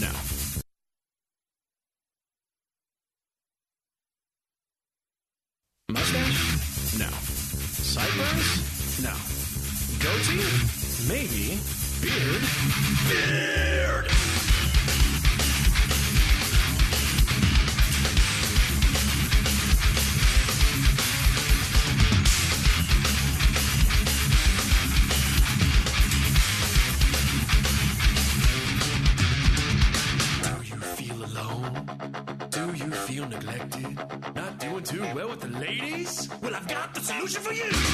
now. Mustache? No. Sideburns? No. Goatee? Maybe. Beard? Beard! for you.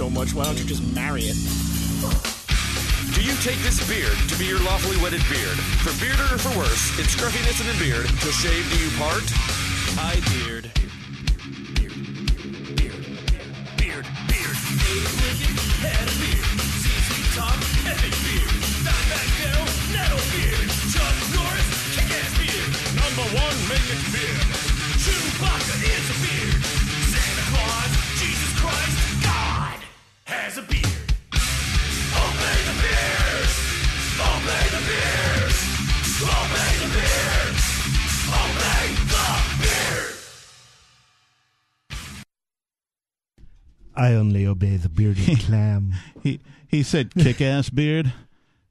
so much, why don't you just marry it? Do you take this beard to be your lawfully wedded beard? For bearded or for worse, in scruffiness and in beard, to shave do you part? he said "kick ass beard"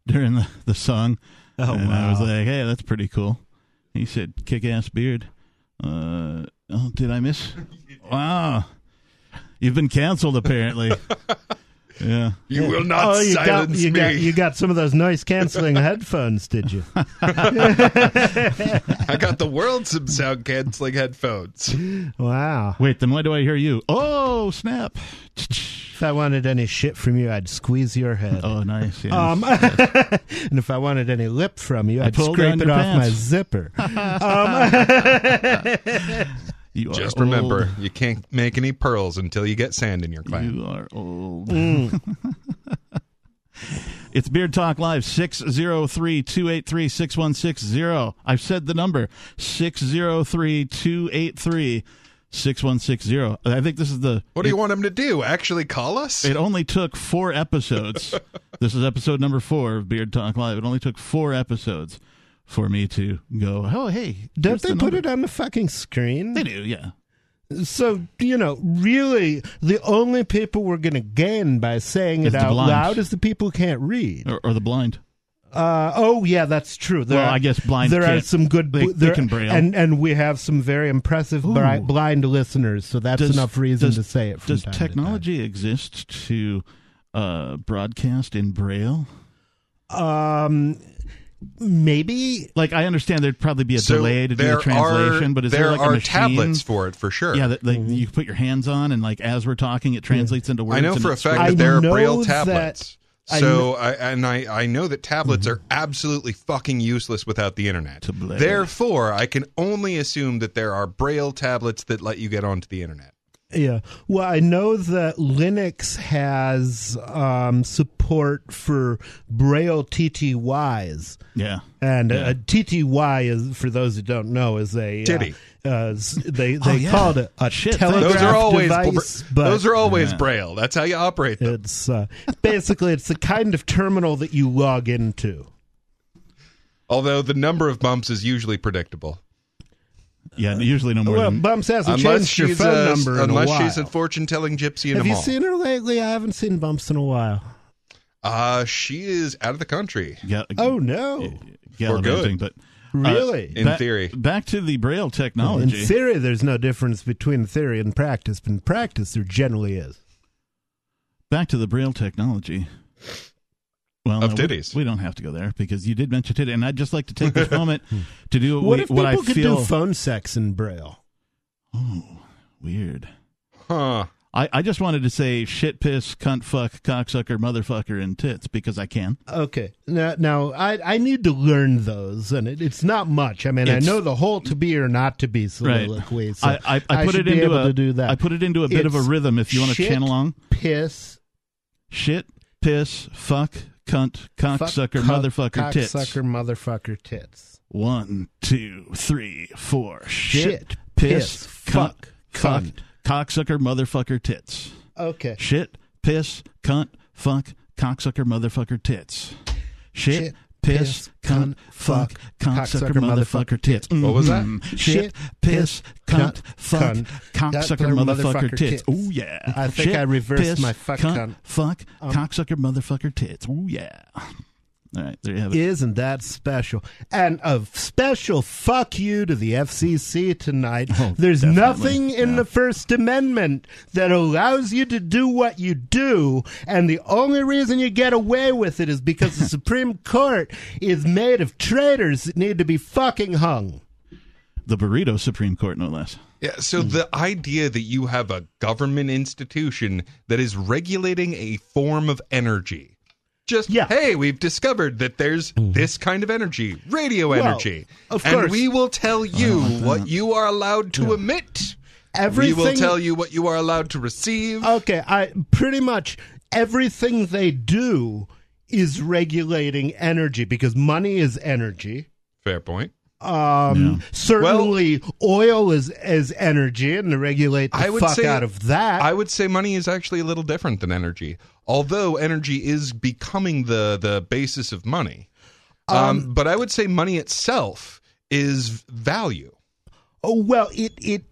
during the the song, oh, and wow. I was like, "Hey, that's pretty cool." He said "kick ass beard." Uh, oh, did I miss? wow, you've been canceled apparently. yeah, you will not oh, you silence got, you me. Got, you got some of those noise canceling headphones, did you? I got the world's some sound canceling headphones. Wow. Wait, then why do I hear you? Oh snap! If I wanted any shit from you, I'd squeeze your head. Oh, nice. Yes, um, and if I wanted any lip from you, I'd scrape it off pants. my zipper. um, Just remember, old. you can't make any pearls until you get sand in your clam. You are old. Mm. It's Beard Talk Live, 603 283 6160. I've said the number, 603 283 6160. I think this is the. What do you want him to do? Actually call us? It only took four episodes. this is episode number four of Beard Talk Live. It only took four episodes for me to go, oh, hey. Don't they the put it on the fucking screen? They do, yeah. So, you know, really, the only people we're going to gain by saying Is it the out blind. loud is the people who can't read. Or, or the blind. Uh, oh, yeah, that's true. There Well, are, I guess blind There are some good. they- bu- they can braille. and and we have some very impressive bri- blind listeners. So that's Does- enough reason does- to say it. From Does time to time. technology exist to uh, broadcast in Braille? Um, maybe Like, I understand there'd probably be a So delay to do there the translation, are, but is there there like are a machine? tablets for it for sure. Yeah, that like, you put your hands on, and like as we're talking, it translates into words. I know and for a fact that there are braille tablets. I So I, and I, I know that tablets Mm-hmm. are absolutely fucking useless without the internet. Therefore, I can only assume that there are braille tablets that let you get onto the internet. Yeah. Well, I know that Linux has um, support for Braille TTYs. yeah. And Yeah. uh, TTY is, for those who don't know, is a uh, Titty. Uh, s- they they Oh, yeah. call it a, a Shit, telegraph Those are always device, br- but those are always Yeah. braille. That's how you operate them. it's uh, basically it's the kind of terminal that you log into. Although the number of bumps is usually predictable. Yeah, usually no more Well, than. Bumps hasn't Unless changed your she's phone a, number in unless a while. she's a fortune telling gypsy in Have a you mall. seen her lately? I haven't seen Bumps in a while. uh, she is out of the country. Yeah, Oh no! gallivanting, good. but Really? In ba- theory. back to the Braille technology. In theory, there's no difference between theory and practice, but in practice, there generally is. back to the Braille technology. Well, Of no, we- titties. We, don't have to go there because you did mention titty, and I'd just like to take this moment to do what, What we, if what people I could feel. do phone sex in Braille? oh, weird. Huh. I, I just wanted to say shit, piss, cunt, fuck, cocksucker, motherfucker, and tits because I can. Okay. Now, now I, I need to learn those, and it, it's not much. I mean, It's- I know the whole to be or not to be soliloquy. So I, I, I put should it be into able a to do that. I put it into a bit of a rhythm. If you want to shit, channel along, piss, shit, piss, fuck, cunt, cocksucker, fuck, motherfucker, tits. cocksucker, motherfucker, tits. One, two, three, four. Shit, Shit, piss, piss, cunt, fuck, fuck, cunt. cocksucker, motherfucker, tits. Okay. Shit, piss, cunt, fuck, cocksucker, motherfucker, tits. Shit, Shit, piss, cunt, fuck, cocksucker, motherfucker, tits. What was that? Mhm. Shit, piss, cunt, fuck, cocksucker, motherfucker, tits. Oh yeah. I think Shit, I reversed piss, my fuck, cunt, cunt. fuck, cocksucker, motherfucker, tits. Oh yeah. All right, there you have it. Isn't that special? And a special fuck you to the FCC tonight. Oh, There's definitely, nothing in yeah. the First Amendment that allows you to do what you do, and the only reason you get away with it is because the Supreme Court is made of traitors that need to be fucking hung. The burrito Supreme Court, no less. Yeah, so hmm. the idea that you have a government institution that is regulating a form of energy. Just Yeah. hey, we've discovered that there's mm-hmm. this kind of energy, radio Well, energy. of and course. we will tell you what you are allowed to emit. Everything We will tell you what you are allowed to receive. Okay, I pretty much everything they do is regulating energy because money is energy. Fair point. Um, certainly, oil is as energy, and to regulate the I would fuck say out of that. I would say money is actually a little different than energy. Although energy is becoming the the basis of money. Um, but I would say money itself is value. oh well, it it,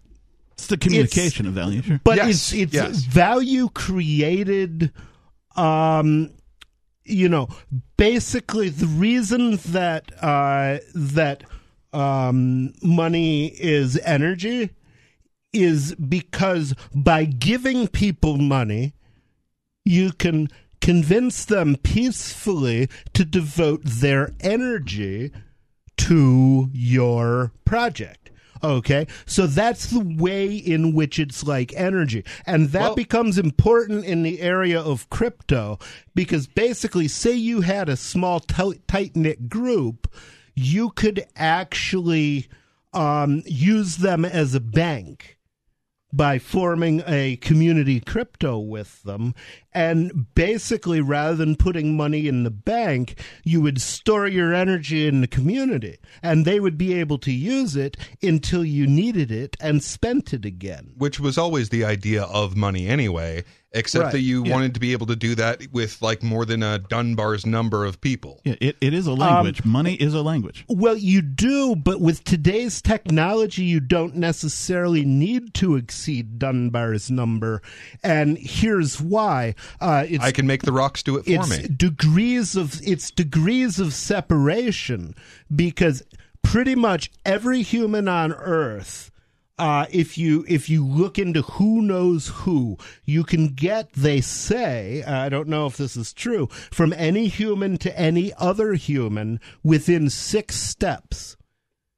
It's the communication of value. Sure. but Yes, it's it's yes. value created. Um, you know, basically the reason that uh that um money is energy is because by giving people money, you can convince them peacefully to devote their energy to your project. Okay, so that's the way in which it's like energy. And that Well- becomes important in the area of crypto because basically, say you had a small, tight knit group, you could actually um, use them as a bank by forming a community crypto with them. And basically, rather than putting money in the bank, you would store your energy in the community, and they would be able to use it until you needed it and spent it again. which was always the idea of money anyway, except Right, that you yeah. wanted to be able to do that with like more than a Dunbar's number of people. Yeah, it, it is a language. Money is a language. Well, you do, but with today's technology, you don't necessarily need to exceed Dunbar's number. And here's why: uh, it's I can make the rocks do it for it's me. degrees of it's degrees of separation because pretty much every human on Earth. Uh, if you if you look into who knows who, you can get. They say I don't know if this is true from any human to any other human within six steps.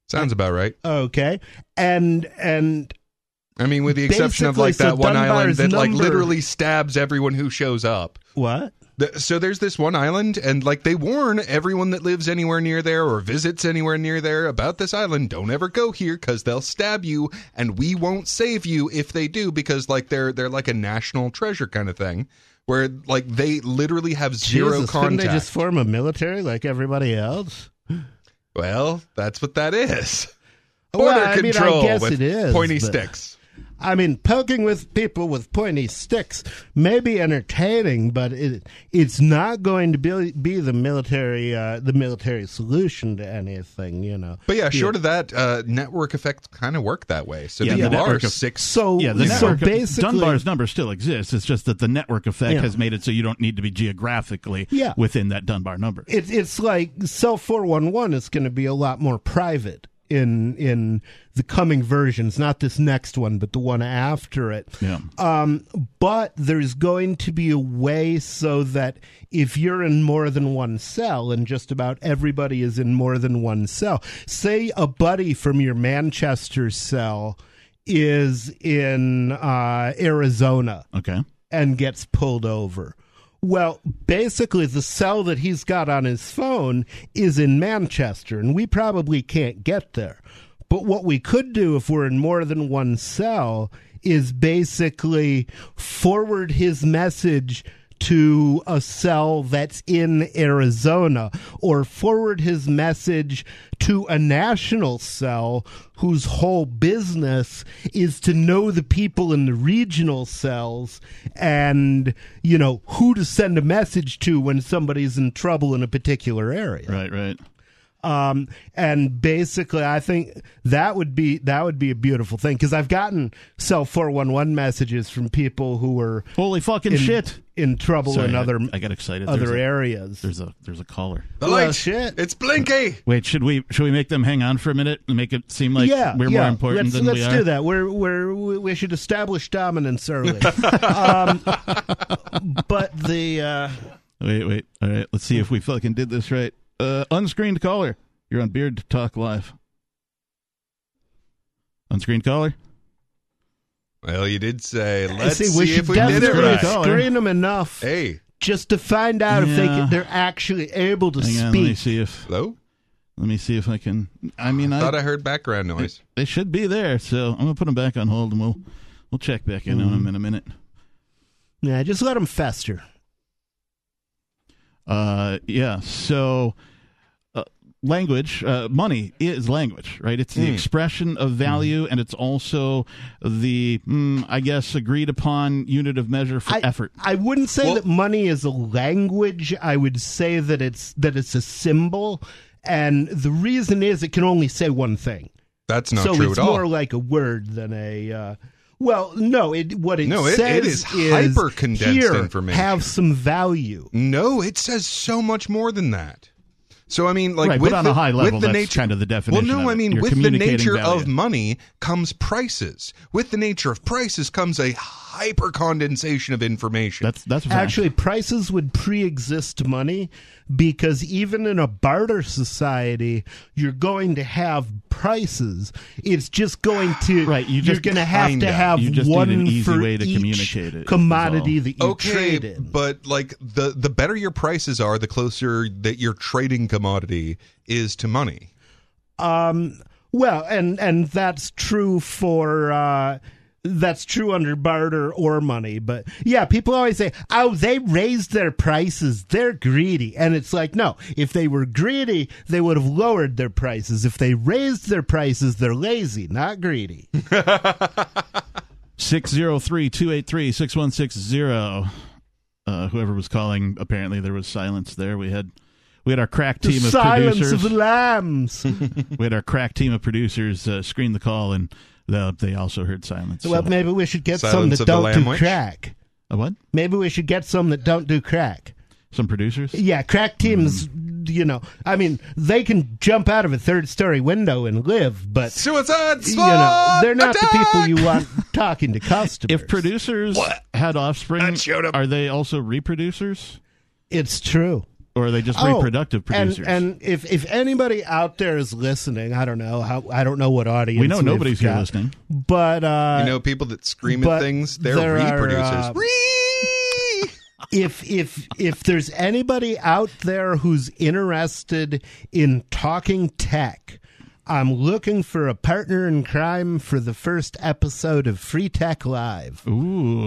Sounds about right. Okay, and and I mean, with the exception of like that so one island Dunbar's that like number- literally stabs everyone who shows up. what? So there's this one island, and like they warn everyone that lives anywhere near there or visits anywhere near there about this island. Don't ever go here because they'll stab you, and we won't save you if they do because like they're they're like a national treasure kind of thing, where like they literally have zero Jesus, couldn't contact. they just form a military like everybody else? well, that's what that is. Well, Border I mean, I control guess with it is, pointy but- sticks. I mean, poking with people with pointy sticks may be entertaining, but it it's not going to be be the military uh, the military solution to anything, you know. But yeah, short of that, uh, network effects kind of work that way. So Yeah, the you are network of- six. So Yeah, the so basically, Dunbar's number still exists. It's just that the network effect Yeah. has made it so you don't need to be geographically Yeah. within that Dunbar number. it, it's like cell 411 is going to be a lot more private in in the coming versions not this next one but the one after it Yeah. um but there's going to be a way so that if you're in more than one cell and just about everybody is in more than one cell say a buddy from your manchester cell is in uh arizona okay. and gets pulled over. Well, basically, the cell that he's got on his phone is in Manchester, and we probably can't get there. But what we could do if we're in more than one cell is basically forward his message to a cell that's in Arizona or forward his message to a national cell whose whole business is to know the people in the regional cells and you know who to send a message to when somebody's in trouble in a particular area Right. Right. Um, and basically, I think that would be that would be a beautiful thing because I've gotten cell four one one messages from people who were Holy fucking in, shit! in trouble Sorry, in other I got excited. other There's a- areas. There's a there's a caller. The Well, light. shit. It's Blinky. Wait, should we should we make them hang on for a minute and make it seem like yeah, we're yeah. more important let's, than let's we are? do that. We're we're we we should establish dominance early. um, but the uh, Wait, wait. All right, let's see if we fucking did this right. Uh, unscreened caller. You're on Beard Talk Live. Unscreened caller. Well, you did say. Let's see, see, we if should we did it right. Screen them enough Hey, just to find out if they can, they're actually able to Hang on, let me speak. see if hello. let me see if I can. I mean, I, Thought I heard background noise. they should be there, so I'm gonna put them back on hold, and we'll we'll check back in Mm-hmm. on them in a minute. Yeah, just let them fester. Uh, yeah. So, language, uh, money is language, right? It's the Hmm. expression of value, and it's also the, mm, I guess, agreed upon unit of measure for I, effort. I wouldn't say Well- that money is a language. I would say that it's that it's a symbol, and the reason is it can only say one thing. That's not so true it's at all. It's more like a word than a. Uh, well, no. It what it No, it- says it is hyper-condensed here, information. Have some value. no, it says so much more than that. So I mean, like Right, but with on the, a high level, with the that's nature, kind of the definition Well, no, I mean, with the nature value. of money comes prices. With the nature of prices comes a hyper condensation of information. That's that's a fact. Actually, prices would pre-exist money because even in a barter society, you're going to have prices. It's just going to Right, you are just going to have to have You just need one an easy for way to each communicate it, is commodity all. that you okay, trade in. but like the the better your prices are, the closer that your trading commodity is to money. Um, well, and and that's true for uh, that's true under barter or money. But yeah, people always say, "Oh, they raised their prices. They're greedy." And it's like, no, if they were greedy, they would have lowered their prices. If they raised their prices, they're lazy, not greedy. 603-283-6160. Uh, whoever was calling, apparently there was silence there. We had we had our crack The team of silence producers. of the lambs. we had our crack team of producers uh, screen the call, and the, they also heard silence. well, So- maybe we should get some that don't do witch? crack. a what? Maybe we should get some that don't do crack. Some producers? Yeah, crack teams, mm. you know, I mean, they can jump out of a third story window and live, but, Suicide you know, they're not the people you want talking to customers. If producers had offspring, That showed up. are they also reproducers, It's true. Or are they just Oh, reproductive producers? And, if, if anybody out there is listening, I don't know how, I don't know what audience we know we've nobody's here got, listening. But, uh, You know, people that scream at things, they're there are, reproducers. uh, if if if there's anybody out there who's interested in talking tech, I'm looking for a partner in crime for the first episode of Free Tech Live. Ooh,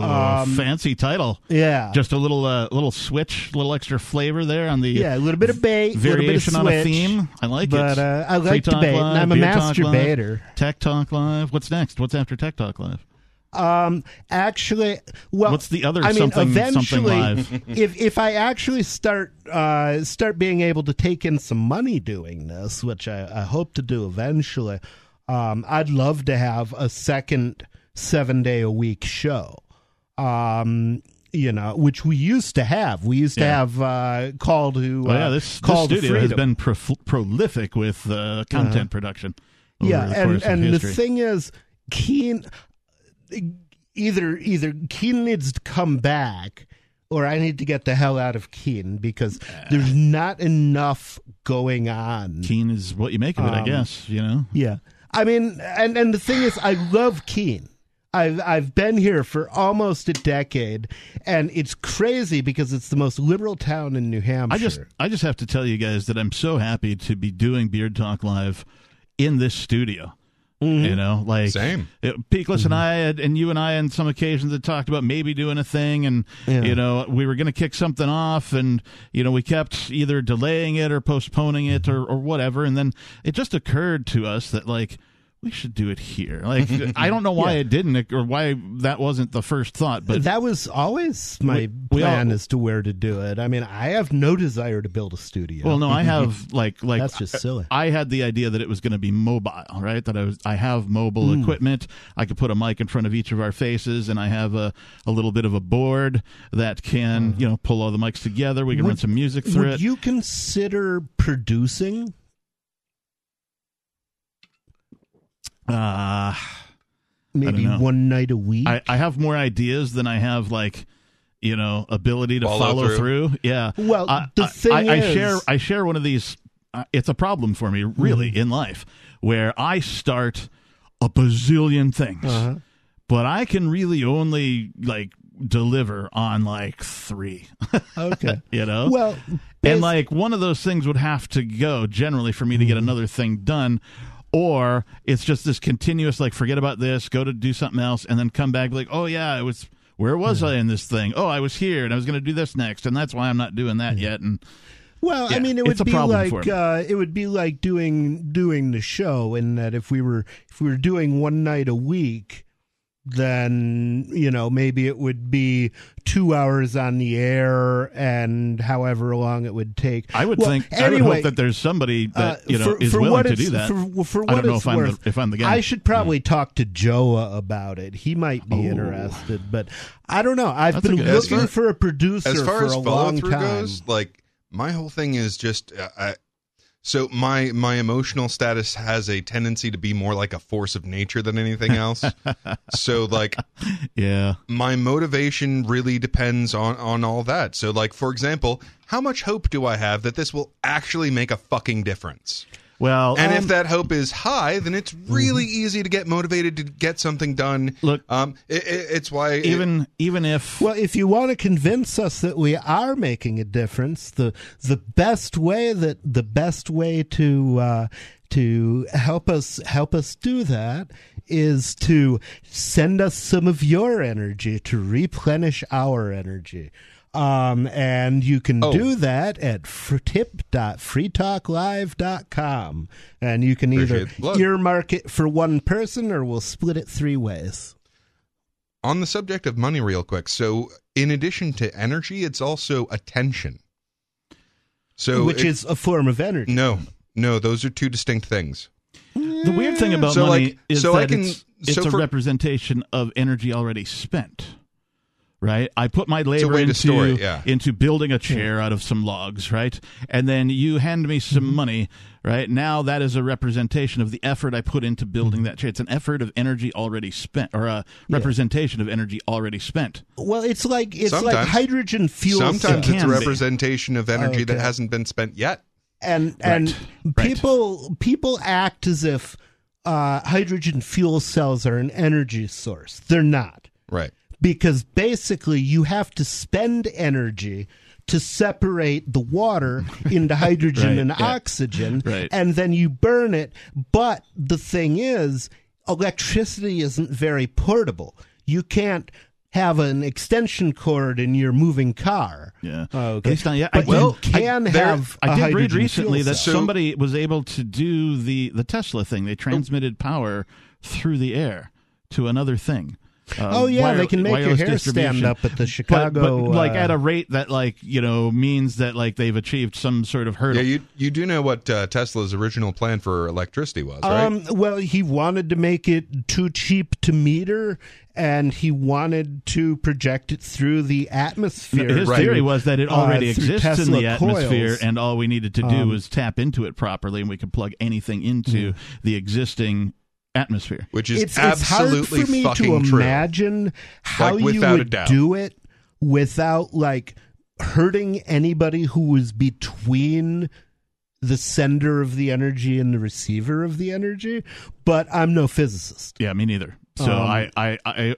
fancy title. Um, Yeah, Just a little, uh, little switch, a little extra flavor there on the yeah, a little bit of bait, a little bit of variation on a theme. I like But it. uh, I Free like Talk debate, Live, I'm a Live, masturbator. Tech Talk Live. What's next? What's after Tech Talk Live? Um, actually, well, What's the other I mean, eventually, if if I actually start uh, start being able to take in some money doing this, which I, I hope to do eventually, um, I'd love to have a second seven day a week show. Um, you know, which we used to have. We used to have uh, call to Oh yeah, uh, this, this call to studio has been pro- prolific with uh, content production. over yeah the and and the thing is Keene either either Keene needs to come back or i need to get the hell out of Keene because there's not enough going on Keene is what you make of it, I Um, guess. You know, yeah i mean and and the thing is i love Keene I've I've been here for almost a decade, and it's crazy because it's the most liberal town in New Hampshire. I just I just have to tell you guys that I'm so happy to be doing Beard Talk Live in this studio. Mm-hmm. You know, like Same. it, Peakless and I had, and you and I on some occasions had talked about maybe doing a thing, and Yeah. you know we were going to kick something off, and you know we kept either delaying it or postponing it or or whatever, and then it just occurred to us that like we should do it here. Like I don't know why Yeah. it didn't or why that wasn't the first thought, but that was always my we plan all- as to where to do it. I mean, I have no desire to build a studio. Well, no, I have like like That's just silly. I had the idea that it was going to be mobile, right? That I was I have mobile Hmm. equipment. I could put a mic in front of each of our faces, and I have a a little bit of a board that can you know pull all the mics together. We can run Hmm. Some music through Would it. you consider producing? Uh, Maybe one night a week. I I have more ideas than I have like you know ability to Follow follow, through. through. Yeah. Well, I, the thing I, I is- share I share one of these. Uh, it's a problem for me, really, Mm-hmm. in life, where I start a bazillion things, Uh-huh. but I can really only like deliver on like three. okay. you know. Well, and like one of those things would have to go generally for me to Mm-hmm. get another thing done or it's just this continuous like forget about this go to do something else and then come back like oh yeah it was where was i in this thing? Oh i was here and i was going to do this next and that's why i'm not doing that yet and Well, I mean, it would be like uh, it would be like doing doing the show, in that if we were if we were doing one night a week, then you know maybe it would be two hours on the air and however long it would take. i would Well, think i would anyway, hope that there's somebody that uh, you know for- is for willing what to do that For, for i what don't know it's if i'm worth, the, if i'm the guy I should probably talk to Joa about it. He might be Oh. interested, but I don't know. I've That's a been good- looking far- for a producer as far for as a follow long through time. goes, like my whole thing is just uh, I, so my my emotional status has a tendency to be more like a force of nature than anything else. so like yeah my motivation really depends on on all that. So like for example, how much hope do I have that this will actually make a fucking difference? Well And um, if that hope is high, then it's really easy to get motivated to get something done. Look- um, it, it, it's why even even if Well, if you want to convince us that we are making a difference, the the best way that the best way to uh, to help us help us do that is to send us some of your energy to replenish our energy. Um, and you can Oh. do that at fr- tip.freetalklive.com. And you can either Appreciate the earmark it for one person or we'll split it three ways. On the subject of money, real quick. So, in addition to energy, it's also attention. So, which it- is a form of energy. no, no, those are two distinct things. The weird thing about So, money like, is so that I can- it's, it's so a for- representation of energy already spent. Right, I put my labor into store it, yeah. into building a chair out of some logs, right? And then you hand me some Mm-hmm. money, right? Now that is a representation of the effort I put into building Mm-hmm. that chair. It's an effort of energy already spent, or a representation of energy already spent. Well, it's like it's like hydrogen fuel Sometimes it's a can be. representation of energy that Okay. hasn't been spent yet. and and right. people people act as if uh, hydrogen fuel cells are an energy source. They're not Right. Because basically you have to spend energy to separate the water into hydrogen Right, and yeah. oxygen Right. and then you burn it but the thing is electricity isn't very portable you can't have an extension cord in your moving car Yeah. Oh, At least not yet. I but did- you can I- have I did read recently that cell. Somebody was able to do the the Tesla thing. They transmitted power through the air to another thing. Uh, Oh yeah, wire- they can make your hair stand up at the Chicago. but like uh, at a rate that like you know means that like they've achieved some sort of hurdle. Yeah, you you do know what uh, Tesla's original plan for electricity was, right? Um, well, he wanted to make it too cheap to meter, and he wanted to project it through the atmosphere. His Right. theory was that it Uh, already through exists in the atmosphere, coils. and all we needed to do Um, was tap into it properly, and we could plug anything into the existing atmosphere. Which is it's, it's hard absolutely for me fucking to true. imagine how Like, you would do it without like hurting anybody who was between the sender of the energy and the receiver of the energy. But I'm no physicist. Yeah, me neither. So Um, I, I, I,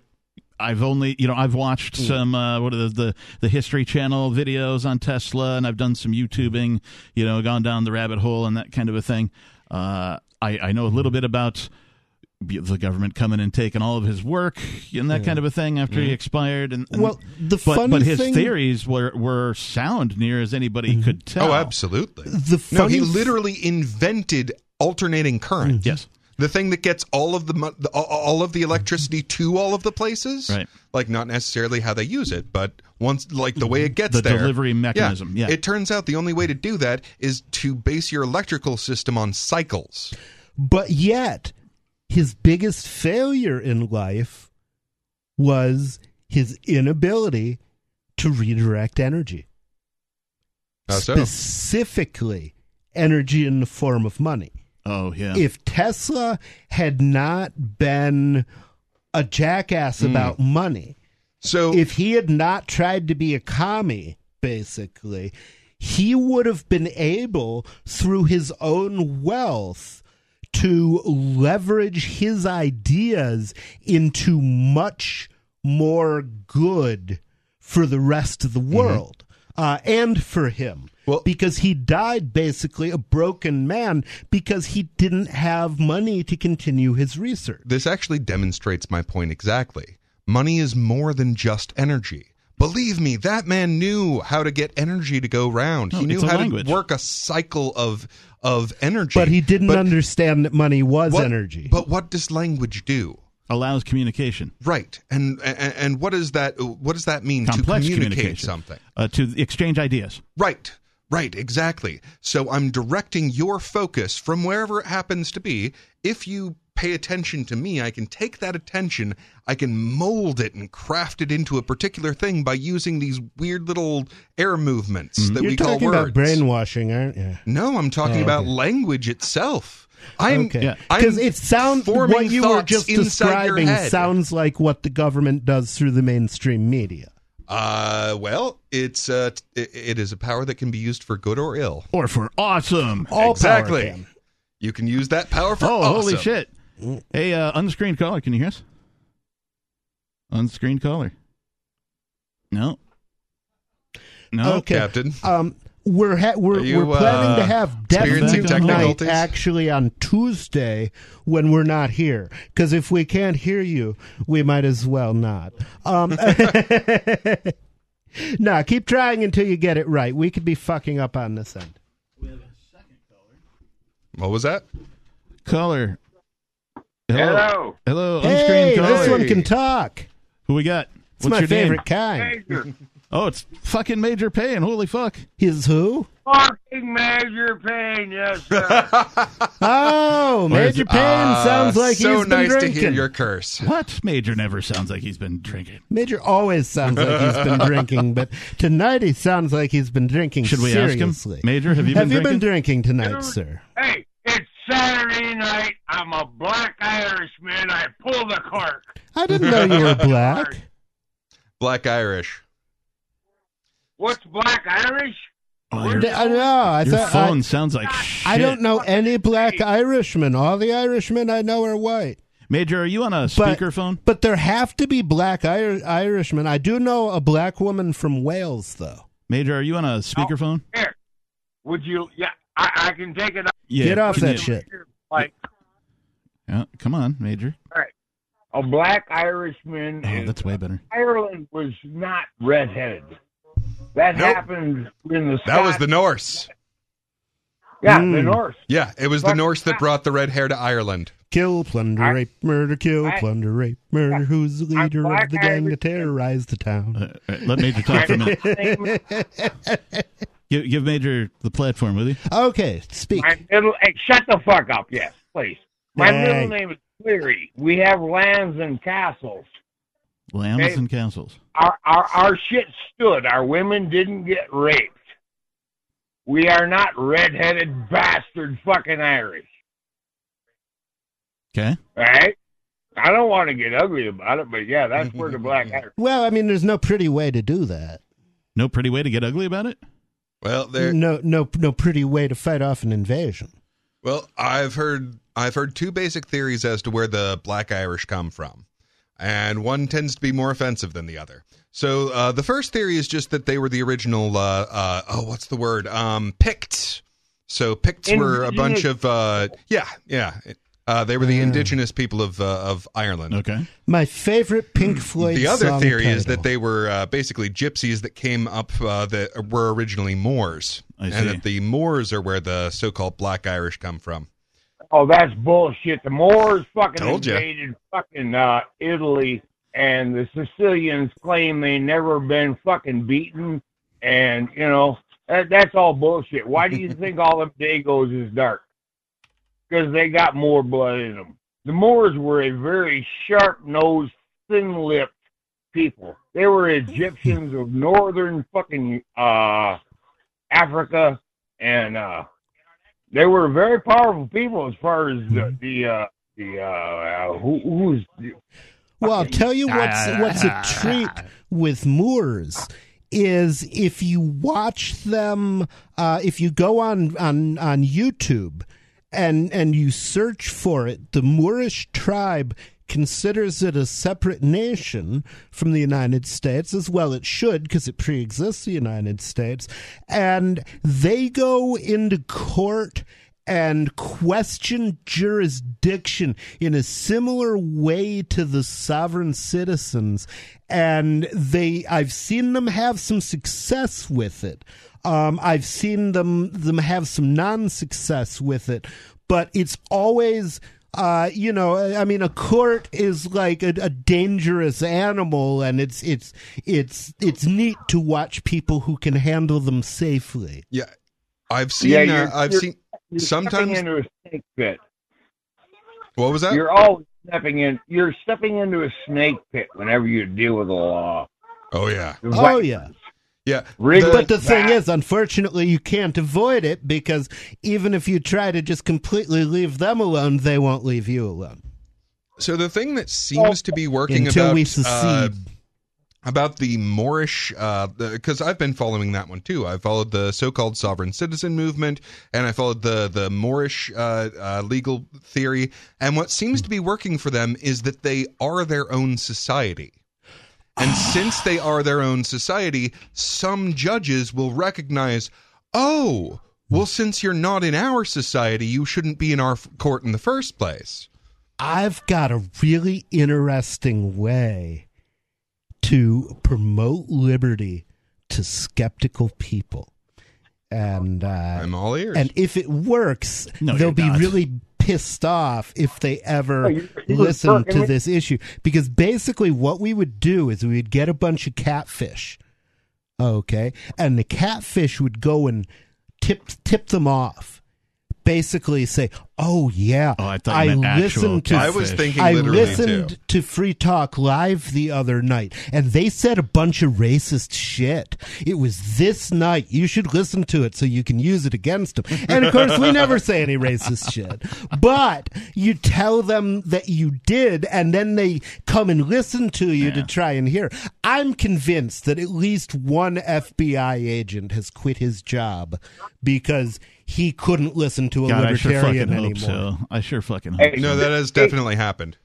I've only, you know, I've watched some uh, what are the, the the History Channel videos on Tesla, and I've done some YouTubing, you know, gone down the rabbit hole and that kind of a thing. Uh, I, I know a little bit about the government coming and taking all of his work and that kind of a thing after he mm-hmm. expired. And, and- Well, the but funny but his thing- theories were were sound near as anybody mm-hmm. could tell. oh, absolutely. The no, he funny- literally invented alternating current. Mm-hmm. Yes. The thing that gets all of the, all- all of the electricity to all of the places, Right. Like not necessarily how they use it, but once like the way it gets The there, delivery mechanism, yeah. It turns out the only way to do that is to base your electrical system on cycles. But yet, his biggest failure in life was his inability to redirect energy. How so? Specifically, energy in the form of money. Oh yeah. If Tesla had not been a jackass Hmm. about money, So if he had not tried to be a commie, basically, he would have been able, through his own wealth, to leverage his ideas into much more good for the rest of the world uh, and for him. Well- because he died basically a broken man because he didn't have money to continue his research. this actually demonstrates my point exactly. Money is more than just energy. Believe me, that man knew how to get energy to go round. No, he knew how language. to work a cycle of of energy. But he didn't But understand that money was what- energy. But what does language do? allows communication. Right, and and, and what does that what does that mean Complex to communicate communication. something? Uh, to exchange ideas. Right, right, exactly. So I'm directing your focus from wherever it happens to be. If you pay attention to me, I can take that attention, I can mold it and craft it into a particular thing by using these weird little air movements that Mm-hmm. You're we call talking about brainwashing, aren't you? No, I'm talking Oh, about language itself. I'm Okay, because I'm it sounds forming what you were just describing sounds like what the government does through the mainstream media. Uh, well, it's uh, t- it, it is a power that can be used for good or ill. Or for awesome. All exactly. power can. You can use that power for Oh, holy shit. Hey, uh, unscreened caller, can you hear us? Unscreened caller. No. No. Okay, Captain. Um, we're ha- we're, you, we're planning to uh, have Death experiencing Night actually on Tuesday when we're not here. Because if we can't hear you, we might as well not. Um, no, keep trying until you get it right. We could be fucking up on this end. What was that? Caller. Hello. Hello. Hello. Hey, on-screen this one can talk. Who we got? It's What's my your favorite name? kind. Major. Oh, it's fucking Major Payne. Holy fuck. His who? Fucking Major Payne, yes, sir. Oh, Major Payne Ah, sounds like so he's been nice drinking. to hear your curse. What? Major never sounds like he's been drinking. Major always sounds like he's been drinking, but tonight he sounds like he's been drinking. Should we seriously. ask him? Major, have you Have been you drinking? been drinking tonight, Dude. sir? hey, it's Saturday night. I'm a black Irishman. I pull the cork. I didn't know you were black. Black Irish. What's black Irish? Oh, your I know. I your thought phone I, sounds like shit. I don't know any black Irishmen. All the Irishmen I know are white. Major, are you on a speakerphone? But there have to be black Ir- Irishmen. I do know a black woman from Wales, though. Major, are you on a speakerphone? Here, would you? Yeah, I, I can take it. Yeah. Get off that shit. Like Yeah, come on, Major. a black Irishman. Oh, is- that's way better. Ireland was not redheaded. That Nope. happened in the. That was the Norse. Yeah, the Mm. North. Yeah, it was the Norse that that. brought the red hair to Ireland. Kill, plunder, I- rape, murder, kill, I- plunder, rape, murder. Who's the leader of the gang that Irish. terrorized the town? Uh, uh, let Major talk for a minute. Give, give Major the platform, will you? Okay, speak. My middle. Hey, shut the fuck up. Yes, please. My Hey. middle name is Cleary. We have lands and castles. Lands Hey. and castles. Our our our shit stood. Our women didn't get raped. We are not redheaded bastard fucking Irish. Okay. Right? I don't want to get ugly about it, but yeah, that's where the black Irish. Well, I mean, there's no pretty way to do that. No pretty way to get ugly about it? Well, there. No, no, no pretty way to fight off an invasion. Well, I've heard I've heard two basic theories as to where the Black Irish come from, and one tends to be more offensive than the other. So uh, the first theory is just that they were the original. Uh, uh, oh, what's the word? Um, Picts. So Picts were a bunch of. Uh, yeah, yeah. Uh, they were the indigenous people of uh, of Ireland. Okay. My favorite Pink Floyd. The other song theory is that they were uh, basically gypsies that came up uh, that were originally Moors, I see. and that the Moors are where the so-called Black Irish come from. Oh, that's bullshit. The Moors fucking Told ya. invaded fucking uh, Italy, and the Sicilians claim they never been fucking beaten, and you know that, that's all bullshit. Why do you think all them Dagos is dark? Because they got more blood in them. The Moors were a very sharp-nosed, thin-lipped people. They were Egyptians of northern fucking uh, Africa, and uh, they were very powerful people as far as the the uh, the uh, who, who's Well, I'll tell you what's what's a treat with Moors is if you watch them, uh, if you go on on on YouTube and and you search for it, the Moorish tribe considers it a separate nation from the United States, as well it should, because it pre-exists the United States, and they go into court and question jurisdiction in a similar way to the sovereign citizens and they i've seen them have some success with it um, i've seen them them have some non-success with it but it's always uh, you know, I mean, a court is like a, a dangerous animal, and it's it's it's it's neat to watch people who can handle them safely. Yeah, I've seen. Yeah, uh, you're- I've you're- seen. you're Sometimes- into a snake pit. What was that? You're always stepping in. You're stepping into a snake pit whenever you deal with the law. oh yeah, Oh yeah. Yeah. Rig- The- But the thing is, unfortunately, you can't avoid it because even if you try to just completely leave them alone, they won't leave you alone so the thing that seems to be working until about we uh, about the Moorish, because I've been following that one too. I followed the so-called sovereign citizen movement, and I followed the the Moorish uh, uh, legal theory. And what seems to be working for them is that they are their own society. And since they are their own society, some judges will recognize, Oh, well, since you're not in our society, you shouldn't be in our f- court in the first place. I've got a really interesting way to promote liberty to skeptical people. And uh, I'm all ears. and if it works, No, they'll be not. really pissed off if they ever Oh, listen to me- this issue. Because basically, what we would do is we would get a bunch of catfish, okay, and the catfish would go and tip tip them off. Basically, say, "Oh yeah, Oh, I thought you meant actual listened to I was fish. thinking I listened too. to Free Talk Live the other night, and they said a bunch of racist shit. It was this night. You should listen to it so you can use it against them. And of course, we never say any racist shit. But you tell them that you did, and then they come and listen to you to try and hear. I'm convinced that at least one FBI agent has quit his job because he couldn't listen to a God, I sure fucking anymore. hope so. I sure fucking hope Hey, so. No, that has definitely happened.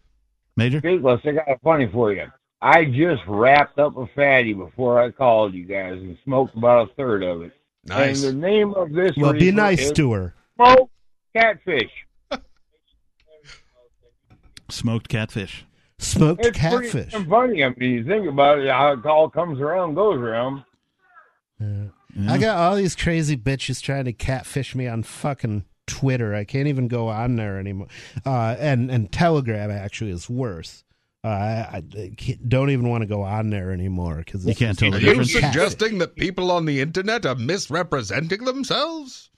Major? Douglas, I got a funny for you. I just wrapped up a fatty before I called you guys and smoked about a third of it. Nice. And the name of this Well, be nice is to her. smoked catfish. Smoked catfish. Smoked It's pretty catfish. damn funny. I mean, you think about it, how it all comes around, goes around. I got all these crazy bitches trying to catfish me on fucking Twitter. I can't even go on there anymore. Uh, and and Telegram actually is worse. Uh, I, I don't even want to go on there anymore because You can't tell the Are you difference. suggesting that people on the internet are misrepresenting themselves?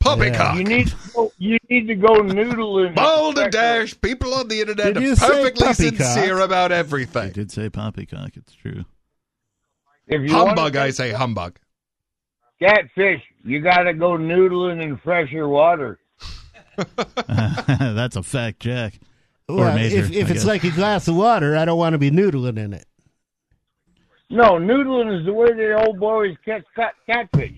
Poppycock. You need to go, you need to go noodling. Bold and dash. People on the internet are perfectly sincere about everything. I did say poppycock. It's true. If you Humbug, to I say humbug. Catfish, you got to go noodling in fresher water. That's a fact, Jack. Or Well, Major, if if it's like a glass of water, I don't want to be noodling in it. No, noodling is the way the old boys catch cat, catfish.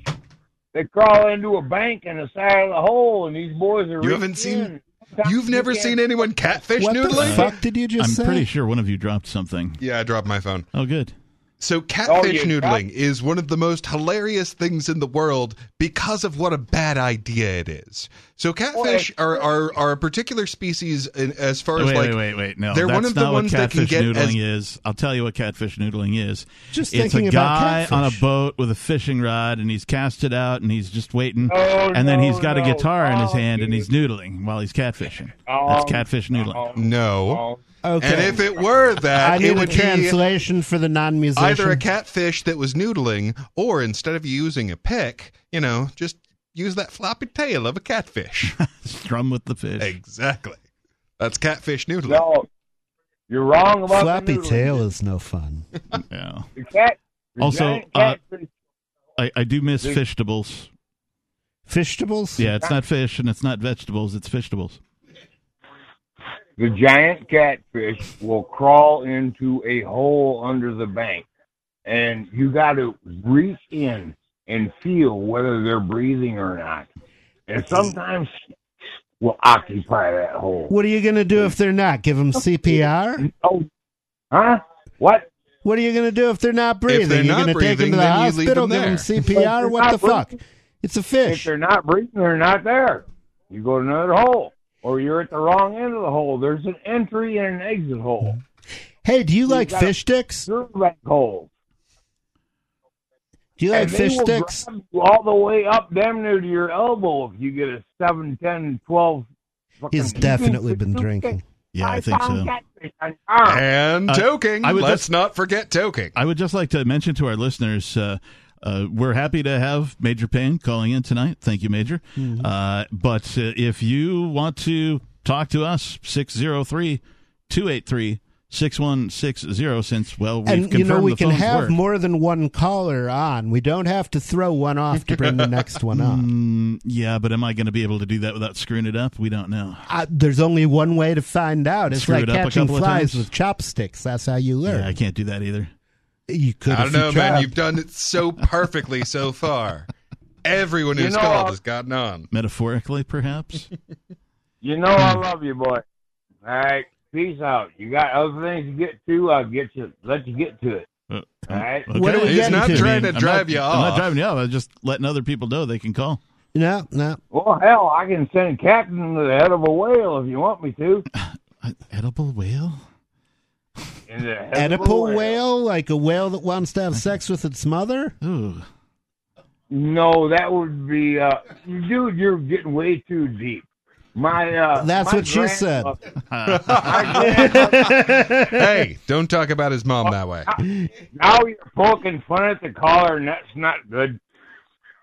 They crawl into a bank in the side of the hole, and these boys are. You haven't seen- in. You've never can't- seen anyone catfish what noodling? the fuck did you just I'm say? pretty sure one of you dropped something. Yeah, I dropped my phone. Oh, good. So oh, catfish you noodling is one of the most hilarious things in the world because of what a bad idea it is. So catfish Boy. are, are, are a particular species in, as far as Wait, like wait, wait, wait. No, they're that's one of the not ones what that can catfish get noodling as- is. I'll tell you what catfish noodling is. Just it's thinking a about guy on a boat with a fishing rod, and he's cast it out, and he's just waiting, Oh, and then no, he's got a no. guitar in his Oh, hand, and he's noodling while he's catfishing. Oh, That's catfish noodling. oh, no. Okay. And if it were that, I it need a would be translation for the non-musician. either a catfish that was noodling, or instead of using a pick, you know, just use that floppy tail of a catfish. Strum with the fish. exactly. That's catfish noodling. No, you're wrong about Floppy the tail is no fun. Yeah. The cat. Also, uh, I, I do miss Big- vegetables. Vegetables? Yeah, it's not fish and it's not vegetables. It's vegetables. The giant catfish will crawl into a hole under the bank, and you got to reach in and feel whether they're breathing or not. And sometimes will occupy that hole. What are you going to do if they're not? Give them CPR? Oh, huh? What? What are you going to do if they're not breathing? they're You're not going to take them breathing, to the then you leave hospital, them give them there. If CPR? they're What the not fuck? breathing- It's a fish. If fish. they're not breathing, they're not there. You go to another hole, or you're at the wrong end of the hole. There's an entry and an exit hole. Hey, do you like gotta- fish sticks? Through that hole. Do you like and they fish will sticks? grab you all the way up damn near to your elbow if you get a 7, 10, 12. He's definitely been drinking. Yeah, I think so. Catfish on. And Uh, toking. I would Let's just- not forget toking. I would just like to mention to our listeners, uh, uh, we're happy to have Major Payne calling in tonight. Thank you, Major. Uh, but uh, if you want to talk to us, 603 283 6160, since, well, we've And you know we can have work. more than one caller on. We don't have to throw one off to bring the next one on. Mm, yeah, but am I going to be able to do that without screwing it up? We don't know. Uh, there's only one way to find out. It's Screw like it catching flies with chopsticks. That's how you learn. Yeah, I can't do that either. You could. I don't you know, man. You've done it so perfectly so far. Everyone You who's know, called has gotten on. Metaphorically, perhaps? You know I love you, boy. All right. Peace out. You got other things to get to, I'll get you, let you get to it. Uh, All right. okay. What are we He's getting not to? trying to I'm drive not, you I'm not driving you off. I'm just letting other people know they can call. No, no. Well, hell, I can send Captain to the head of a whale if you want me to. Edible whale? In the head of a Oedipal whale, like a whale that wants to have sex with its mother. Ooh. No, that would be, uh, dude. You're getting way too deep. My, uh, That's my what she said. grandmother- my grandmother- hey, don't talk about his mom that way. now you're poking fun at the caller, and that's not good.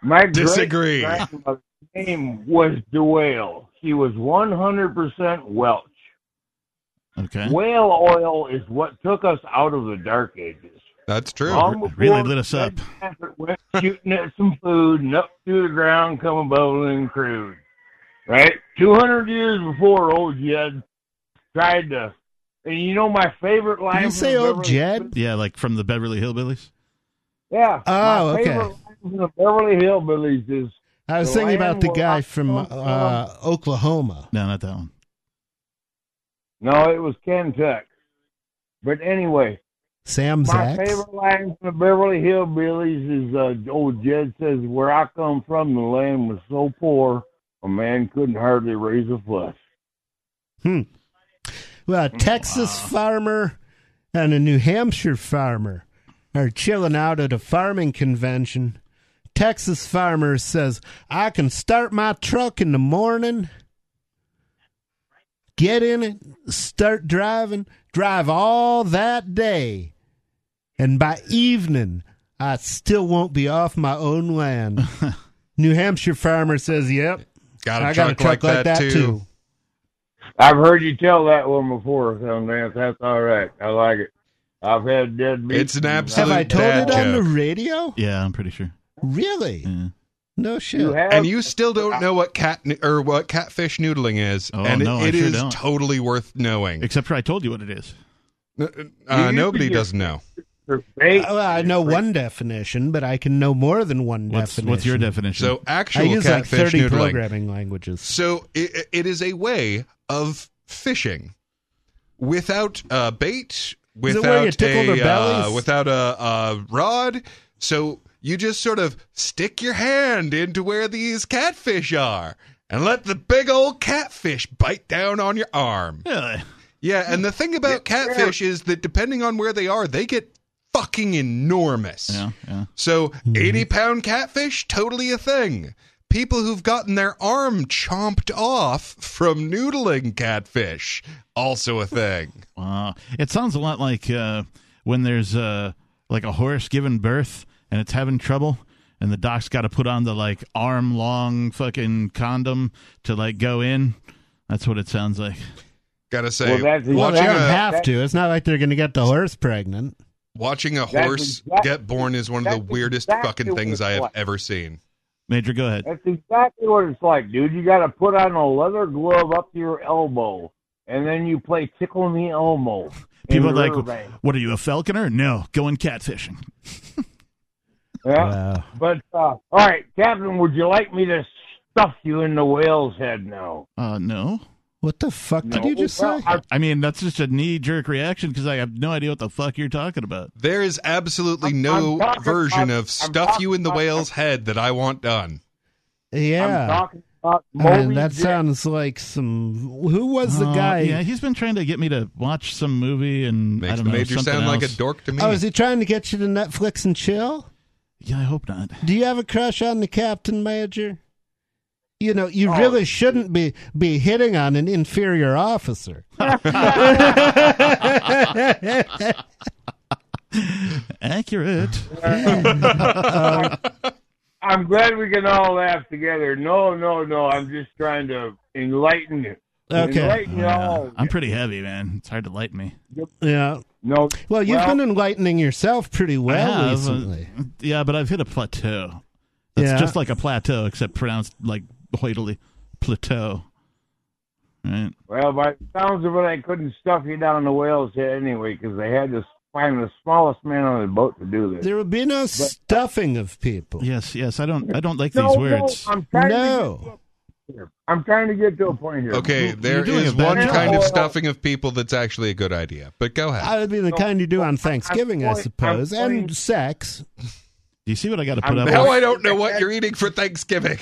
My Disagree. grandmother's name was Dwale. She was 100% Welsh. Okay. Whale oil is what took us out of the dark ages. That's true. Long Really lit us up. Went shooting at some food and up through the ground come a bubbling crude. Right? 200 years before old Jed tried to. And you know my favorite line? Did you say old Beverly- Jed? Yeah, like from the Beverly Hillbillies. Yeah. Oh, my okay. favorite line from the Beverly Hillbillies is I was The thinking about the guy from uh, Oklahoma. No, not that one. No, it was Kentucky. But anyway, Sam my Zax. favorite line from the Beverly Hillbillies is uh, old Jed says, "Where I come from, the land was so poor, a man couldn't hardly raise a fuss." Hmm. Well, a Texas farmer and a New Hampshire farmer are chilling out at a farming convention. Texas farmer says, I can start my truck in the morning, get in it, start driving, drive all that day, and by evening, I still won't be off my own land. New Hampshire farmer says, Yep, Got a I got a truck, truck like, that, too. I've heard you tell that one before, Sundance. That's all right. I like it. I've had dead meat. It's an absolute Have I told dad it on the radio? Yeah, I'm pretty sure. Really? Yeah. No shit. You have, And you still don't know what cat or what catfish noodling is, Oh, and no, I it sure is don't. totally worth knowing. Except for I told you what it is. Uh, nobody doesn't know. your bait. Well, I know one definition, but I can know more than one What's definition. what's your definition? So I actual use like catfish thirty noodling. programming languages. So it, it is a way of fishing without a bait, it where you without tickle a their uh, without a, a rod. So you just sort of stick your hand into where these catfish are and let the big old catfish bite down on your arm. Really? Yeah, and the thing about catfish is that depending on where they are, they get fucking enormous. Yeah, yeah. So, 80 pound catfish, totally a thing. People who've gotten their arm chomped off from noodling catfish, also a thing. Wow. It sounds a lot like uh, when there's uh, like a horse giving birth and it's having trouble and the doc's got to put on the like arm long fucking condom to like go in. That's what it sounds like. Gotta say, Well, that's- Well, watching, they don't a, have to. It's not like they're going to get the horse pregnant. watching a horse exact- get born is one of the weirdest exactly fucking things I have like. ever seen. Major, go ahead. That's exactly what it's like, dude. You got to put on a leather glove up to your elbow, and then you play Tickle Me Elmo. People are like, riverbank. what are you, a falconer? No, going catfishing. Yeah. Wow. But, uh, all right, Captain, would you like me to stuff you in the whale's head now? Uh, no. What the fuck did you just Well, say? I- I mean, that's just a knee jerk reaction because I have no idea what the fuck you're talking about. There is absolutely I'm- no I'm version about- of I'm stuff you in the about- whale's head that I want done. I'm Yeah. talking about I mean, that Dick. sounds like some. Who was the Oh, guy? Yeah, he's been trying to get me to watch some movie and I don't the know, major something sound like a dork to me. Oh, is he trying to get you to Netflix and chill? Yeah, I hope not. Do you have a crush on the captain, Major? You know, you Oh. really shouldn't be be hitting on an inferior officer. Accurate. I'm glad we can all laugh together. No, no, no. I'm just trying to enlighten you. Okay. Enlighten you Yeah, all. I'm pretty heavy, man. It's hard to light me. Yeah. No. Well, you've well, been enlightening yourself pretty well I have, uh, recently. yeah, but I've hit a plateau. It's Yeah. just like a plateau, except pronounced like hoidily. Plateau. Right? Well, by the sounds of it, I couldn't stuff you down the whale's head anyway because they had to find the smallest man on the boat to do this. There will be no stuffing of people. Yes, yes. I don't. I don't like no, these words. No, I'm trying To get, here. I'm trying to get to a point here. Okay, there doing is a bad one job. kind of stuffing of people that's actually a good idea. But go ahead. That would be the kind you do on Thanksgiving, I going- I'm suppose, and sex. Do you see what I got to put I'm up now with? I don't know what you're eating for Thanksgiving.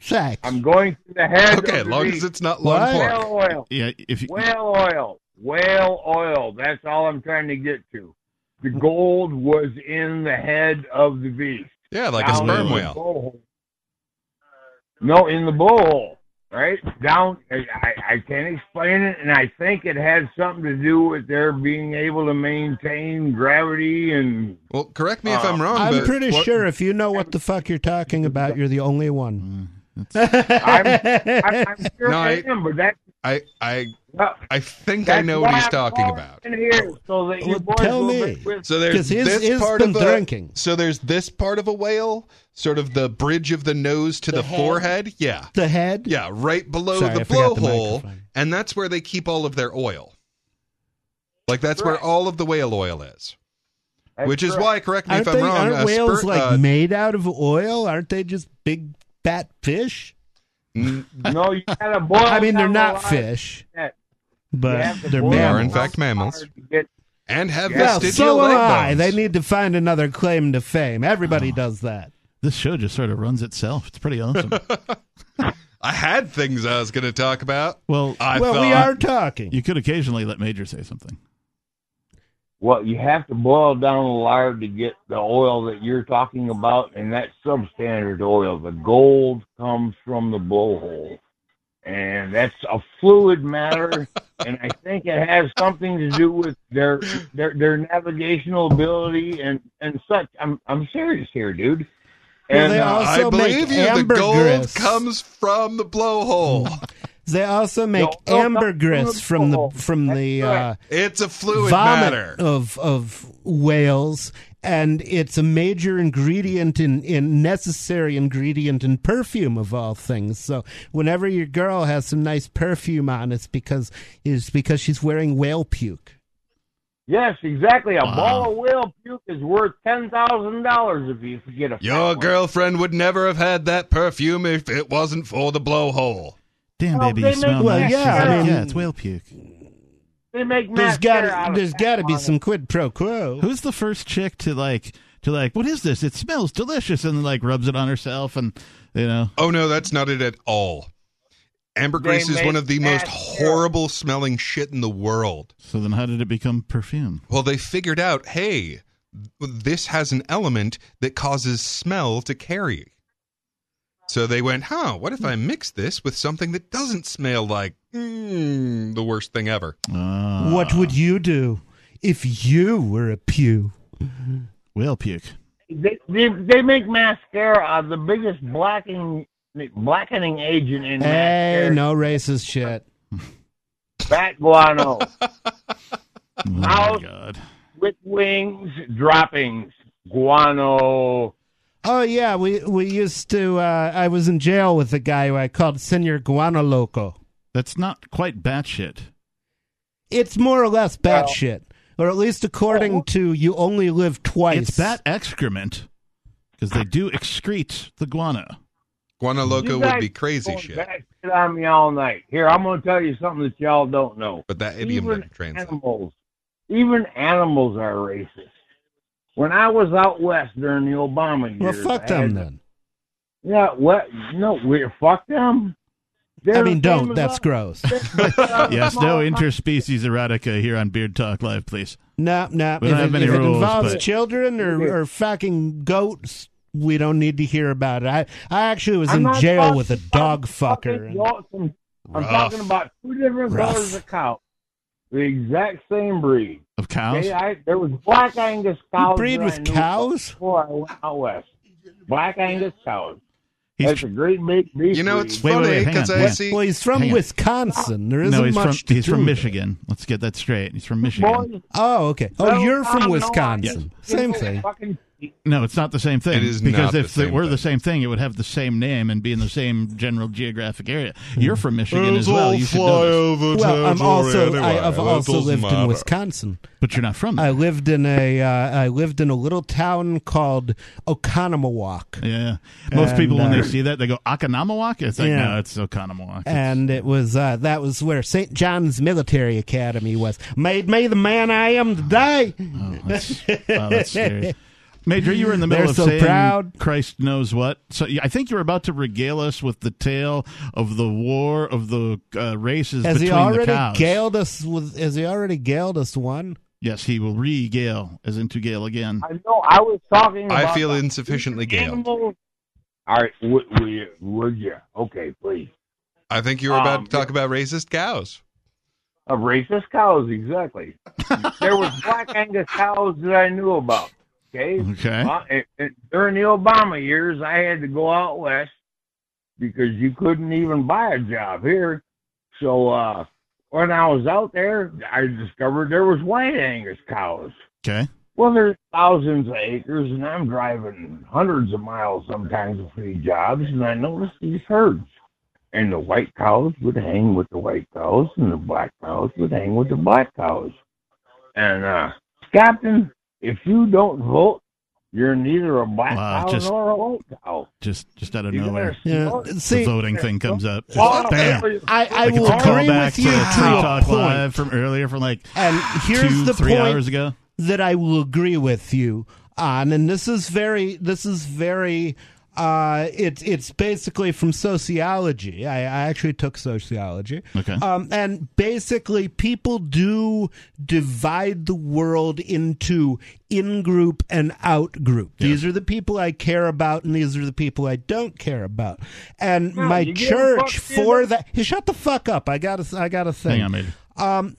Sex. I'm going to the head. Okay, of the long beast. as it's not What? lawn pork. whale oil. Yeah, if you, Whale oil. Whale oil. That's all I'm trying to get to. The gold was in the head of the beast. Yeah, like a sperm in the whale. Blowhole. No, in the blowhole, right down. I, I I can't explain it, and I think it has something to do with their being able to maintain gravity and. Well, correct me if Uh, I'm wrong. I'm but pretty what- sure if you know what the fuck you're talking about, you're the only one. I'm, I'm, I'm sure No, I, I- am, but that. I I I think I know what he's I'm talking about. Here, so that Well, tell me. So there's 'Cause his- this his part of a drinking. so there's this part of a whale, sort of the bridge of the nose to the, forehead. Yeah, The head? yeah, right below Sorry, the I forgot the blowhole, and that's where they keep all of their oil. Like that's where all of the whale oil is. That's Which is correct. why, correct me Aren't, if I'm they, wrong. aren't whales spur- like uh, made out of oil? Aren't they just big fat fish? No, you gotta boil. I mean, they're not fish, but they're boil They are, mammals. in fact, mammals. hard to get- and have Well, vestigial so am leg I. bones. They need to find another claim to fame. Oh. Everybody does that. this show just sort of runs itself. It's pretty awesome. I had things I was going to talk about. well, I well, thought. we are talking. you could occasionally let Major say something. Well, you have to boil down the lard to get the oil that you're talking about, and that's substandard oil. The gold comes from the blowhole, and that's a fluid matter, and I think it has something to do with their their their navigational ability and and such. I'm I'm serious here, dude. Well, And they uh, I believe make you. The gold comes from the blowhole. They also make No, no, ambergris from the from the uh. It's a fluid vomit matter. of of whales, and it's a major ingredient in in necessary ingredient in perfume of all things. So whenever your girl has some nice perfume on, it's because it's because she's wearing whale puke. yes, exactly. A Wow. ball of whale puke is worth ten thousand dollars if you get a Your fat one. girlfriend would never have had that perfume if it wasn't for the blowhole. Damn, baby, they you smell make- Well, nice. yeah, I mean- yeah, it's whale puke. They make there's got out of there's that got to be some it. quid pro quo. Who's the first chick to like to like? What is this? It smells delicious, and like rubs it on herself, and you know. Oh no, that's not it at all. Ambergris They is one of the most mascara. horrible smelling shit in the world. So then, how did it become perfume? Well, they figured out, hey, this has an element that causes smell to carry. So they went, huh, what if I mix this with something that doesn't smell like mm, the worst thing ever? Uh, What would you do if you were a pew? whale puke? They, they they make mascara out of the biggest blackening blackening agent in Hey, mascara. no racist shit. Bat guano Oh my Out. god! with wings droppings guano. Oh yeah, we we used to. Uh, I was in jail with a guy who I called Senor Guano Loco. That's not quite batshit. It's more or less bat Well- shit, or at least according to you only live twice. It's bat excrement because they do excrete the guano. Guana You Loco would be crazy shit. bat shit on me all night. Here, I'm going to tell you something that y'all don't know. But that idiom even didn't translate. animals, even animals are racist. When I was out west during the Obama years, well, fuck them had- then. Yeah, what? No, we're fuck them. I They're mean, don't. That's us. gross. Yes, no interspecies erotica here on Beard Talk Live, please. No, no. We If, don't have it, many if it rules, involves but- children or, or fucking goats, we don't need to hear about it. I, I actually was I'm in jail with a dog fucker. and- I'm Rough. talking about two different Rough. colors of cow, the exact same breed. Of cows? Okay, I, there was black Angus cows. breed with I cows? before I went out west. Black Angus cows. He's That's a great big beef. You know, breed. it's Wait, wait, funny wait, hang because I see. Well, he's from Hang on. Wisconsin. There isn't no, he's from much to he's from do Michigan. Let's get that straight. He's from Michigan. Boys, Oh, okay. Oh, Well, you're from. Wisconsin. You Same thing. Fucking No, it's not the same thing. It is because not the if same it were thing. the same thing, it would have the same name and be in the same general geographic area. You're from Michigan Let's as well. all You should fly know this. over Well, I'm also anyway. I, I've That also doesn't lived in. Wisconsin. but you're not from there. I lived in a uh, I lived in a little town called Oconomowoc. yeah. Most And, people, when they uh, see that, they go, Oconomowoc? It's like, Yeah. no, it's Oconomowoc. It's- and it was uh, that was where St. John's Military Academy was. Made me the man I am today. oh, that's, wow, that's scary. Major, you were in the middle They're of so saying proud. Christ knows what. So I think you were about to regale us with the tale of the war of the uh, races Has he between the already cows. galed us with? Has he already galed us one? Yes, he will regale, as in to gale again. I know. I was talking. I feel the insufficiently galed. All right, would, would you? Would you? Okay, please. I think you were about Um, to talk about racist cows. Of racist cows, exactly. there was black Angus cows that I knew about. Okay. Okay. Uh, it, it, during the Obama years, I had to go out west because you couldn't even buy a job here. So uh, when I was out there, I discovered there was white Angus cows. Okay. Well, there's thousands of acres, and I'm driving hundreds of miles sometimes for these jobs, and I noticed these herds. And the white cows would hang with the white cows, and the black cows would hang with the black cows. And, uh, Captain, if you don't vote, you're neither a black Wow, cow just- nor a white cow. Just just out of You nowhere. Yeah. vote. The voting thing comes up. Just Well, bam. I, I Like will it's a agree with to you Tree to a Talk point. Live from earlier, from like And here's two, the three point hours ago. that I will agree with you on, and this is very, this is very, uh, it's it's basically from sociology. I, I actually took sociology. Okay. Um, and basically, people do divide the world into in group and out group. These are the people I care about, and these are the people I don't care about. And my you give a church for Steven? that. Hey, shut the fuck up! I got to. I got to thing Hang on, Major. um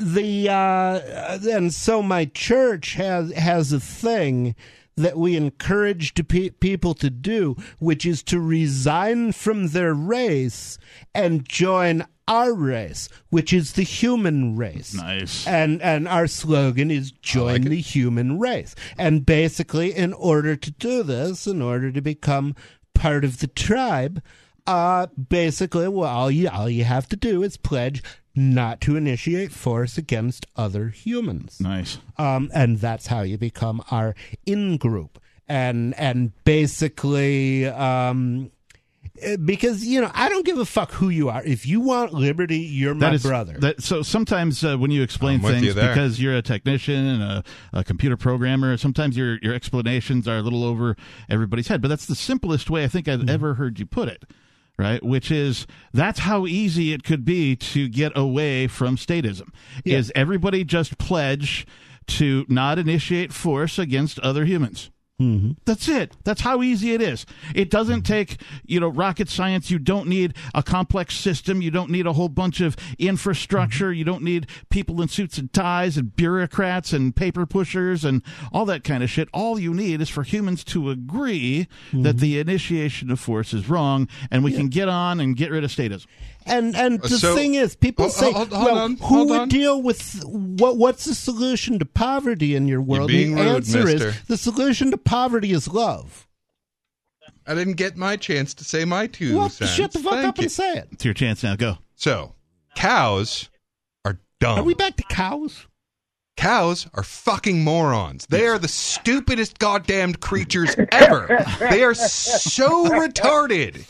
the uh and so my church has has a thing that we encourage to pe- people to do which is to resign from their race and join our race which is the human race. Nice. and and our slogan is join the human race. And basically in order to do this in order to become part of the tribe uh basically well all you all you have to do is pledge not to initiate force against other humans Nice. um, and that's how you become our in group and and basically um, eh, because you know I don't give a fuck who you are. If you want liberty, you're my That is brother. That, so sometimes uh, when you explain I'm with you things, because you're a technician and a, a computer programmer, sometimes your your explanations are a little over everybody's head. But that's the simplest way I think Mm-hmm. I've ever heard you put it. Right, which is that's how easy it could be to get away from statism. Is everybody just pledge to not initiate force against other humans? Mm-hmm. That's it. That's how easy it is. It doesn't mm-hmm. take, you know, rocket science. You don't need a complex system. You don't need a whole bunch of infrastructure. Mm-hmm. You don't need people in suits and ties and bureaucrats and paper pushers and all that kind of shit. All you need is for humans to agree that mm-hmm. the initiation of force is wrong and we can get on and get rid of statism. And and the So- thing is, people Hold- say, hold- hold "Well, on, who would on. deal with what? What's the solution to poverty in your world?" being the rude, answer mister. is the solution to poverty is love. I didn't get my chance to say my two Well, cents. shut the fuck Thank up you. and say it. It's your chance now. Go. So, cows are dumb. Are we back to cows? Cows are fucking morons. They are the stupidest goddamned creatures ever. they are so retarded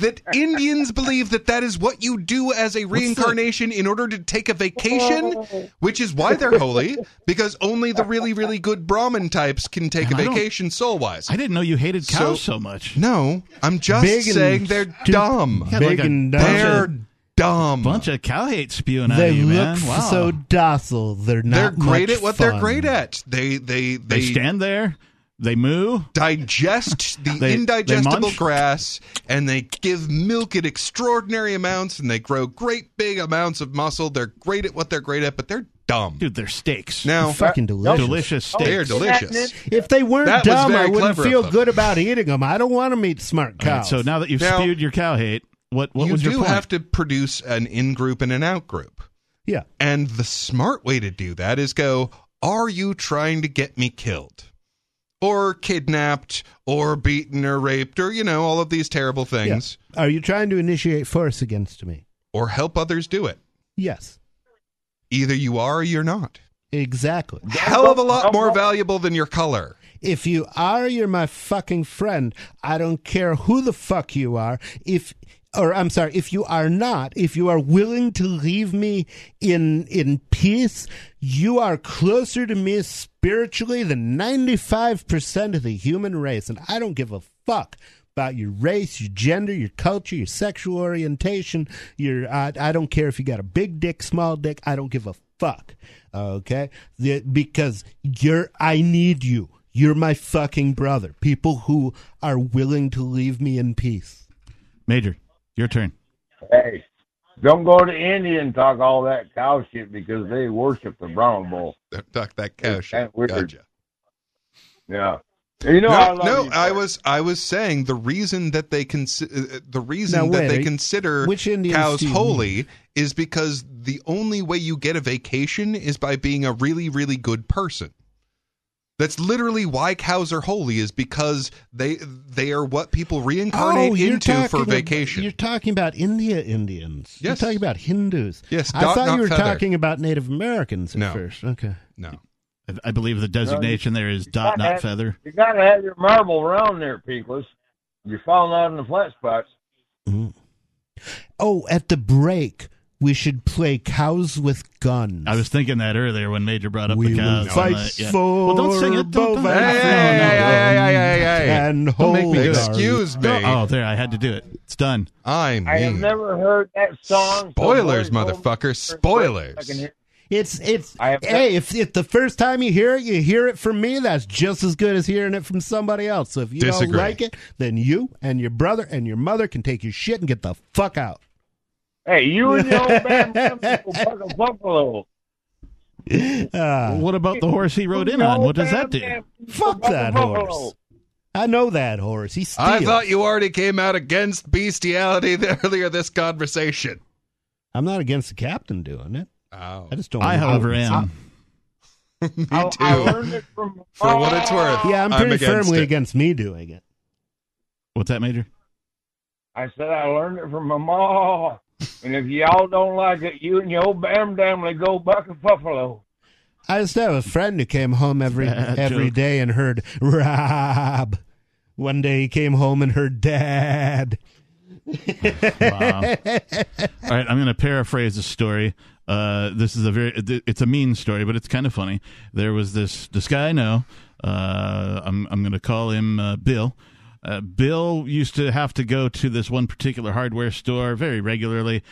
that Indians believe that that is what you do as a reincarnation in order to take a vacation, oh. which is why they're holy, because only the really, really good Brahmin types can take a I don't- vacation soul wise. I didn't know you hated cows so, much. No, I'm just Big saying they're stu- dumb. Yeah, Big like a and bunch They're of, dumb. bunch of cow hate spewing out of you, look man. f- Wow. so docile. They're not. they're great much at what they're great at. They they they they, stand there, they moo, digest the They- they indigestible munch? grass and they give milk in extraordinary amounts and they grow great big amounts of muscle. They're great at what they're great at, but they're dumb. dude. They're steaks. Now Fucking delicious. delicious steaks. they are delicious. If they weren't That dumb, I wouldn't feel good about eating them. I don't want to meet smart All right, cows. so now that you've Now- spewed your cow hate, what what you was your do have to produce an in group and an out group. yeah, And the smart way to do that is go, are you trying to get me killed? Or kidnapped or beaten or raped or you know all of these terrible things Are you trying to initiate force against me? or help others do it. Yes, Either you are or you're not. exactly. Hell of a lot more valuable than your color. If you are, you're my fucking friend. I don't care who the fuck you are. If or I'm sorry, if you are not, if you are willing to leave me in in peace, you are closer to me spiritually than 95% of the human race and I don't give a fuck about your race, your gender, your culture, your sexual orientation, your I, I don't care if you got a big dick, small dick, I don't give a fuck. Okay? The- because you're I need you. You're my fucking brother. People who are willing to leave me in peace. Major, your turn. Hey, don't go to India and talk all that cow shit because they worship the brown bull. Talk that cow It's shit. kinda weird. Gotcha. Yeah. You know, I no, love no, you, I was I was saying the reason that they consider uh, the reason Now, that wait, they consider which Indians cows holy is because the only way you get a vacation is by being a really really good person. That's literally why cows are holy is because they they are what people reincarnate Oh, into for talking- vacation. You're talking about India Indians. You're Yes. talking about Hindus. Yes, I thought you were feather. talking about Native Americans at No. first. Okay. no. I- I believe the designation there is dot, not feather. You gotta have your marble around there, Peakless. You're falling out in the flat spots. Mm-hmm. Oh, at the break, we should play cows with guns. I was thinking that earlier when Major brought up we the cows. will fight on the- yeah. for Well, don't sing it. Don't, Hey, hey, hey, and Don't make me hold it. Excuse me. Oh, oh, there, I had to do it. It's done. I I have never heard that song. so spoilers, boys, hold motherfucker, spoilers. It's it's I have- hey, if if the first time you hear it, you hear it from me, that's just as good as hearing it from somebody else. So if you Disagree. don't like it, then you and your brother and your mother can take your shit and get the fuck out. Hey, you and your old band members fuck a buffalo. Ah, what about the horse he rode in on? What does that do? fuck that horse. I know that horse. He steals. I thought you already came out against bestiality earlier this conversation. I'm not against the captain doing it. Oh. I just don't. I, however, am. Me too. I learned it from For what it's worth. Yeah, I'm I'm against firmly it. against me doing it. What's that, Major? I said I learned it from my ma. And if y'all don't like it, you and your old bam family go buck a buffalo. I just have a friend who came home every Bad every joke. day and heard Rob. One day he came home and heard Dad. Wow. All right, I'm going to paraphrase the story. Uh, this is a very it's a mean story, but it's kind of funny. There was this this guy I know. Uh, I'm I'm going to call him uh, Bill. Uh, Bill used to have to go to this one particular hardware store very regularly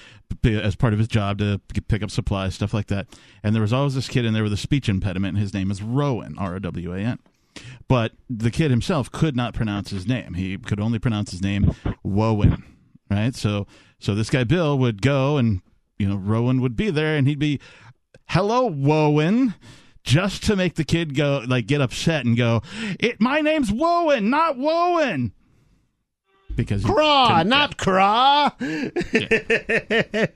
as part of his job to pick up supplies, stuff like that. And there was always this kid in there with a speech impediment. His name is Rowan, R O W A N. But the kid himself could not pronounce his name. He could only pronounce his name Wowen, right? So so this guy Bill would go and you know Rowan would be there and he'd be hello Wowen just to make the kid go like get upset and go it my name's Wowen not Wowen because he Craw, couldn't- not craw.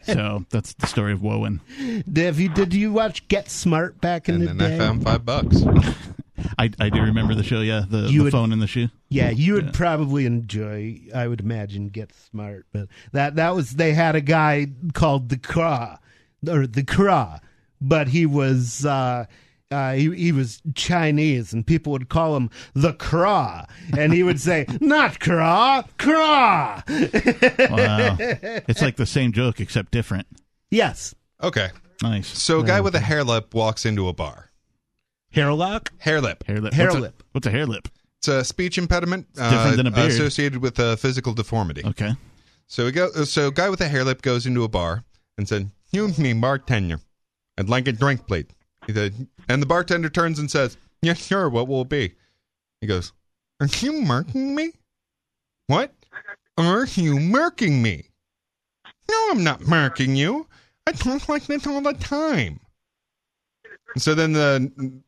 so that's the story of Wowen. Have you, did you watch Get Smart back in And the then day? I found five bucks. I, I do remember the show yeah the, You the would- phone in the shoe Yeah, you would Yeah. probably enjoy. I would imagine Get Smart, but that that was they had a guy called the Craw or the Craw, but he was. uh uh, he, he was Chinese, and people would call him the Craw, and he would say, "Not Craw, Craw." wow it's like the same joke except different yes, Okay. nice So a guy with a hair lip walks into a bar. hair lock. Hair lip. hair lip Hair what's, lip. A, what's a hair lip It's a speech impediment uh, different than a beard. associated with a physical deformity. okay So we go. So a guy with a hair lip goes into a bar and said, "Excuse me, bartender, I'd like a drink, please." He said, and the bartender turns and says, "Yes, sir. What will it be?" He goes, "Are you marking me? What? Are you marking me? No, I'm not marking you. I talk like this all the time." So then the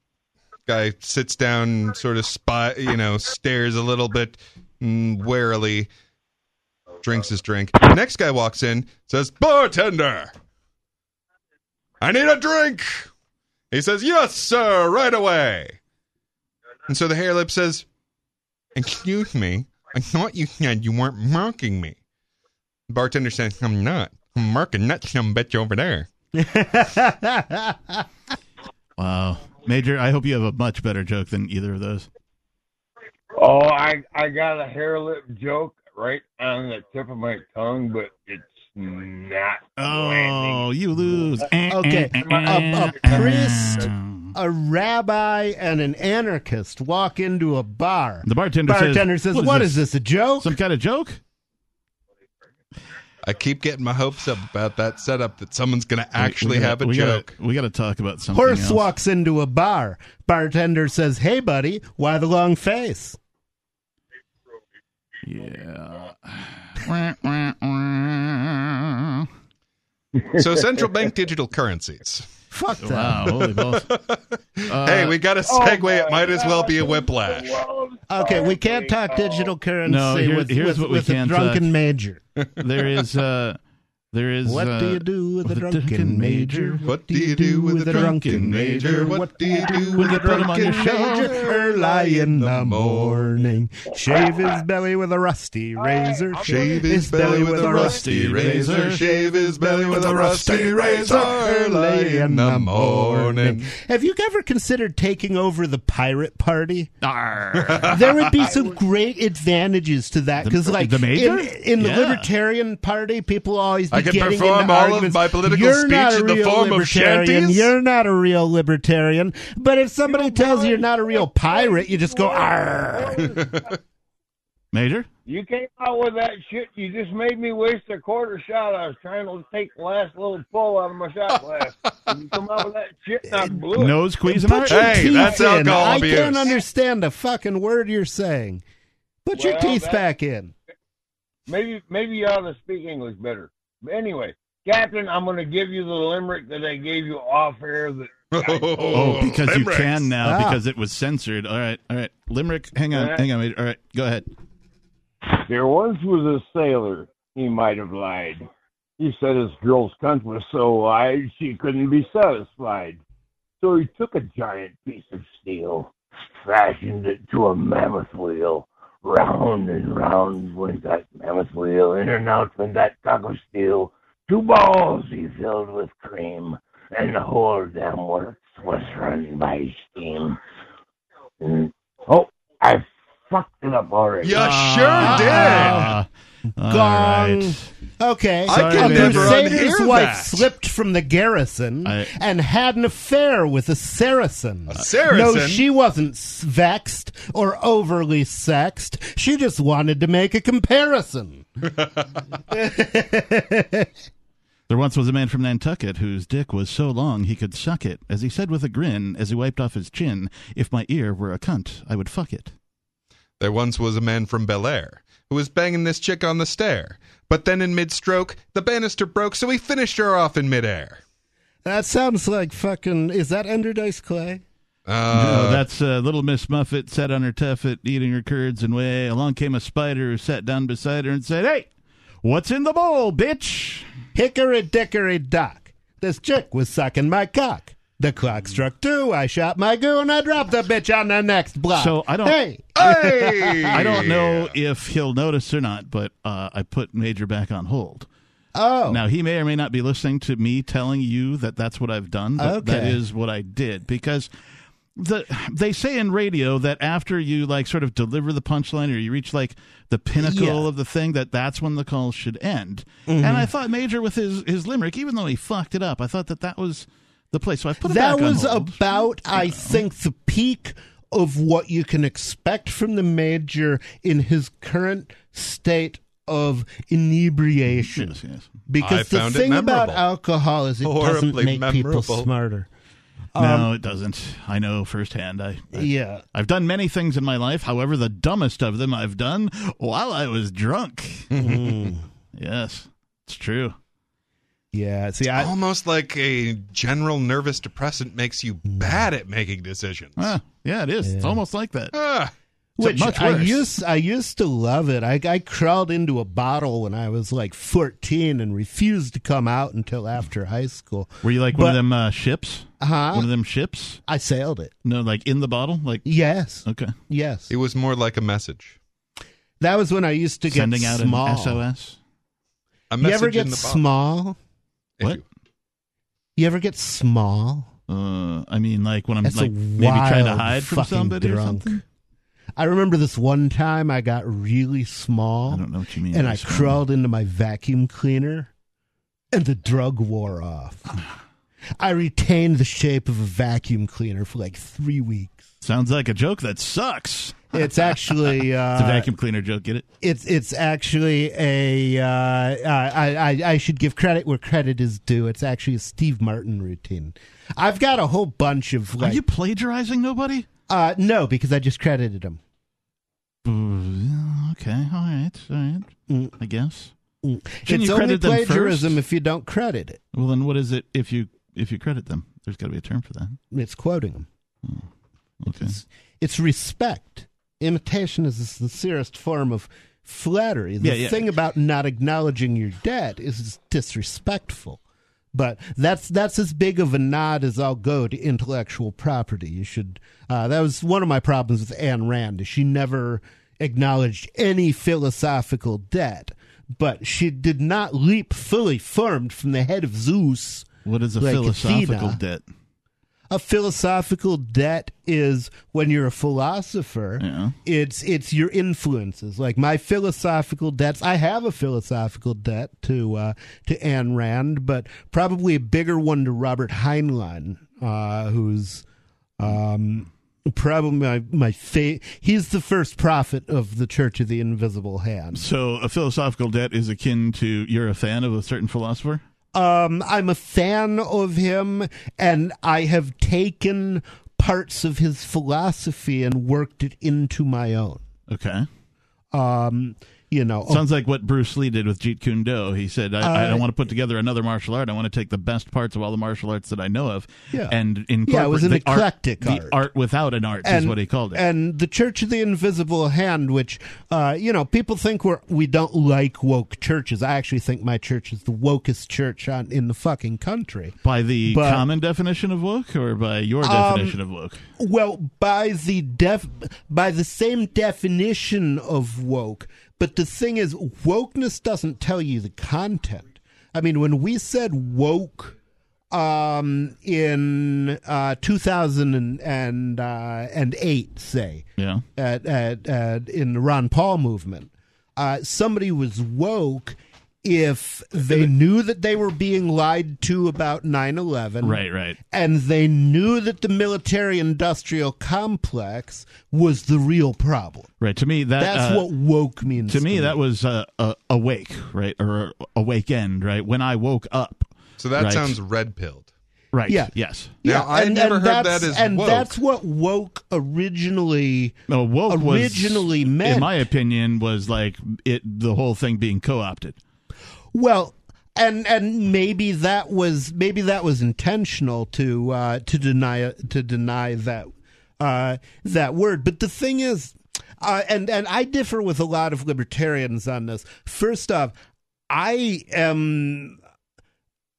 guy sits down, sort of spy, you know, stares a little bit mm, warily drinks his drink. The next guy walks in, says, Bartender, I need a drink. He says, Yes, sir, right away. And so the hair lip says, Excuse me, I thought you said you weren't marking me. The bartender says, I'm not. I'm marking that some bitch over there. Wow. Major, I hope you have a much better joke than either of those. Oh, I I got a hair lip joke right on the tip of my tongue, but it's not landing. Oh, you lose. Eh, Okay, eh, a, eh, a priest, eh. a rabbi, and an anarchist walk into a bar. The bartender, Bartender says, says, "What is this? A joke?" Some kind of joke? I keep getting my hopes up about that setup that someone's going to actually We gotta- have a we gotta- joke. we got to talk about something Horse else. walks into a bar. Bartender says, "Hey, buddy, why the long face?" Yeah. So central bank digital currencies. Fuck that. wow, holy balls. Uh, hey, we got a Oh segue. my it might as well be a whiplash. Okay, we can't talk Oh. digital currency No, here- with, here's with, what we with a drunken talk. major. there is uh there is What uh, do you do with a drunken drunken major? What do you do with a drunken major? What do you do with a put him on your drunken major? Early in the morning, shave his belly with a rusty razor. Shave his belly with a rusty razor. Shave his belly with a rusty razor. Early in the morning. Have you ever considered taking over the pirate party? There would be some great advantages to that because, like, the major? in, in the Yeah. Libertarian Party, people always be I can perform into all of my political you're speech not a in the real form of libertarian. shanties? You're not a real libertarian. But if somebody tells you you're not a real pirate, you just go, "Arr." Major? You came out with that shit. You just made me waste a quarter shot. I was trying to take the last little pull out of my shot glass. And you come out with that shit, and I eh, blew it. Nose Cuisinart? Put your Hey, teeth that's in. alcohol I abuse. can't understand a fucking word you're saying. Put your teeth back in. Maybe maybe you ought to speak English better. But anyway, Captain, I'm going to give you the limerick that I gave you off air. That Oh, because limericks. you can now Ah. because it was censored. All right, all right. Limerick, hang on, Yeah. hang on. Major. All right, go ahead. there once was a sailor. He might have lied. He said his girl's cunt was so wide she couldn't be satisfied. So he took a giant piece of steel, fashioned it to a mammoth wheel. Round and round went that mammoth wheel, in and out went that cock of steel. Two balls he filled with cream, and the whole damn works was run by steam. And, oh, I fucked it up already. You Ah. sure did. All Gong. right. Okay. I Sorry, a can never Crusader's unhear wife that. slipped from the garrison I- and had an affair with a Saracen. A Saracen? No, she wasn't s- vexed or overly sexed. She just wanted to make a comparison. There once was a man from Nantucket whose dick was so long he could suck it, as he said with a grin as he wiped off his chin, "If my ear were a cunt, I would fuck it." There once was a man from Bel Air who was banging this chick on the stair. But then in mid stroke, the banister broke, so he finished her off in midair. That sounds like fucking. Is that Andrew Dice Clay? Uh, no, that's uh, little Miss Muffet sat on her tuffet, eating her curds and whey. Along came a spider who sat down beside her and said, "Hey, what's in the bowl, bitch?" Hickory dickory dock. This chick was sucking my cock. The clock struck two. I shot my goo and I dropped the bitch on the next block. So I don't- Hey, hey! I don't know if he'll notice or not, but uh, I put Major back on hold. oh, Now he may or may not be listening to me telling you that that's what I've done, but Okay. is what I did because the they say in radio that after you like sort of deliver the punchline or you reach like the pinnacle Yeah. of the thing that that's when the call should end. And I thought Major with his his limerick, even though he fucked it up, I thought that that was the place. So I put it that back was hold. about, I think, the peak of what you can expect from the major in his current state of inebriation. Yes, yes. Because I the thing about alcohol is it doesn't Horribly make people memorable. smarter. no, it doesn't. I know firsthand. I, I Yeah. I've done many things in my life. However, the dumbest of them I've done while I was drunk. Mm-hmm. yes, it's true. Yeah. See, I, Almost like a general nervous depressant makes you bad at making decisions. Ah, yeah, it is. It's almost like that. So Which much I used I used to love it. I, I crawled into a bottle when I was like 14 and refused to come out until after high school. Were you like one of them uh, ships? Huh? One of them ships? I sailed it. No, like in the bottle? Like Yes. okay, Yes. It was more like a message. That was when I used to get sending out small. an SOS. A You message ever in get the bottle. small? What? you- You ever get small? Uh, I mean, like when I'm That's like maybe trying to hide from fucking somebody or something. I remember this one time I got really small. I don't know what you mean. and I small. crawled into my vacuum cleaner, and the drug wore off. I retained the shape of a vacuum cleaner for like three weeks. Sounds like a joke that sucks. It's actually uh, It's a vacuum cleaner joke. Get it? It's it's actually a. Uh, I, I I should give credit where credit is due. It's actually a Steve Martin routine. I've got a whole bunch of Are you plagiarizing nobody? uh, no, because I just credited him. Uh, Okay, all right, all right. Mm. I guess. Mm. Shouldn't it's only credit them plagiarism if you don't credit it. Well, then what is it if you if you credit them? There's got to be a term for that. It's quoting him. Okay. It's, it's respect. Imitation is the sincerest form of flattery. The Yeah, yeah. thing about not acknowledging your debt is it's disrespectful. But that's that's as big of a nod as I'll go to intellectual property. You should. Uh, that was one of my problems with Ayn Rand. She never acknowledged any philosophical debt, but she did not leap fully formed from the head of Zeus. What is a Like philosophical Athena. debt? A philosophical debt is when you're a philosopher. Yeah. It's it's your influences. Like my philosophical debts. I have a philosophical debt to uh, to Ayn Rand, but probably a bigger one to Robert Heinlein, uh, who's um, probably my my fa- He's the first prophet of the Church of the Invisible Hand. So a philosophical debt is akin to you're a fan of a certain philosopher. Um, I'm a fan of him, and I have taken parts of his philosophy and worked it into my own. Okay. Um, you know, Sounds like what Bruce Lee did with Jeet Kune Do. He said, I, I Uh, don't want to put together another martial art. I want to take the best parts of all the martial arts that I know of Yeah. and incorporate Yeah, it was an the art- eclectic the art. art without an art is what he called it. And the Church of the Invisible Hand, which, uh, you know, people think we're we don't like woke churches. I actually think my church is the wokest church on in the fucking country. by the but- common definition of woke or by your Um, definition of woke? Well, by the def by the same definition of woke, but the thing is, wokeness doesn't tell you the content. I mean, when we said woke um, in uh, 2000 and, and, uh, and eight, say, Yeah. at, at, at in the Ron Paul movement, uh, somebody was woke if they knew that they were being lied to about 9-11 Right, right. and they knew that the military industrial complex was the real problem. Right. To me, that That's uh, what woke means. to me that was uh, uh, awake, right, or awake end, right? When I woke up, So that Right. sounds red pilled. right? Yeah. Yes. Now, I never heard that's- that as and woke. that's what woke originally. No, woke was Originally meant- in my opinion, was like it the whole thing being co-opted. Well, and and maybe that was maybe that was intentional to uh, to deny to deny that uh, that word. But the thing is, uh, and and I differ with a lot of libertarians on this. First off, I am.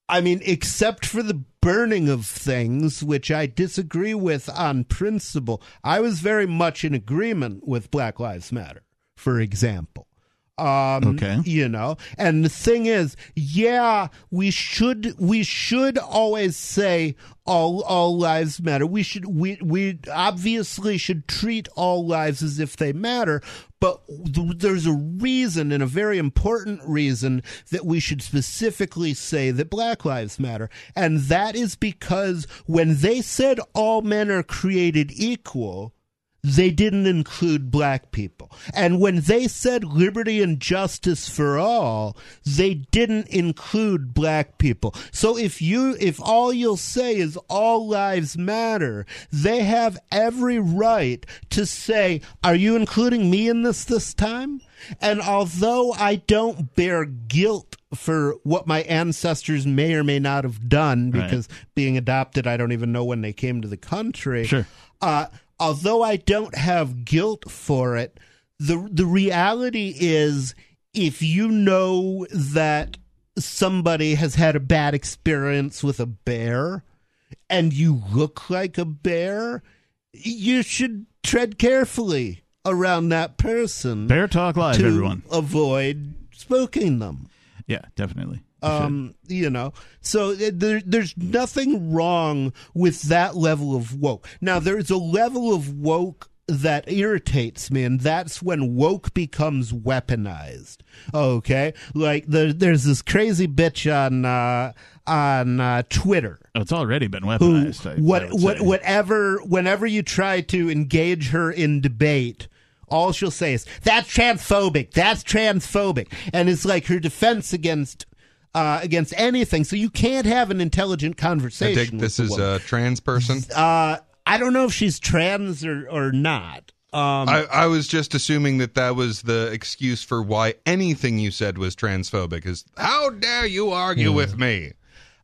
I mean, except for the burning of things, which I disagree with on principle, I was very much in agreement with Black Lives Matter, for example. Um, Okay. You know, and the thing is, yeah, we should we should always say all all lives matter. We should we we obviously should treat all lives as if they matter. But th- there's a reason, and a very important reason, that we should specifically say that Black Lives Matter. And that is because when they said all men are created equal, they didn't include black people. And when they said liberty and justice for all, they didn't include black people. So if you, if all you'll say is all lives matter, they have every right to say, are you including me in this this time? And although I don't bear guilt for what my ancestors may or may not have done, Right. because being adopted, I don't even know when they came to the country. Sure. Uh, although I don't have guilt for it, the the reality is if you know that somebody has had a bad experience with a bear and you look like a bear, you should tread carefully around that person Bear Talk Live, to everyone. avoid spooking them. Yeah, definitely. Um, you know, so it- there, there's nothing wrong with that level of woke. Now, there's a level of woke that irritates me, and that's when woke becomes weaponized. Okay, like the, there's this crazy bitch on uh, on uh, Twitter Oh, it's already been weaponized. I- I what would what whatever whenever you try to engage her in debate all she'll say is that's transphobic that's transphobic and it's like her defense against uh, against anything so you can't have an intelligent conversation. I think this is woman. a trans person. uh i don't know if she's trans or or not um I, I was just assuming that that was the excuse for why anything you said was transphobic. Is how dare you argue with me?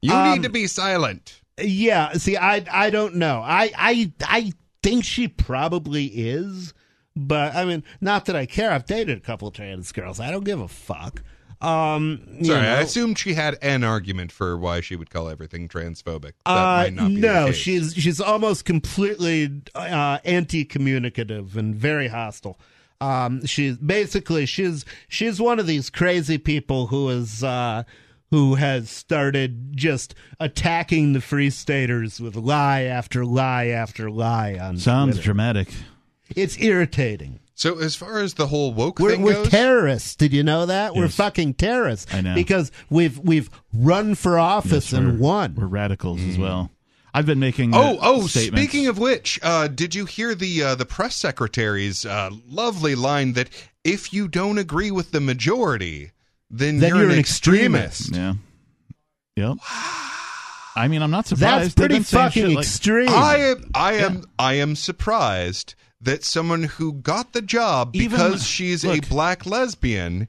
You Um, need to be silent. Yeah, see, I I don't know. I I I think she probably is, but I mean, not that I care. I've dated a couple of trans girls. I don't give a fuck. Um, you Sorry, know. I assumed she had an argument for why she would call everything transphobic. That Uh, might not be the no, case. she's she's almost completely uh, anti-communicative and very hostile. Um, she's basically she's she's one of these crazy people who is uh, who has started just attacking the free staters with lie after lie after lie on Sounds Twitter. dramatic. It's irritating. So as far as the whole woke We're, thing we're goes, terrorists. Did you know that? We're fucking terrorists. I know. because we've we've run for office Yes, and won. We're radicals as well. I've been making. Oh, uh, oh! statements. Speaking of which, uh, did you hear the uh, the press secretary's uh, lovely line that if you don't agree with the majority, then, Then you're, you're an an extremist. yeah, yep. I mean, I'm not surprised. That's pretty fucking shit like- extreme. I am, I am, I am surprised that someone who got the job Even- because she's look- a black lesbian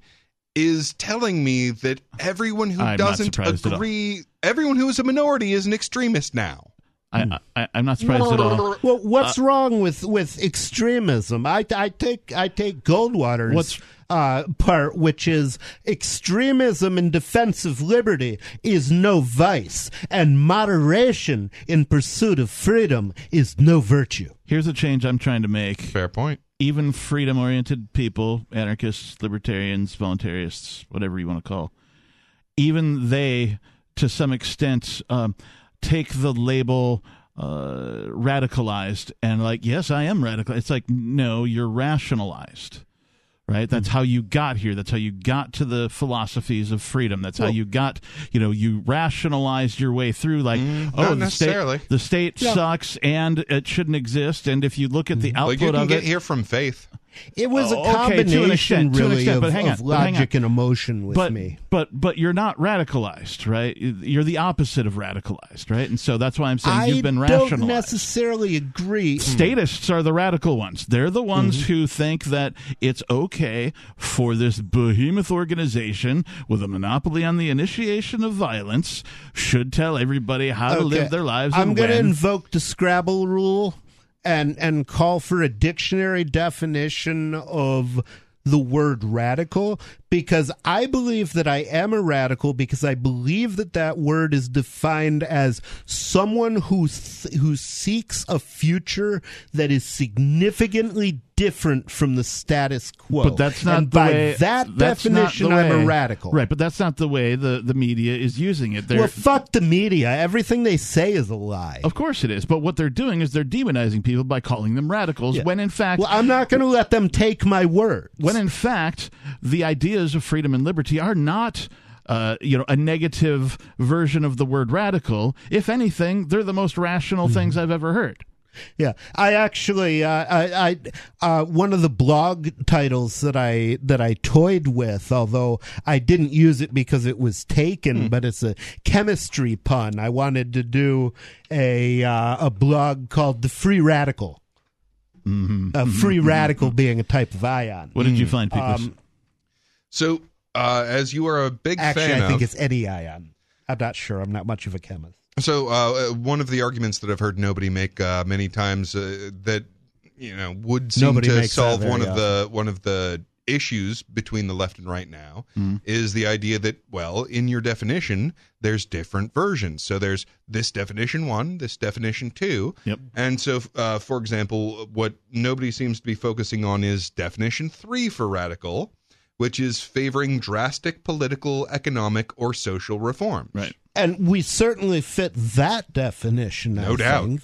is telling me that everyone who I'm doesn't surprised at all. agree, everyone who is a minority, is an extremist now. I, I, I'm not surprised at all. Well, what's wrong with with extremism? I, I take I take Goldwater's What's- uh, part, which is extremism in defense of liberty is no vice, and moderation in pursuit of freedom is no virtue. Here's a change I'm trying to make. Fair point. Even freedom oriented people, anarchists, libertarians, voluntarists, whatever you want to call, even they, to some extent, um, take the label uh, radicalized and like, yes, I am radical. It's like, no, you're rationalized. Right, that's hmm. how you got here. That's how you got to the philosophies of freedom. That's how you got, you know, you rationalized your way through. Like, hmm. oh, not the necessarily. state, the state sucks, and it shouldn't exist. And if you look at the hmm. Well, output you can of get it, here from faith. It was Oh, a okay, to an combination, extent, to an really, extent, of, but hang of on, but hang logic on. and emotion with but me. but but you're not radicalized, right? You're the opposite of radicalized, right? And so that's why I'm saying I you've been don't necessarily agree. Statists are the radical ones. They're the ones Mm-hmm. who think that it's okay for this behemoth organization with a monopoly on the initiation of violence should tell everybody how to live their lives. I'm going to invoke the Scrabble rule and and call for a dictionary definition of the word radical because I believe that I am a radical because I believe that that word is defined as someone who th- who seeks a future that is significantly different from the status quo. But that's not and the by way. that definition. I'm a radical. right? But that's not the way the the media is using it. They're, Well, fuck the media. Everything they say is a lie. Of course it is. But what they're doing is they're demonizing people by calling them radicals Yeah. when in fact Well, I'm not going to let them take my word. when in fact the ideas of freedom and liberty are not uh, you know a negative version of the word radical. If anything, they're the most rational Mm-hmm. things I've ever heard. Yeah, I actually, uh, I, I, uh, one of the blog titles that I that I toyed with, although I didn't use it because it was taken, but it's a chemistry pun. I wanted to do a uh, a blog called the Free Radical. A free radical being a type of ion. What did you find, people? Um, So, uh, as you are a big actually, fan I think of, it's any ion. I'm not sure. I'm not much of a chemist. So, uh, one of the arguments that I've heard nobody make uh, many times uh, that you know would seem Nobody to solve one of the one of the issues between the left and right now is the idea that well in your definition there's different versions so there's this definition one this definition two Yep. and so uh, for example what nobody seems to be focusing on is definition three for radical which is favoring drastic political economic or social reforms Right. and we certainly fit that definition. No I doubt. think.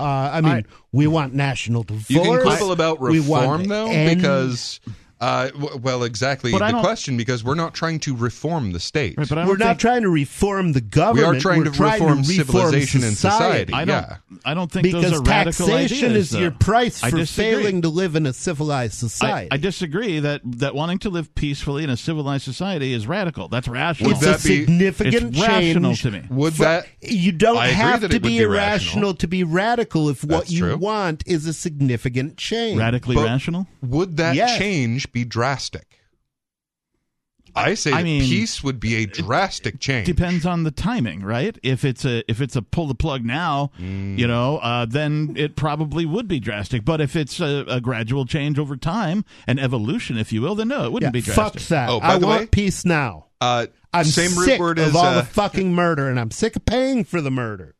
Uh, I mean, I- we want national divorce. You can quibble about We want reform, though, end- because, uh, w- well, exactly But the question, because we're not trying to reform the state. Right, but we're not trying to reform the government. We are trying We're to reform civilization and society. I don't. yeah. I don't think because those are radical taxation ideas, is your price for failing to live in a civilized society. I disagree that that wanting to live peacefully in a civilized society is radical. That's rational. Would it's that a be- significant it's rational change. to me. Would for- that? you don't I have to be be irrational rational. to be radical if what That's you true. want is a significant change. Radically But- rational. Would that Yes. change be drastic? I say I that mean, peace would be a drastic change. Depends on the timing, right? If it's a if it's a pull the plug now, Mm. you know, uh, then it probably would be drastic. But if it's a, a gradual change over time, an evolution, if you will, then no, it wouldn't be drastic. fuck drastic. that. Oh, by I the want way- peace now. Uh, I'm same root word of as all uh, the fucking murder, and I'm sick of paying for the murder.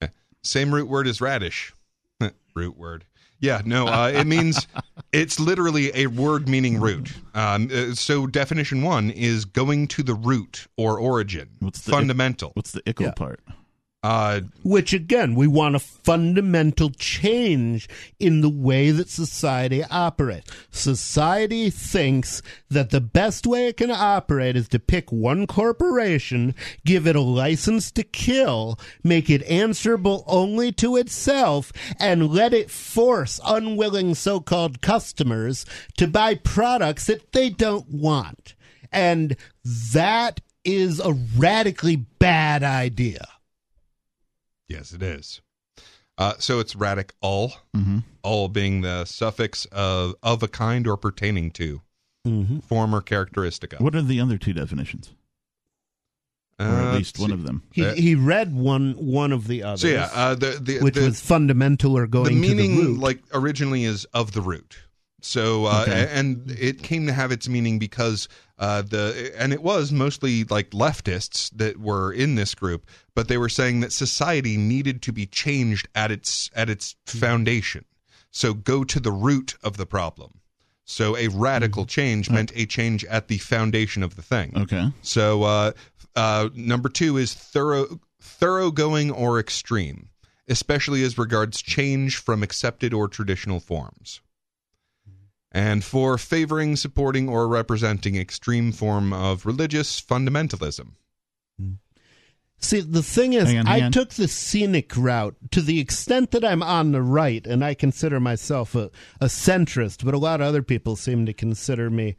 Same root word as radish. root word. Yeah, no, uh, it means it's literally a word meaning root. Um, uh, so definition one is going to the root or origin, What's the- fundamental. What's the ickle Yeah. part? Uh, Which again, we want a fundamental change in the way that society operates. Society thinks that the best way it can operate is to pick one corporation, give it a license to kill, make it answerable only to itself, and let it force unwilling so called customers to buy products that they don't want. And that is a radically bad idea. Yes, it is. Uh, so it's radic all, Mm-hmm. all being the suffix of of a kind or pertaining to, Mm-hmm. form or characteristic of. What are the other two definitions, or Uh, at least one see- of them? He, Uh, he read one one of the others, So yeah, uh, the the which the, was fundamental or the going meaning to the root. like originally is of the root so uh, Okay. and it came to have its meaning because uh, the and it was mostly like leftists that were in this group but they were saying that society needed to be changed at its at its foundation so go to the root of the problem so a radical Mm-hmm. change meant a change at the foundation of the thing Okay. so uh, uh, number two is thorough, thoroughgoing or extreme, especially as regards change from accepted or traditional forms. And for favoring, supporting, or representing extreme form of religious fundamentalism. Mm. See, the thing is, Hang on, hang I took the scenic route to the extent that I'm on the right, and I consider myself a, a centrist, but a lot of other people seem to consider me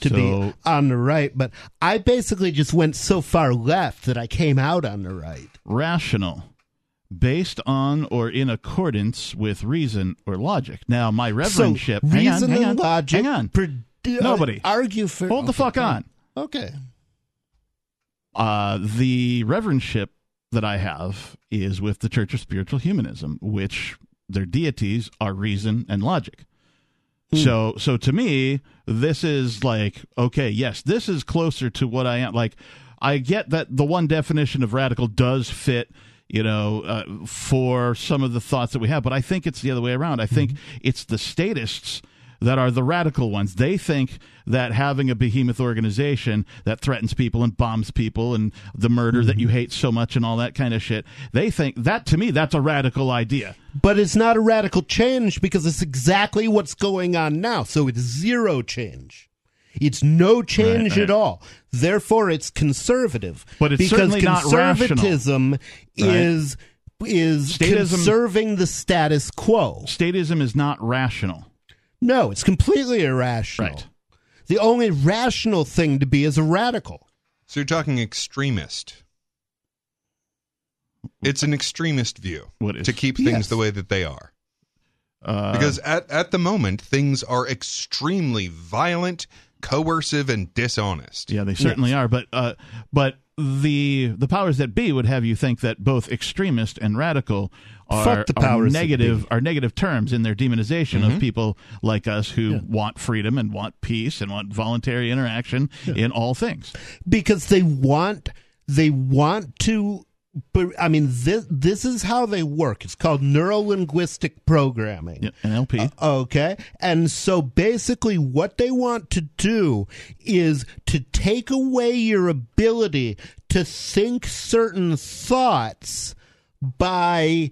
to be on the right. But I basically just went so far left that I came out on the right. Rational, based on or in accordance with reason or logic. Now, my reverendship. so hang on, reason hang and on, logic. hang on. pro- Nobody. argue for. Hold the okay, fuck on. Okay. Uh, the reverendship that I have is with the Church of Spiritual Humanism, which their deities are reason and logic. So, so to me, this is like okay, yes, this is closer to what I am. Like, I get that the one definition of radical does fit, you know, uh, for some of the thoughts that we have, but I think it's the other way around. I think it's the statists that are the radical ones. They think that having a behemoth organization that threatens people and bombs people and the murder that you hate so much and all that kind of shit, they think that to me that's a radical idea. But it's not a radical change because it's exactly what's going on now. So it's zero change. It's no change Right, right. at all. Therefore, it's conservative. But it's because certainly not rational. conservatism is is Statism- conserving the status quo. Statism is not rational. No, it's completely irrational. Right. The only rational thing to be is a radical. So you're talking extremist. It's an extremist view What is- to keep things Yes. the way that they are. Uh, Because at, at the moment, things are extremely violent, coercive, and dishonest. Yeah, they certainly are. But uh, but the the powers that be would have you think that both extremist and radical are, the are negative are negative terms in their demonization Mm-hmm. of people like us who want freedom and want peace and want voluntary interaction in all things. because they want they want to but i mean this this is how they work it's called neuro linguistic programming NLP. Uh, okay. And so basically, what they want to do is to take away your ability to think certain thoughts by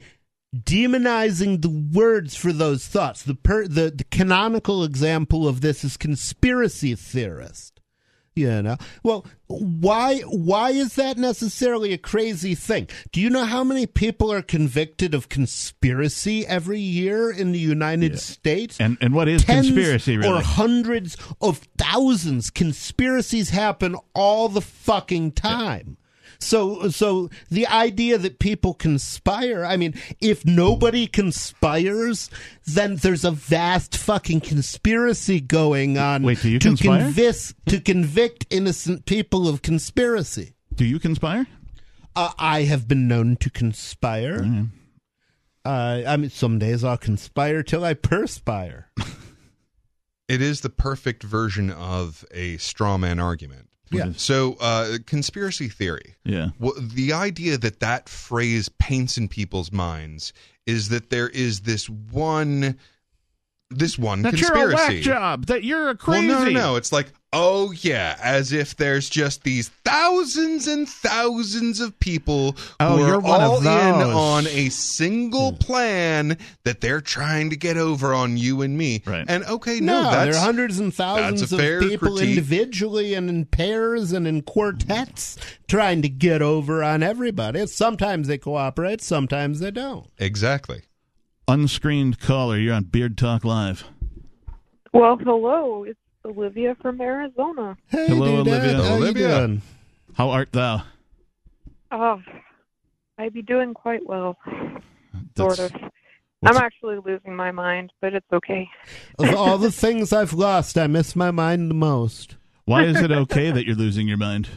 demonizing the words for those thoughts. The, per, the, the canonical example of this is conspiracy theorist. You know, well, why why is that necessarily a crazy thing? Do you know how many people are convicted of conspiracy every year in the United States? and and what is Tens conspiracy really? or hundreds of thousands. Conspiracies happen all the fucking time. So, so the idea that people conspire, I mean, if nobody conspires, then there's a vast fucking conspiracy going on Wait, do you to conspire? convict to convict innocent people of conspiracy. Do you conspire? Uh, I have been known to conspire. Mm-hmm. Uh, I mean, some days I'll conspire till I perspire. It is the perfect version of a straw man argument. Yeah. So, uh, conspiracy theory. Yeah. Well, the idea that that phrase paints in people's minds is that there is this one, this one That conspiracy. you're a whack job. That you're a crazy. Well, no, no, no. It's like, oh yeah, as if there's just these thousands and thousands of people who Oh, are you're one of all in on a single hmm. plan that they're trying to get over on you and me. Right. And okay, no, No, that's there are hundreds and thousands of people critique. individually and in pairs and in quartets trying to get over on everybody. Sometimes they cooperate, sometimes they don't. exactly. Unscreened caller. You're on Beard Talk Live. Well, hello. It's Olivia from Arizona. Hey, Hello, dude, Olivia. How Olivia. You doing? How art thou? Oh, I be doing quite well, That's- sort of. what's- I'm actually losing my mind, but it's okay. Of all the things I've lost, I miss my mind the most. Why is it okay that you're losing your mind?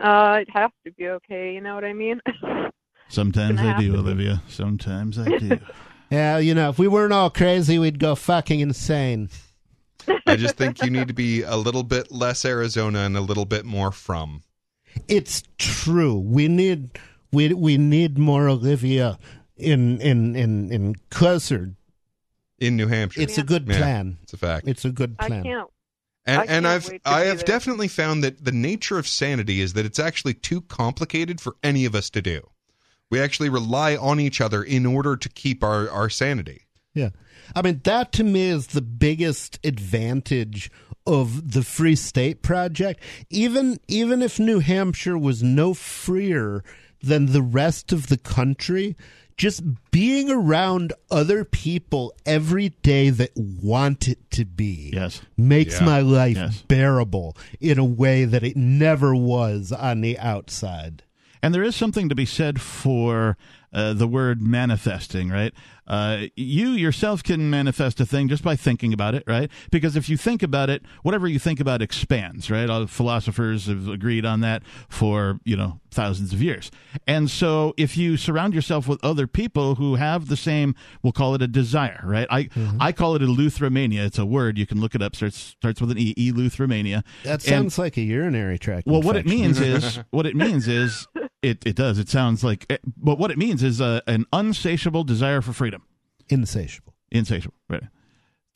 Uh, it has to be okay. You know what I mean? Sometimes I do. Olivia. Sometimes I do. Yeah, you know, if we weren't all crazy, we'd go fucking insane. I just think you need to be a little bit less Arizona and a little bit more from. It's true. We need we we need more Olivia in in in in Cussard. in New Hampshire. It's a good Yeah. plan. It's a fact. It's a good I plan. can't. and I and I've I have there. definitely found that the nature of sanity is that it's actually too complicated for any of us to do. We actually rely on each other in order to keep our, our sanity. Yeah. I mean, that to me is the biggest advantage of the Free State Project. Even even if New Hampshire was no freer than the rest of the country, just being around other people every day that want it to be Yes. makes Yeah. my life Yes. bearable in a way that it never was on the outside. And there is something to be said for uh, the word manifesting, right? Uh, you yourself can manifest a thing just by thinking about it, right? Because if you think about it, whatever you think about expands, right? All philosophers have agreed on that for, you know, thousands of years. And so if you surround yourself with other people who have the same, we'll call it a desire, right? I, Mm-hmm. I call it eleutheromania. It's a word. You can look it up. Starts, starts with an E, eleutheromania. That And- sounds like a urinary tract. well, what it means is what it means is it, it does. It sounds like, eh, but what it means is uh, an unsatiable desire for freedom. insatiable. Insatiable, right?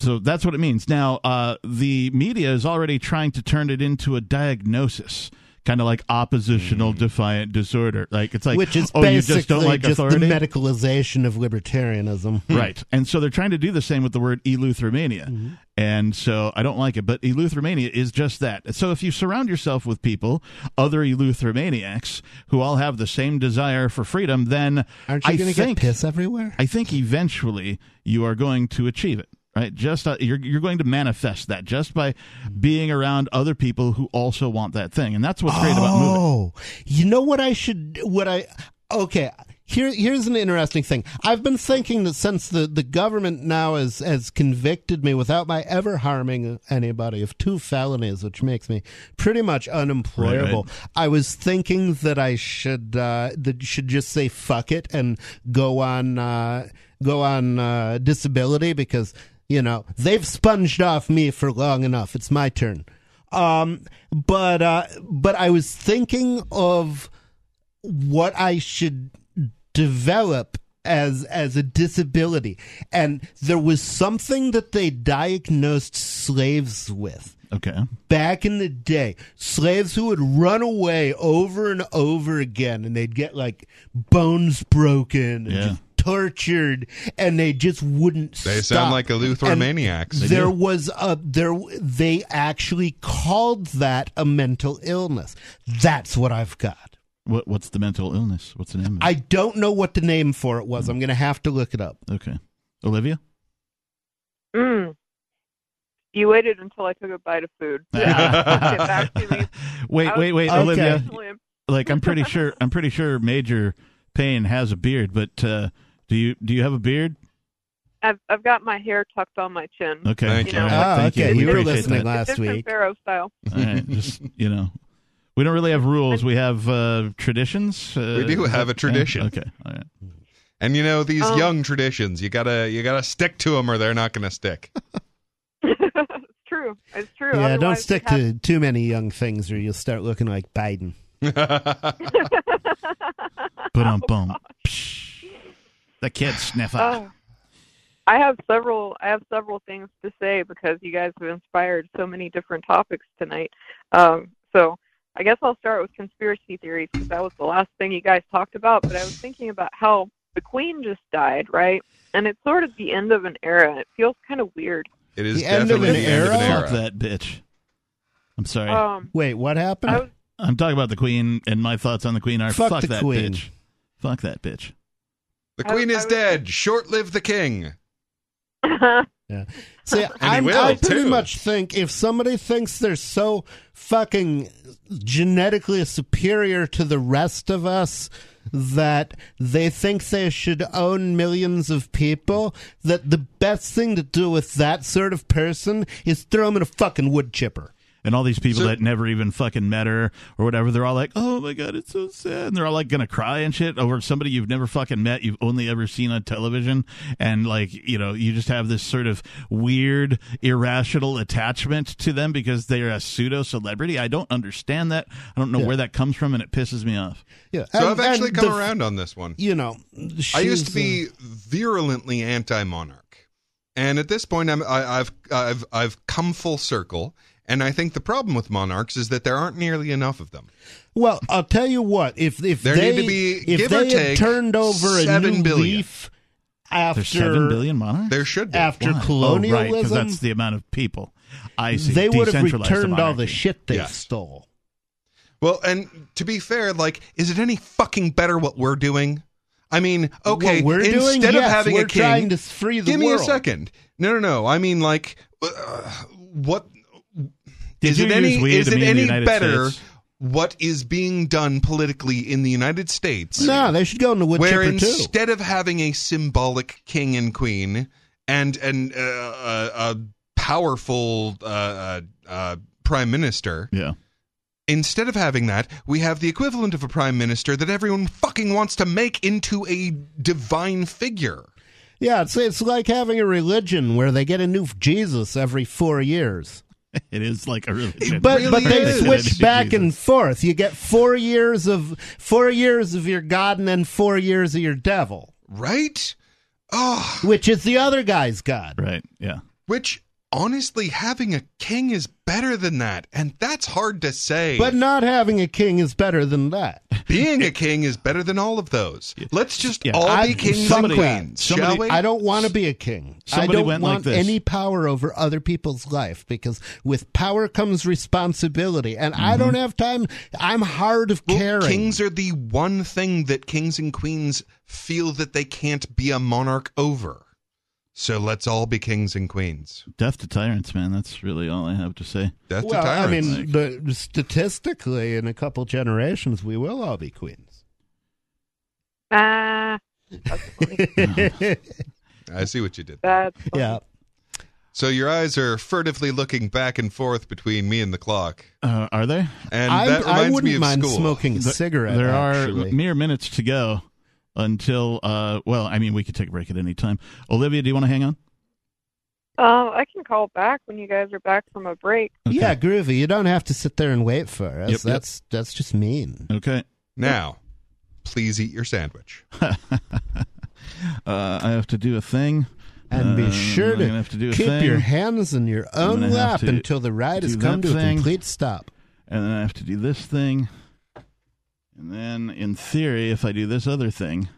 So that's what it means. Now, uh, the media is already trying to turn it into a diagnosis, kind of like oppositional mm. defiant disorder. Like it's like, Which is oh, you basically just don't like just authority, the medicalization of libertarianism. right? And so they're trying to do the same with the word eleutheromania. Mm-hmm. And so I don't like it, but eleutheromania is just that. So if you surround yourself with people, other eleutheromaniacs, who all have the same desire for freedom, then Aren't you going to get piss everywhere? I think eventually you are going to achieve it. Right, just uh, you're you're going to manifest that just by being around other people who also want that thing, and that's what's great about moving. Oh, you know what I should? What I? Okay, here, here's an interesting thing. I've been thinking that since the, the government now has, has convicted me without my ever harming anybody of two felonies, which makes me pretty much unemployable. Right, I was thinking that I should uh, that should just say fuck it and go on uh, go on uh, disability because you know they've sponged off me for long enough. It's my turn. Um, but uh, but I was thinking of what I should develop as as a disability, and there was something that they diagnosed slaves with Okay. back in the day, slaves who would run away over and over again, and they'd get like bones broken and Yeah. just tortured, and they just wouldn't. They stop. sound like Eleuther And maniacs. There do. was a there. They actually called that a mental illness. That's what I've got. What What's the mental illness? What's the name? Of it? I don't know what the name for it was. I'm going to have to look it up. okay. Olivia. Mm. You waited until I took a bite of food. Yeah. Get back to me. Wait, was- wait, wait, Okay. Olivia. Actually, Like I'm pretty sure. I'm pretty sure Major Payne has a beard, but uh, do you do you have a beard? I've I've got my hair tucked on my chin. Okay. Thank you. All right, Ah, thank okay. We You were appreciate listening that. last Different week. Pharaoh style. All right, just you know, we don't really have rules. We have uh, traditions. Uh, We do have a tradition. Okay. All right. And you know these Um, young traditions, you gotta you gotta stick to them or they're not gonna stick. it's true. It's true. Yeah, don't stick we have- to too many young things, or you'll start looking like Biden. But I'm boom. The kid sniffer. Oh. I have several. I have several things to say because you guys have inspired so many different topics tonight. Um, so I guess I'll start with conspiracy theories because that was the last thing you guys talked about. But I was thinking about how the Queen just died, right? And it's sort of the end of an era. It feels kind of weird. It is The end of an the end of an era? Fuck that bitch. I'm sorry. Um, Wait, what happened? I was I'm talking about the Queen, and my thoughts on the Queen are Fuck fuck, the that Queen. bitch. Fuck that bitch. The queen I is was- dead. Short live the king. See, I'm, will, I pretty too. much think if somebody thinks they're so fucking genetically superior to the rest of us that they think they should own millions of people, that the best thing to do with that sort of person is throw them in a fucking wood chipper. And all these people So- that never even fucking met her or whatever, they're all like, "Oh my god, it's so sad," and they're all like gonna cry and shit over somebody you've never fucking met, you've only ever seen on television, and like you know, you just have this sort of weird, irrational attachment to them because they're a pseudo celebrity. I don't understand that. I don't know Yeah. where that comes from, and it pisses me off. Yeah, So and- I've actually come the- around on this one. You know, I used to be uh, virulently anti-monarch, and at this point, I'm, I, I've I've I've come full circle. And I think the problem with monarchs is that there aren't nearly enough of them. Well, I'll tell you what. If if There they need to be, if give they or had take, turned over a seven new billion. leaf after There's seven billion monarchs. There should be. after Why? Oh, right, colonialism, because that's the amount of people. I see. they would have Decentralized returned all the shit they Yes. stole. Well, and to be fair, like, is it any fucking better what we're doing? I mean, okay, What we're instead doing, of yes, having we're a king, trying to free the give me a second. No, no, no. I mean, like, uh, what Did is it any? Is it any better? States? What is being done politically in the United States? No, they should go into the wood where chipper too. instead of having a symbolic king and queen and and uh, a, a powerful uh, uh, uh, prime minister, Yeah. instead of having that, we have the equivalent of a prime minister that everyone fucking wants to make into a divine figure. Yeah, it's it's like having a religion where they get a new Jesus every four years. It is like a religion. But really but they is. switch back Jesus. and forth. You get four years of four years of your God and then four years of your devil, Right? Oh, which is the other guy's God. Right. Yeah. which honestly, having a king is better than that, and that's hard to say. But not having a king is better than that. being a king is better than all of those. Let's just Yeah. all I- be kings somebody- and queens, shall we? I don't want to be a king. Somebody I don't went like want this. any power over other people's life because with power comes responsibility, and I mm-hmm. don't have time. I'm hard of Well, carrying. Kings are the one thing that kings and queens feel that they can't be a monarch over. So let's all be kings and queens. Death to tyrants, man. That's really all I have to say. Death well, to tyrants. I mean, the, statistically, in a couple generations, we will all be queens. Ah, that's. I see what you did. That's funny. yeah. So your eyes are furtively looking back and forth between me and the clock, Uh, are they? and I, that I reminds wouldn't me of mind school. smoking a cigarette. There actually. are mere minutes to go until. Uh, well, I mean, we could take a break at any time. Olivia, do you want to hang on? Um, I can call back when you guys are back from a break. Yeah, groovy. You don't have to sit there and wait for us. Yep, yep. that's that's just mean. Okay. Now, please eat your sandwich. Uh, I have to do a thing. And be Uh, sure I'm to have to do a keep thing. your hands in your own lap until the ride has come that to a complete stop. and then I have to do this thing, and then in theory, if I do this other thing,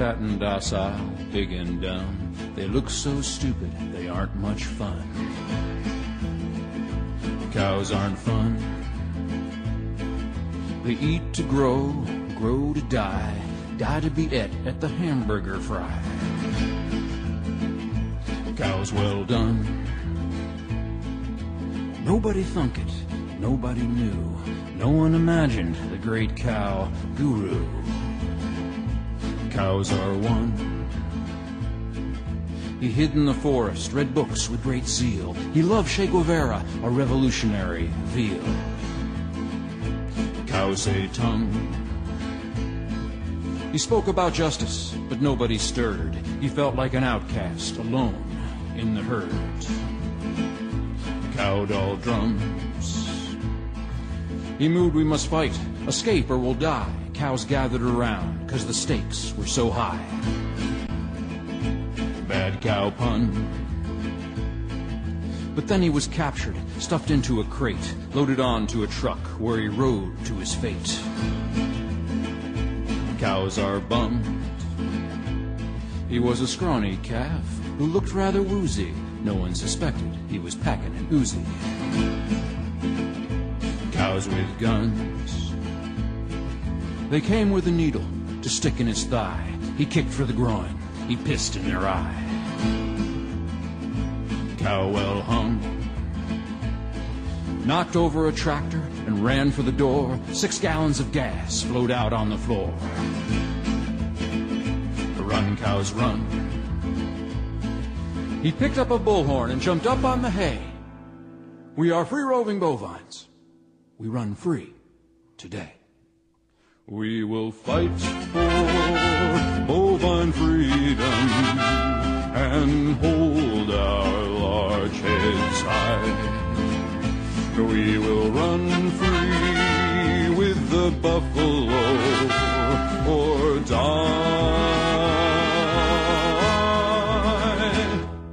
Fat and docile, big and dumb. They look so stupid, they aren't much fun. Cows aren't fun. They eat to grow, grow to die, die to be et at the hamburger fry. Cows well done. Nobody thunk it, nobody knew, no one imagined the great cow guru. Cows are one. He hid in the forest, read books with great zeal. He loved Che Guevara, a revolutionary veal. Cows say tongue. He spoke about justice, but nobody stirred. He felt like an outcast, alone in the herd. Cow doll drums. He moved, we must fight, escape or we'll die. Cows gathered around, cause the stakes were so high. Bad cow pun. But then he was captured, stuffed into a crate, loaded onto a truck where he rode to his fate. Cows are bummed. He was a scrawny calf who looked rather woozy. No one suspected he was packing an Uzi. Cows with guns. They came with a needle to stick in his thigh. He kicked for the groin. He pissed in their eye. Cow well hung. Knocked over a tractor and ran for the door. Six gallons of gas flowed out on the floor. The run, cows, run. He picked up a bullhorn and jumped up on the hay. We are free roving bovines. We run free today. We will fight for bovine freedom and hold our large heads high. We will run buffalo or die.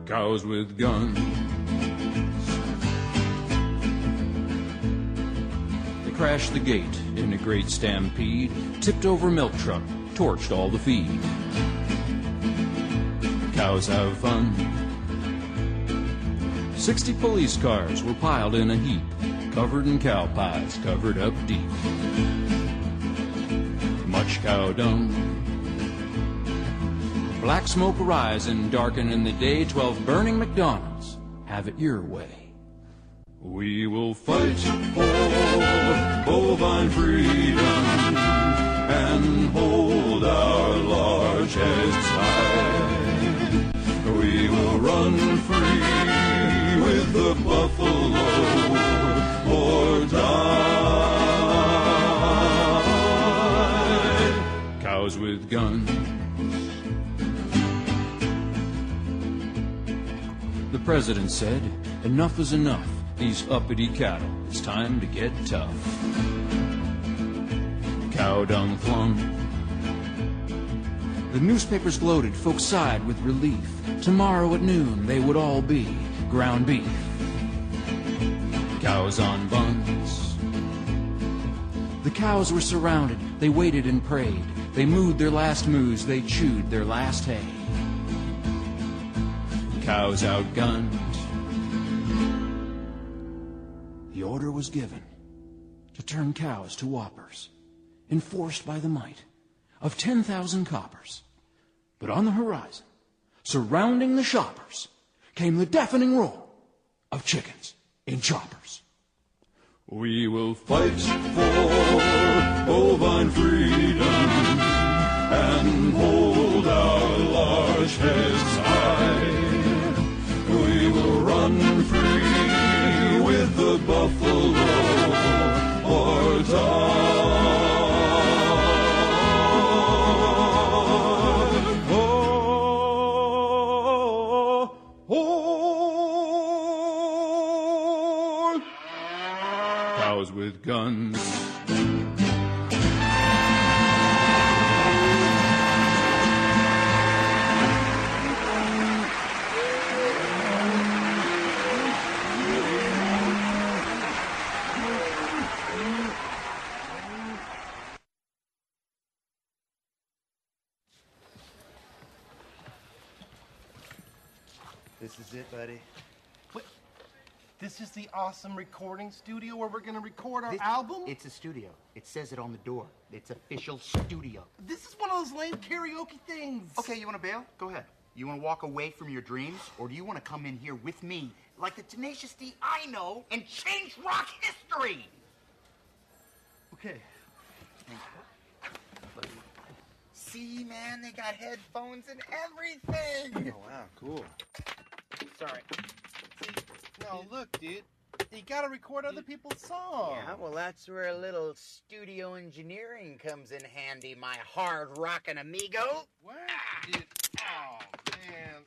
Cows with guns. They crashed the gate in a great stampede, tipped over milk truck, torched all the feed. Cows have fun. Sixty police cars were piled in a heap, covered in cow pies, covered up deep. Much cow dung. Black smoke arising, darken in the day, twelve burning McDonald's. Have it your way. We will fight for bovine freedom and hold our large heads high. We will run free with the buffalo Cows with guns. The president said, Enough is enough. These uppity cattle, it's time to get tough. Cow dung flung. The newspapers gloated, folks sighed with relief. Tomorrow at noon they would all be ground beef. Cows on buns. The cows were surrounded, they waited and prayed. They mooed their last moos, they chewed their last hay. Cows outgunned. The order was given to turn cows to whoppers, enforced by the might of 10,000 coppers. But on the horizon surrounding the shoppers came the deafening roar of chickens in choppers. We will fight for bovine freedom and hold our large heads high. We will run free with the buffalo or die. Oh, oh, cows with guns. This is the awesome recording studio where we're gonna record our This- album? It's a studio. It says it on the door. It's official studio. This is one of those lame karaoke things. Okay, you want to bail? Go ahead. You want to walk away from your dreams, or do you want to come in here with me, like the Tenacious D I know, and change rock history? Okay. See, man, they got headphones and everything. Oh, wow, cool. Sorry. See, Oh, no, look, dude. You gotta record other people's songs. Yeah, well, that's where a little studio engineering comes in handy, my hard rockin' amigo. What? Dude. Oh, man.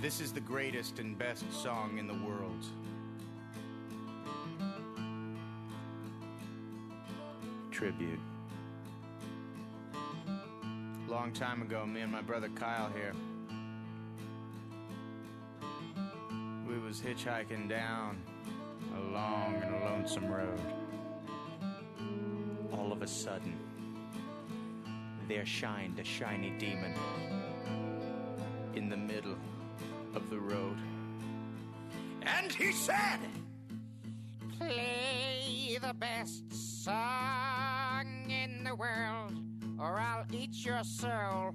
This is the greatest and best song in the world. Tribute. Long time ago, me and my brother Kyle here. We was hitchhiking down a long and lonesome road. All of a sudden, there shined a shiny demon in the middle of the road. And he said, Play the best I'll your soul.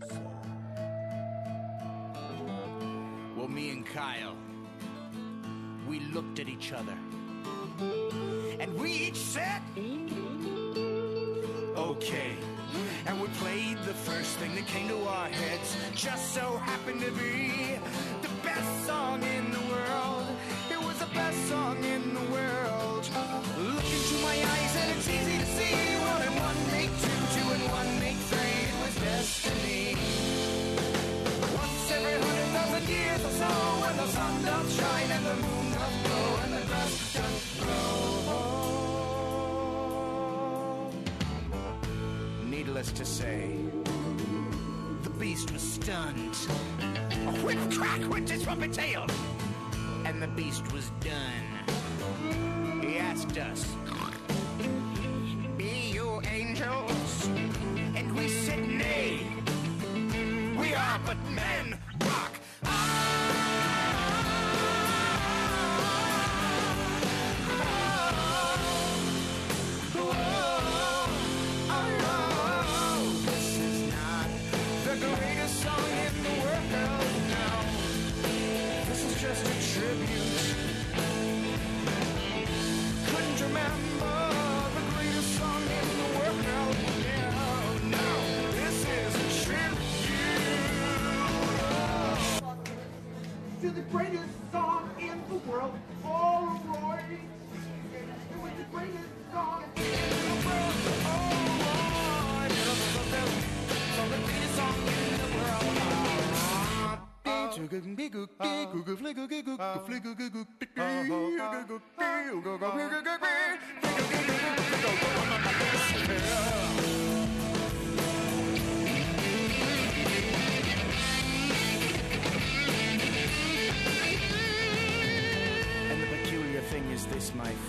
Well, me and Kyle, we looked at each other. And we each said, okay. And we played the first thing that came to our heads. Just so happened to be the best song in to say, the beast was stunned. A whip crack went his trumpet tail, and the beast was done. He asked us,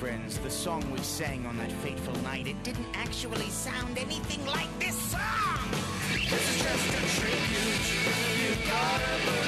friends. The song we sang on that fateful night, it didn't actually sound anything like this song. This is just a tribute. You gotta believe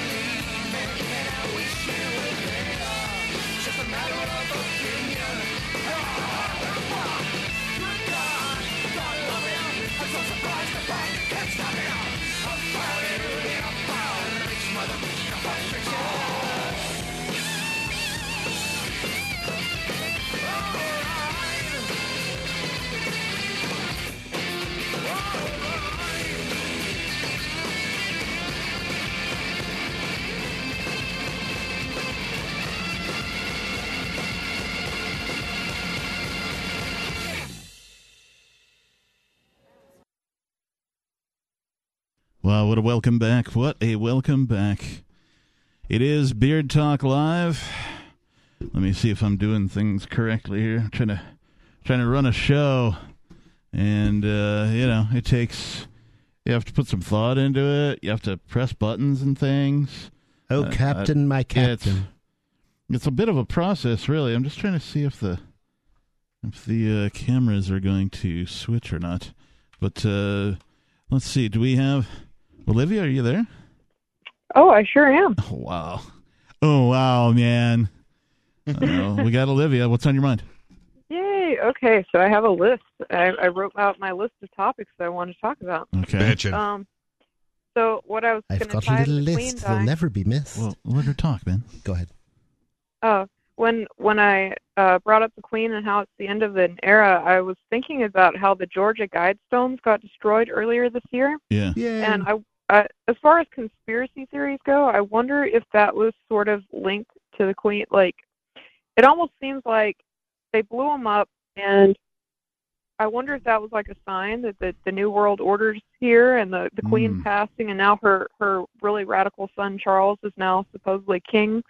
what a welcome back. What a welcome back. It is Beard Talk Live. Let me see if I'm doing things correctly here. I'm trying to trying to run a show. And uh, you know, it takes you have to put some thought into it. You have to press buttons and things. Oh, Uh, Captain, my yeah, it's- Captain. it's a bit of a process, really. I'm just trying to see if the if the uh, cameras are going to switch or not. But uh, let's see. Do we have Olivia? Are you there? Oh, I sure am. Oh wow! Oh wow, man! Uh, we got Olivia. What's on your mind? Yay! Okay, so I have a list. I, I wrote out my list of topics that I want to talk about. Okay. Bitchin'. Um, so what I was I've going to got a little in the queen list. They'll never be missed. Well, let her talk, man. Go ahead. Uh, when when I uh, brought up the Queen and how it's the end of an era, I was thinking about how the Georgia Guidestones got destroyed earlier this year. Yeah. Yeah. And I, I, as far as conspiracy theories go, I wonder if that was sort of linked to the Queen. Like, it almost seems like they blew them up, and I wonder if that was like a sign that the, the New World Order's here and the the Queen's Mm. passing, and now her her really radical son Charles is now supposedly king.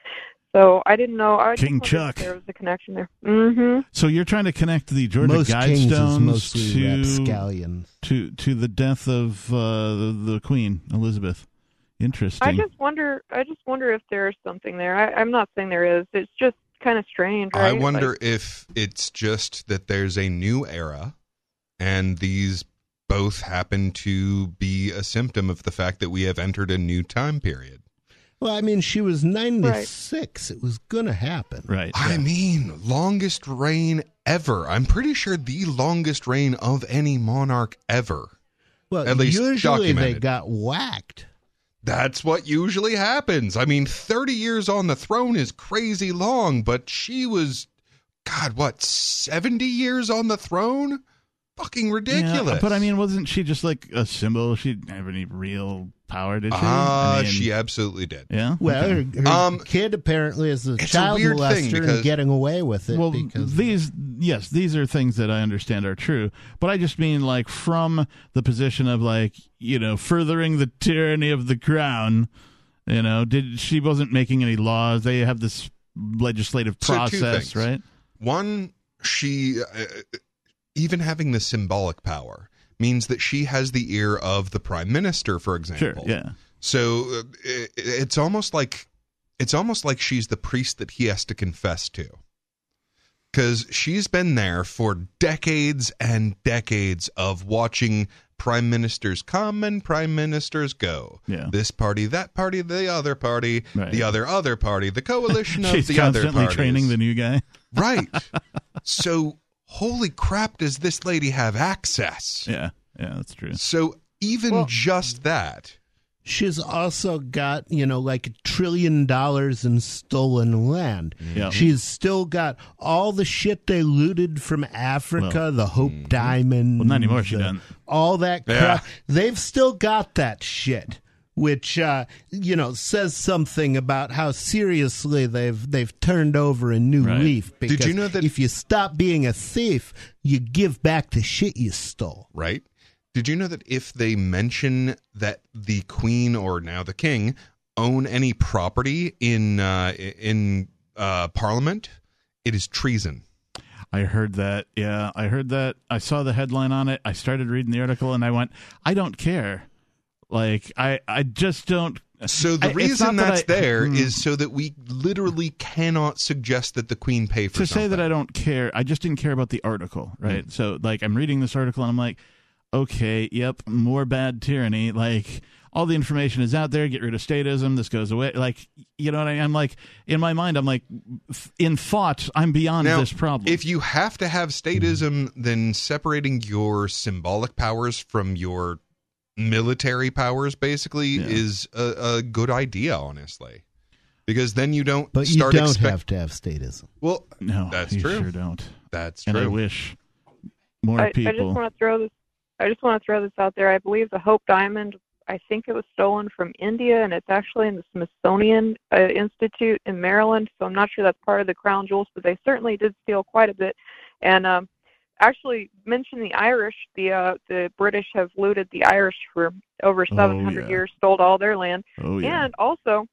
So I didn't know. I King Chuck. There was a connection there. Mm-hmm. So you're trying to connect the Georgia Most Guidestones to to to the death of uh, the, the Queen Elizabeth. Interesting. I just wonder. I just wonder if there's something there. I, I'm not saying there is. It's just kind of strange. I wonder Like, if it's just that there's a new era and these both happen to be a symptom of the fact that we have entered a new time period. Well, I mean, she was 96. It was going to happen. right. I mean, longest reign ever. I'm pretty sure the longest reign of any monarch ever. Well, At least usually they got whacked. That's what usually happens. I mean, 30 years on the throne is crazy long, but she was, God, what, 70 years on the throne? Fucking ridiculous. Yeah, but I mean, wasn't she just like a symbol? She didn't have any real power, did she? Ah, I mean, she absolutely did. Yeah. Well, Okay. her, her Um, kid apparently is a it's a child weird molester thing and getting away with it well, because these yes, these are things that I understand are true, but I just mean like from the position of like you know furthering the tyranny of the crown. You know, did she wasn't making any laws? They have this legislative process, things. right? One, she, uh, even having the symbolic power, means that she has the ear of the prime minister, for example. Sure. Yeah. So uh, it, it's almost like it's almost like she's the priest that he has to confess to. Cuz she's been there for decades and decades of watching prime ministers come and prime ministers go. Yeah. This party, that party, the other party, Right. the other other party, the coalition of the other constantly training the new guy. Right. so holy crap does this lady have access? Yeah. Yeah, that's true. So even just that she's also got, you know, like a trillion dollars in stolen land. Yeah. She's still got all the shit they looted from Africa, the Hope mm-hmm. Diamond. Well, not anymore, she done. All that Yeah. crap. They've still got that shit. Which uh, you know says something about how seriously they've they've turned over a new Right. leaf. Did you know that- if you stop being a thief, you give back the shit you stole. right? Did you know that if they mention that the queen or now the king own any property in uh, in uh, parliament, it is treason. I heard that. Yeah, I heard that. I saw the headline on it. I started reading the article and I went, I don't care. Like I, I just don't. So the I- reason not that that's I- there is Hmm. so that we literally cannot suggest that the queen pay for to something. say that I don't care. I just didn't care about the article, right? So like I'm reading this article and I'm like, okay, yep, more bad tyranny. Like all the information is out there. Get rid of statism. This goes away. Like you know what I mean? I'm like in my mind, I'm like in thought, I'm beyond Now, this problem. If you have to have statism, then separating your symbolic powers from your military powers basically Yeah. is a, a good idea, honestly. Because then you don't But you start don't expect- have to have statism. Well, no, that's you true. Sure don't. That's And I wish more I, I people. just want to throw this. I just want to throw this out there. I believe the Hope Diamond. I think it was stolen from India, and it's actually in the Smithsonian uh, Institute in Maryland. So I'm not sure that's part of the crown jewels, but they certainly did steal quite a bit. And um, actually mention the Irish. The uh, the British have looted the Irish for over 700 yeah. years, stole all their land, Oh, yeah. and also,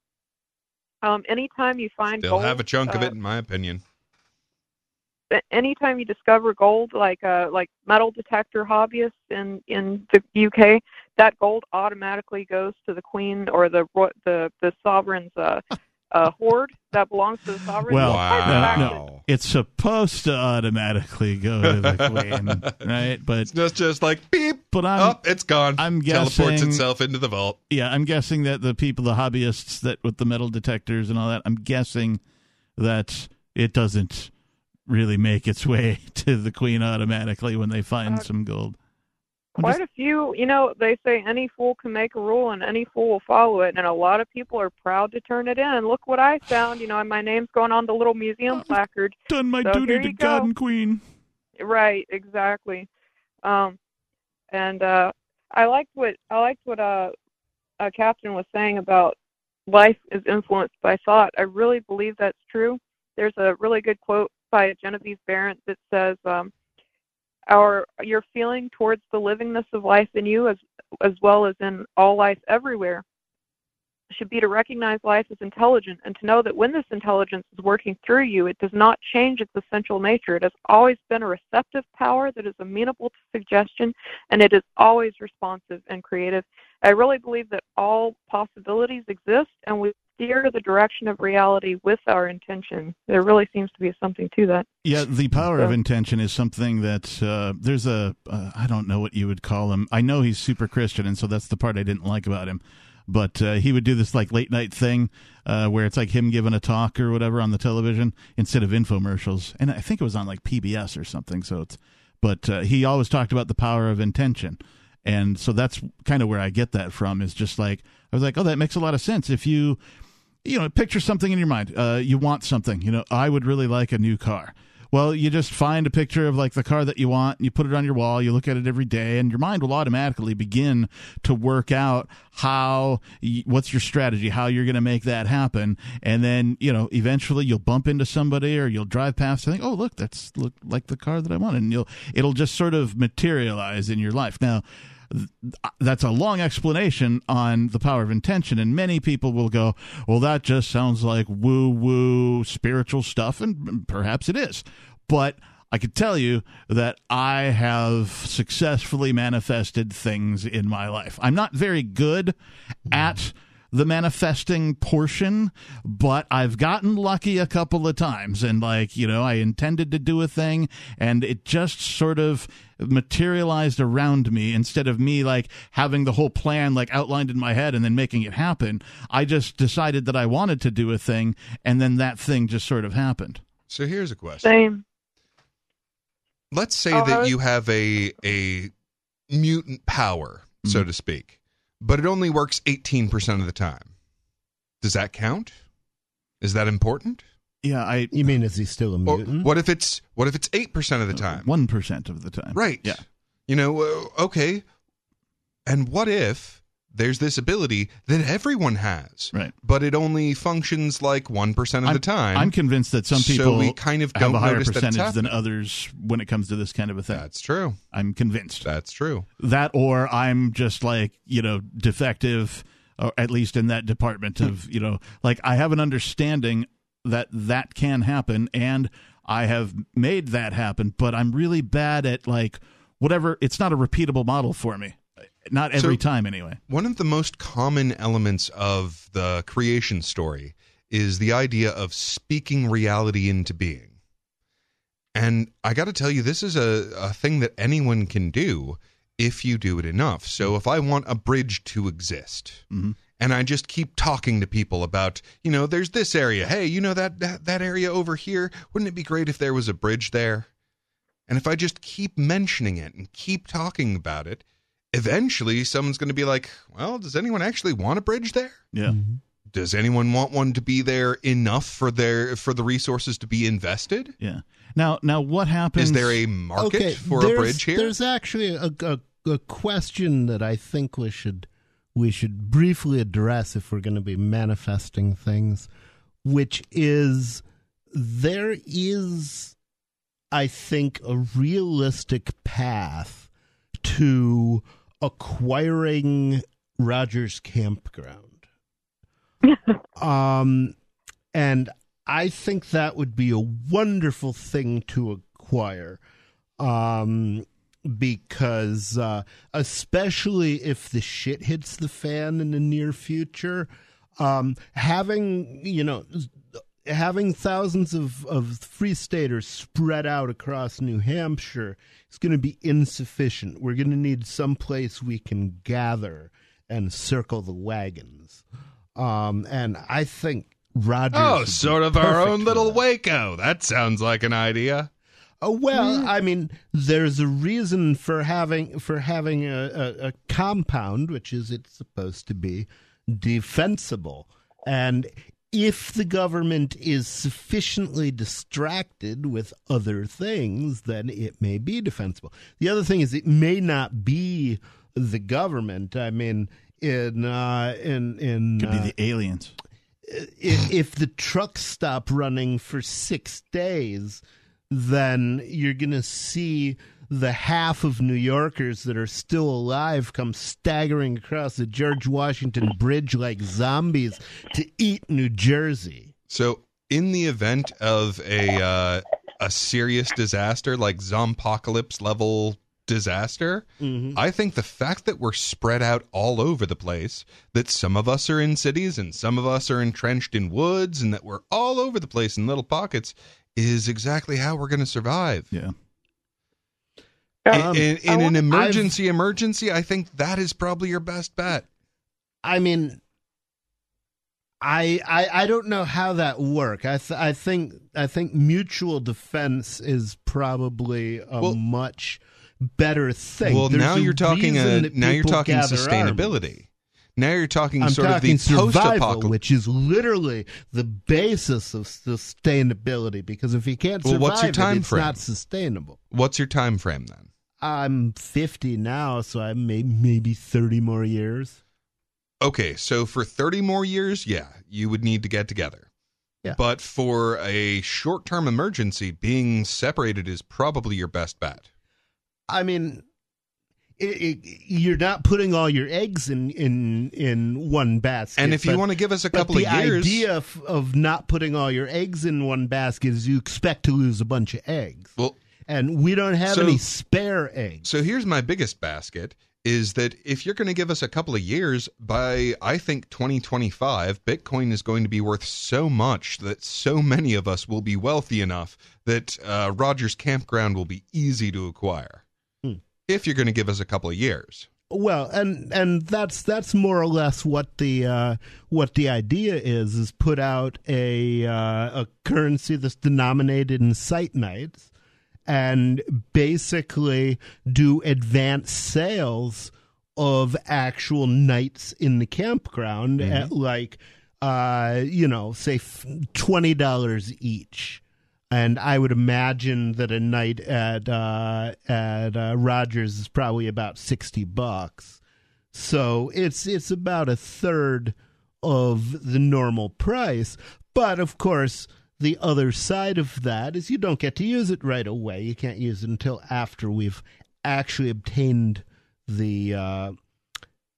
um, anytime you find They'll have a chunk of uh, it, in my opinion. a- anytime you discover gold, like uh, like metal detector hobbyists in in the UK, that gold automatically goes to the Queen or the ro- the the sovereign's uh, uh, hoard that belongs to the sovereign. Well, Despite the no, no, it's supposed to automatically go to the queen, right? But it's just, just like beep. But I'm, oh, it's gone. I'm guessing, Teleports itself into the vault. Yeah, I'm guessing that the people, the hobbyists that with the metal detectors and all that, I'm guessing that it doesn't really make its way to the queen automatically when they find some gold. Quite a few, you know, they say any fool can make a rule and any fool will follow it. And a lot of people are proud to turn it in. And look what I found, you know, and my name's going on the little museum placard. done my So duty to you God and Queen. Right, exactly. Um, and uh, I liked what I liked what uh, uh, Captain was saying about life is influenced by thought. I really believe that's true. There's a really good quote by Genevieve Behrend that says, um, "Our your feeling towards the livingness of life in you, as as well as in all life everywhere, should be to recognize life as intelligent and to know that when this intelligence is working through you, it does not change its essential nature. It has always been a receptive power that is amenable to suggestion and it is always responsive and creative. I really believe that all possibilities exist and we steer the direction of reality with our intention. There really seems to be something to that. Yeah, the power of intention is something that uh, there's a uh, I don't know what you would call him. I know he's super Christian, and so that's the part I didn't like about him. But uh, he would do this like late night thing uh, where it's like him giving a talk or whatever on the television instead of infomercials, and I think it was on like PBS or something. So it's but uh, he always talked about the power of intention. And so that's kind of where I get that from is just like I was like, oh, that makes a lot of sense. If you you know, picture something in your mind. Uh, you want something. You know, I would really like a new car. Well, you just find a picture of like the car that you want, and you put it on your wall, you look at it every day, and your mind will automatically begin to work out how, what's your strategy, how you're going to make that happen. And then, you know, eventually you'll bump into somebody or you'll drive past and think, oh, look, that's look like the car that I want. And you'll, it'll just sort of materialize in your life. Now, that's a long explanation on the power of intention and many people will go well that just sounds like woo woo spiritual stuff and perhaps it is but I could tell you that I have successfully manifested things in my life. I'm not very good at the manifesting portion, but I've gotten lucky a couple of times. And, like, you know, I intended to do a thing and it just sort of materialized around me instead of me, like, having the whole plan, like, outlined in my head and then making it happen. I just decided that I wanted to do a thing and then that thing just sort of happened. So here's a question. Same. Let's say Oh, that was- you have a a mutant power, so Mm-hmm. to speak, but it only works 18% of the time. Does that count? Is that important? Yeah, I. You mean is he still a Or mutant? what if it's what if it's 8% of the time? 1% of the time. Right. Yeah. You know, uh, okay. And what if there's this ability that everyone has, right? But it only functions like 1% of I'm, the time. I'm convinced that some So people we kind of have don't a higher notice that it's percentage than others when it comes to this kind of a thing. That's true. I'm convinced. That's true. That or I'm just like, you know, defective or at least in that department of, you know, like I have an understanding that that can happen and I have made that happen, but I'm really bad at like whatever it's not a repeatable model for me. Not every So- time anyway. One of the most common elements of the creation story is the idea of speaking reality into being. And I got to tell you, this is a, a thing that anyone can do if you do it enough. So if I want a bridge to exist, mm-hmm. and I just keep talking to people about, you know, there's this area. Hey, you know that, that that area over here? Wouldn't it be great if there was a bridge there? And if I just keep mentioning it and keep talking about it, eventually someone's going to be like, well, does anyone actually want a bridge there? Yeah. Mm-hmm. Does anyone want one to be there enough for their for the resources to be invested? Yeah. Now now what happens Is there a market okay, for a there's- bridge here? There's actually a, a, a question that I think we should we should briefly address if we're going to be manifesting things, which is there is I think, a realistic path to acquiring Rogers Campground. um, and I think that would be a wonderful thing to acquire. Um, because uh, especially if the shit hits the fan in the near future, um, having you know having thousands of, of free staters spread out across New Hampshire is going to be insufficient. We're going to need some place we can gather and circle the wagons. Um, and I think Roger. Oh, would be sort of our own for little Waco. That sounds like an idea. Oh well, I mean, there's a reason for having for having a, a, a compound, which is it's supposed to be defensible, and if the government is sufficiently distracted with other things, then it may be defensible. The other thing is it may not be the government. I mean, in uh, in in Could be uh, the aliens. if, if the trucks stop running for six days, then you're going to see the half of New Yorkers that are still alive come staggering across the George Washington Bridge like zombies to eat New Jersey. So, in the event of a uh, a serious disaster like zompocalypse level disaster, Mhm. I think the fact that we're spread out all over the place, that some of us are in cities and some of us are entrenched in woods, and that we're all over the place in little pockets, is exactly how we're going to survive. Yeah. In, Um, in, in an wanna- emergency, emergency, I think that is probably your best bet. I mean, I I, I don't know how that work. I th- I think I think mutual defense is probably a Well- much better thing. Well, There's now you're talking. reason Uh, now you're talking sustainability. armies. Now you're talking I'm sort talking of the post survival, apocalypse. which is literally the basis of sustainability. Because if you can't Well, survive what's your it, it's frame? not sustainable. What's your time frame then? I'm 50 now, so I may maybe 30 more years. Okay, so for 30 more years, yeah, you would need to get together. Yeah. But for a short term emergency, being separated is probably your best bet. I mean, it, it, you're not putting all your eggs in in in one basket. And if you but- wanna give us a couple of years- the idea of, of not putting all your eggs in one basket is you expect to lose a bunch of eggs. Well, and we don't have so- any spare eggs. So here's my biggest basket is that if you're going to give us a couple of years, by I think 2025, Bitcoin is going to be worth so much that so many of us will be wealthy enough that uh, Rogers Campground will be easy to acquire. Hmm. If you're going to give us a couple of years. Well, and and that's that's more or less what the uh, what the idea is is put out a uh, a currency that's denominated in site nights, and basically do advanced sales of actual nights in the campground at like uh you know say twenty dollars each and I would imagine that a night at uh, at uh, Rogers is probably about sixty bucks. So it's it's about a third of the normal price. But of course, the other side of that is you don't get to use it right away. You can't use it until after we've actually obtained the uh,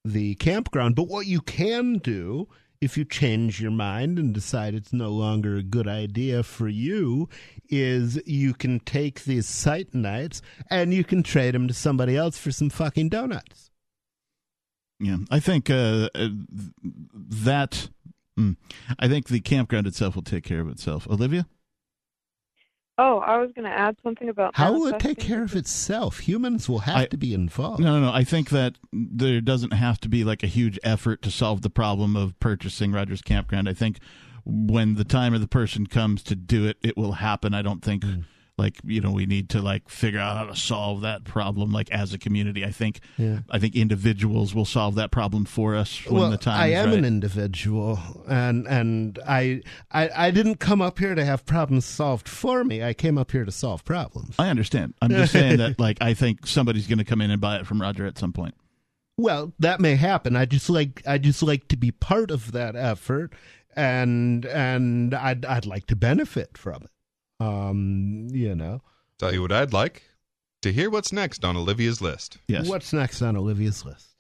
the campground. But what you can do if you change your mind and decide it's no longer a good idea for you, is you can take these site nights and you can trade them to somebody else for some fucking donuts. Yeah, I think uh, uh, that. Mm, I think the campground itself will take care of itself. Olivia, Oh, I was going to add something about How will it take care of itself? Humans will have I- to be involved. no, no, no. I think that there doesn't have to be like a huge effort to solve the problem of purchasing Rogers Campground. I think when the time of the person comes to do it, it will happen. I don't think Hmm. Like you know we need to like figure out how to solve that problem like as a community. I think Yeah. I think individuals will solve that problem for us when well, the time I am right. an individual, and and I, I I didn't come up here to have problems solved for me. I came up here to solve problems. I understand. I'm just saying that like I think somebody's going to come in and buy it from Roger at some point. Well, that may happen. I just like I just like to be part of that effort, and and I'd I'd like to benefit from it. Um, you know, Tell you what I'd like to hear what's next on Olivia's list. Yes. What's next on Olivia's list?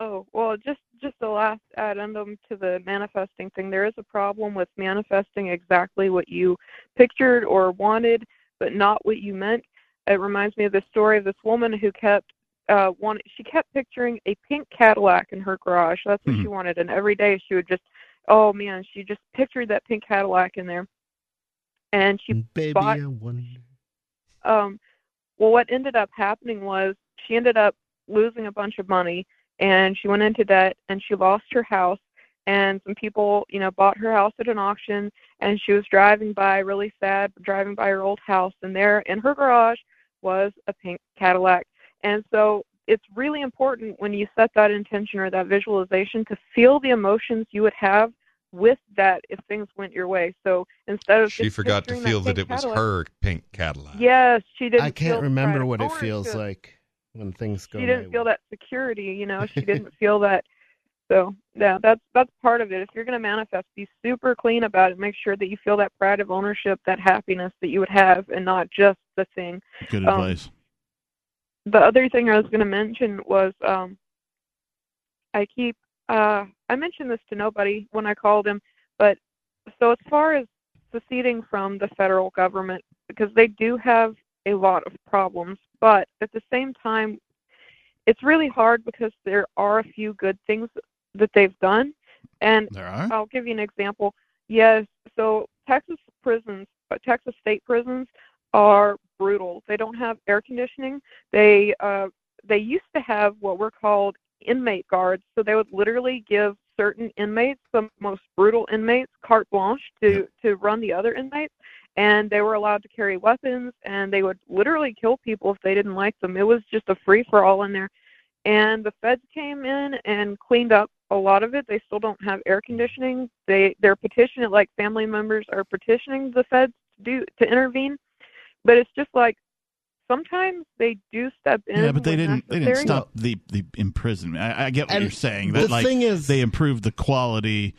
Oh, well, just just the last addendum to the manifesting thing. There is a problem with manifesting exactly what you pictured or wanted, but not what you meant. It reminds me of the story of this woman who kept uh wanted she kept picturing a pink Cadillac in her garage. That's what she wanted, and every day she would just, oh man, she just pictured that pink Cadillac in there, and she Baby, bought um well what ended up happening was she ended up losing a bunch of money and she went into debt and she lost her house. And some people you know bought her house at an auction and she was driving by really sad driving by her old house. And there in her garage was a pink cadillac. And so it's really important when you set that intention or that visualization to feel the emotions you would have with that if things went your way so instead of She just forgot to feel that pink it was Cadillac- her pink Cadillac. yes she didn't I can't remember what it feels ownership like when things go. she didn't feel that security you know she didn't feel that so yeah that's that's part of it if you're going to manifest be super clean about it make sure that you feel that pride of ownership that happiness that you would have and not just the thing Good Um, advice. the other thing i was going to mention was um i keep uh i mentioned this to nobody when i called him but so as far as seceding from the federal government because they do have a lot of problems but at the same time it's really hard because there are a few good things that they've done. And There are? i'll give you an example. Yes so texas prisons uh, texas state prisons are brutal. They don't have air conditioning. They uh they used to have what were called inmate guards. So they would literally give certain inmates the most brutal inmates carte blanche to to run the other inmates. And they were allowed to carry weapons and they would literally kill people if they didn't like them. It was just a free for all in there. And the feds came in and cleaned up a lot of it. They still don't have air conditioning. They they're petitioning like family members are petitioning the feds to do to intervene. But it's just like sometimes they do step in Yeah, but they didn't. They didn't stop the the imprisonment. I, I get what And you're saying. the That like thing is- they improved the quality.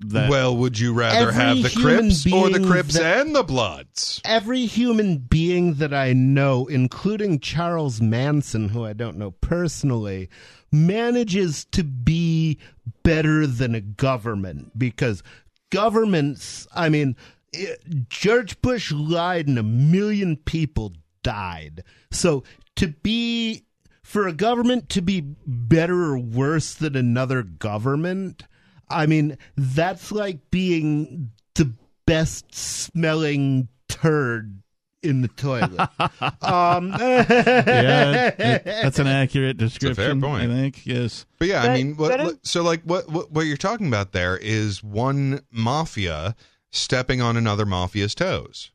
That well, would you rather have the human Crips or the being Crips that- and the Bloods? Every human being that I know, including Charles Manson, who I don't know personally, manages to be better than a government because governments, I mean, eh, George Bush lied and a million people died. So to be, for a government to be better or worse than another government, I mean, that's like being the best smelling turd in the toilet. um, yeah, it- that's an accurate a fair description. point. I think yes. But yeah, I mean, what, what- so like what, what what you're talking about there is one mafia stepping on another mafia's toes.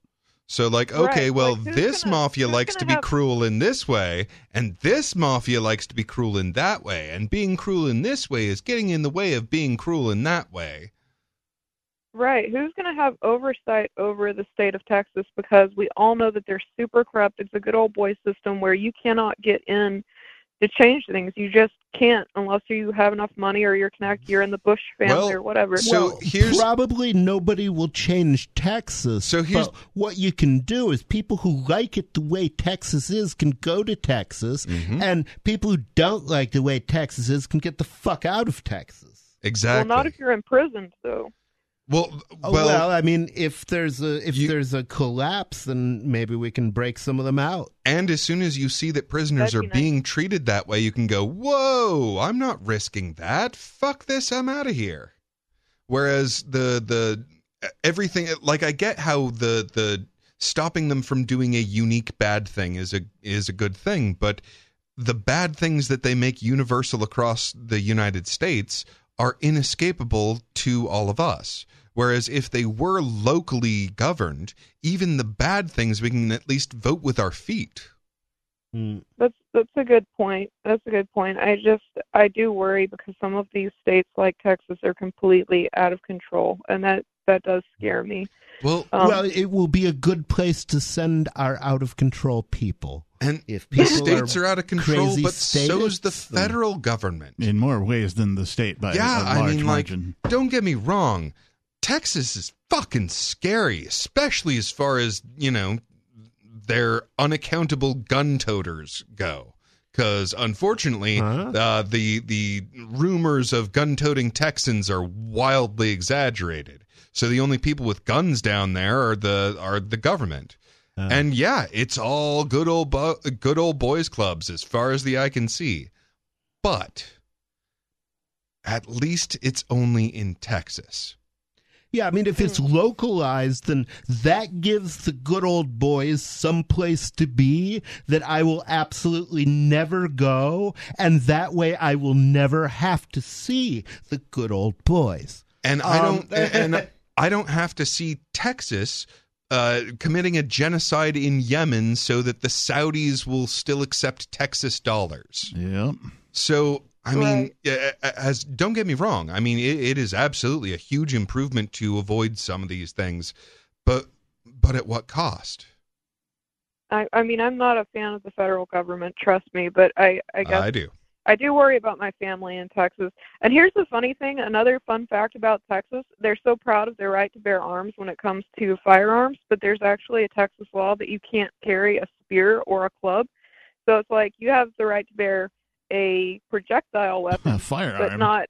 So like, okay, Right, well, like, this gonna- mafia likes to be have- cruel in this way, and this mafia likes to be cruel in that way, and being cruel in this way is getting in the way of being cruel in that way. Right. Who's going to have oversight over the state of Texas? Because we all know that they're super corrupt. It's a good old boy system where you cannot get in to change things. You just can't unless you have enough money or you're connected. You're in the Bush family Well, or whatever. so well, here's- probably nobody will change Texas. So here's- but what you can do is people who like it the way Texas is can go to Texas, Mm-hmm. and people who don't like the way Texas is can get the fuck out of Texas. Exactly. Well, not if you're imprisoned, though. Well, Oh, well, well, I mean, if there's a if You- there's a collapse, then maybe we can break some of them out. And as soon as you see that prisoners That'd are be nice. being treated that way, you can go, "Whoa, I'm not risking that. Fuck this, I'm out of here." Whereas the the everything like I get how the the stopping them from doing a unique bad thing is a is a good thing, but the bad things that they make universal across the United States are inescapable to all of us. Whereas if they were locally governed, even the bad things we can at least vote with our feet. That's that's a good point. That's a good point. I just I do worry because some of these states like Texas are completely out of control, and that that does scare me. Well, Um, well, it will be a good place to send our out of control people. and If the people states are, out of control, crazy but so's the statists, then- federal government. In more ways than the state by yeah, a I large mean, margin. like, don't get me wrong, Texas is fucking scary, especially as far as you know their unaccountable gun toters go. Because unfortunately, uh, the the rumors of gun toting Texans are wildly exaggerated. So the only people with guns down there are the are the government. And yeah, it's all good old bo- good old boys clubs as far as the eye can see. But at least it's only in Texas. Yeah, I mean, if it's localized, then that gives the good old boys some place to be that I will absolutely never go, and that way I will never have to see the good old boys. And I Um, don't and I don't have to see Texas uh, committing a genocide in Yemen so that the Saudis will still accept Texas dollars. Yep. So I mean, as don't get me wrong. I mean, it, it is absolutely a huge improvement to avoid some of these things, but but at what cost? I, I mean, I'm not a fan of the federal government, trust me, but I, I guess I do. I do worry about my family in Texas. And here's the funny thing another fun fact about Texas they're so proud of their right to bear arms when it comes to firearms, but there's actually a Texas law that you can't carry a spear or a club. So it's like you have the right to bear a projectile weapon, Firearm. but not.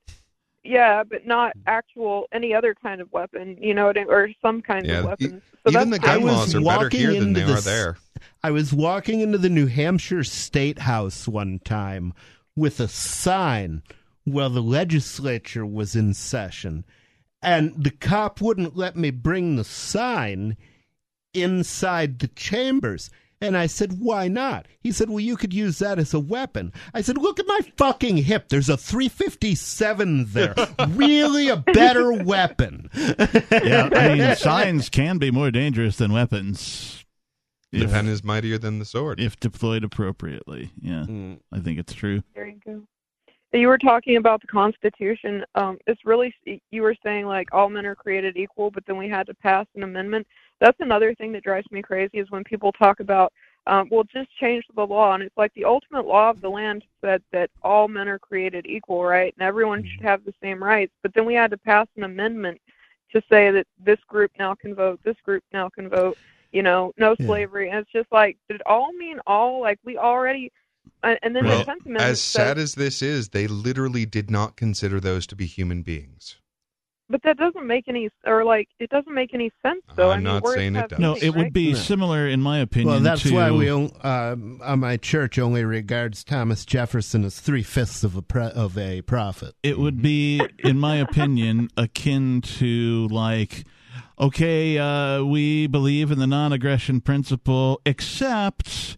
Yeah, but not actual any other kind of weapon, you know, or some kinds Yeah, of weapons. So even the gun I was laws are better walking here than into they the are there. I was walking into the New Hampshire State House one time with a sign while the legislature was in session, and the cop wouldn't let me bring the sign inside the chambers. And I said, why not? He said, well, you could use that as a weapon. I said, look at my fucking hip. There's a 357 there. really a better weapon. yeah, I mean, signs can be more dangerous than weapons. The pen is mightier than the sword. If deployed appropriately. Yeah, I think it's true. There you go. You were talking about the Constitution. Um, it's really you were saying like all men are created equal, but then we had to pass an amendment. That's another thing that drives me crazy is when people talk about, um, well, just change the law, and it's like the ultimate law of the land said that all men are created equal, right, and everyone should have the same rights. But then we had to pass an amendment to say that this group now can vote, this group now can vote. You know, no Yeah. slavery, and it's just like, did it all mean all? Like we already. And then the Well, Amendment as says, sad as this is, they literally did not consider those to be human beings. But that doesn't make any, or like, it doesn't make any sense, though. I I'm mean, not saying it does. No, it would right? be similar, in my opinion. Well, that's to, why we uh, my church only regards Thomas Jefferson as three fifths of a pre- of a prophet. It would be, in my opinion, akin to like, okay, uh, we believe in the non-aggression principle, except.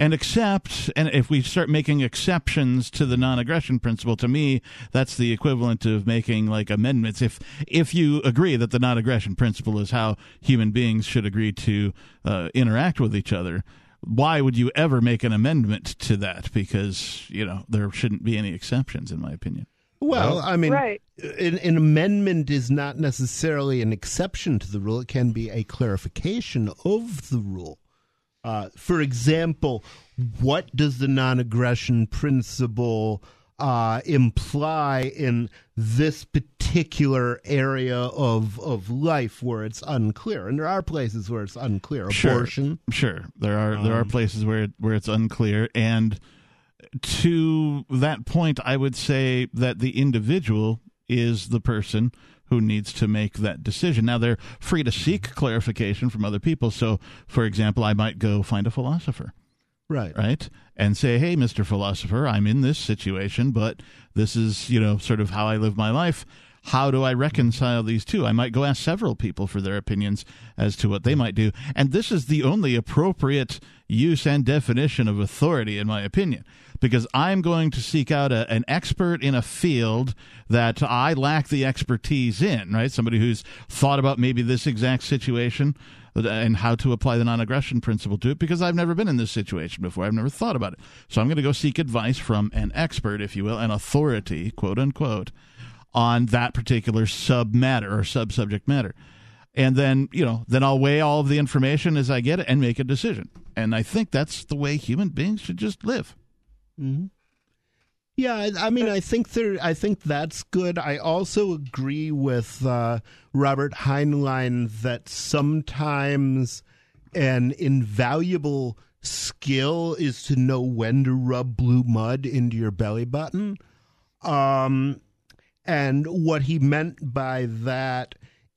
And accept, and if we start making exceptions to the non-aggression principle, to me, that's the equivalent of making like amendments. If if you agree that the non-aggression principle is how human beings should agree to uh, interact with each other, why would you ever make an amendment to that? Because you know there shouldn't be any exceptions, in my opinion. Well, I mean, Right. an, an amendment is not necessarily an exception to the rule. It can be a clarification of the rule. Uh, for example, what does the non-aggression principle uh, imply in this particular area of of life where it's unclear? And there are places where it's unclear. Abortion. Sure, sure. There are there are Um, places where where it's unclear, and to that point, I would say that the individual is the person who needs to make that decision. Now they're free to seek clarification from other people. So, for example, I might go find a philosopher. Right. Right. And say, hey, Mr. Philosopher, I'm in this situation, but this is, you know, sort of how I live my life. How do I reconcile these two? I might go ask several people for their opinions as to what they might do. And this is the only appropriate use and definition of authority, in my opinion, because I'm going to seek out a, an expert in a field that I lack the expertise in, right? Somebody who's thought about maybe this exact situation and how to apply the non-aggression principle to it because I've never been in this situation before. I've never thought about it. So I'm going to go seek advice from an expert, if you will, an authority, quote unquote, on that particular sub matter or sub subject matter. And then, you know, then I'll weigh all of the information as I get it and make a decision. And I think that's the way human beings should just live. Hmm Yeah, I, I mean, I think there. I think that's good. I also agree with uh, Robert Heinlein that sometimes an invaluable skill is to know when to rub blue mud into your belly button. Um, and what he meant by that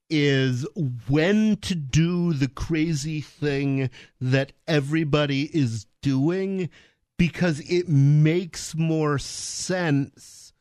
is when to do the crazy thing that everybody is doing because it makes more sense